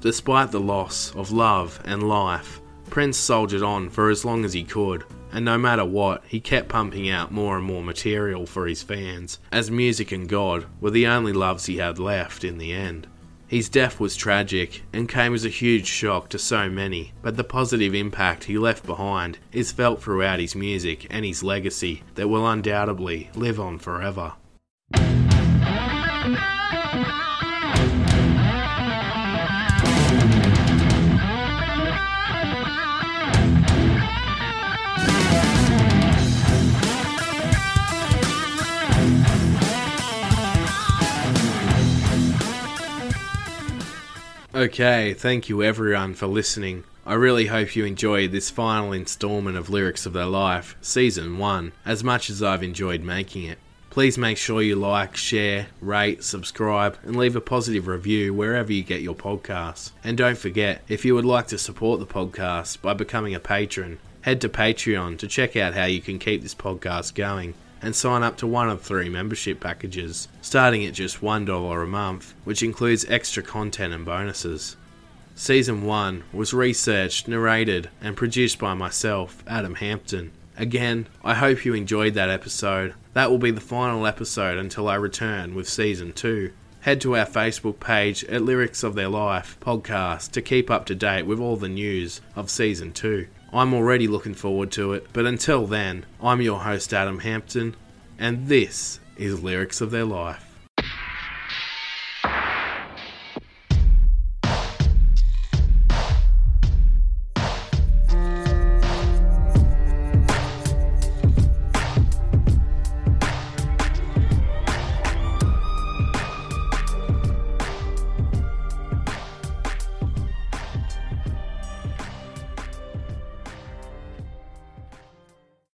Despite the loss of love and life, Prince soldiered on for as long as he could, and no matter what, he kept pumping out more and more material for his fans, as music and God were the only loves he had left in the end. His death was tragic and came as a huge shock to so many, but the positive impact he left behind is felt throughout his music and his legacy that will undoubtedly live on forever. Okay, thank you everyone for listening. I really hope you enjoyed this final installment of Lyrics of Their Life, Season 1, as much as I've enjoyed making it. Please make sure you like, share, rate, subscribe, and leave a positive review wherever you get your podcasts. And don't forget, if you would like to support the podcast by becoming a patron, head to Patreon to check out how you can keep this podcast going and sign up to one of three membership packages, starting at just $1 a month, which includes extra content and bonuses. Season 1 was researched, narrated, and produced by myself, Adam Hampton. Again, I hope you enjoyed that episode. That will be the final episode until I return with Season 2. Head to our Facebook page at Lyrics of Their Life podcast to keep up to date with all the news of Season 2. I'm already looking forward to it, but until then, I'm your host Adam Hampton, and this is Lyrics of Their Life.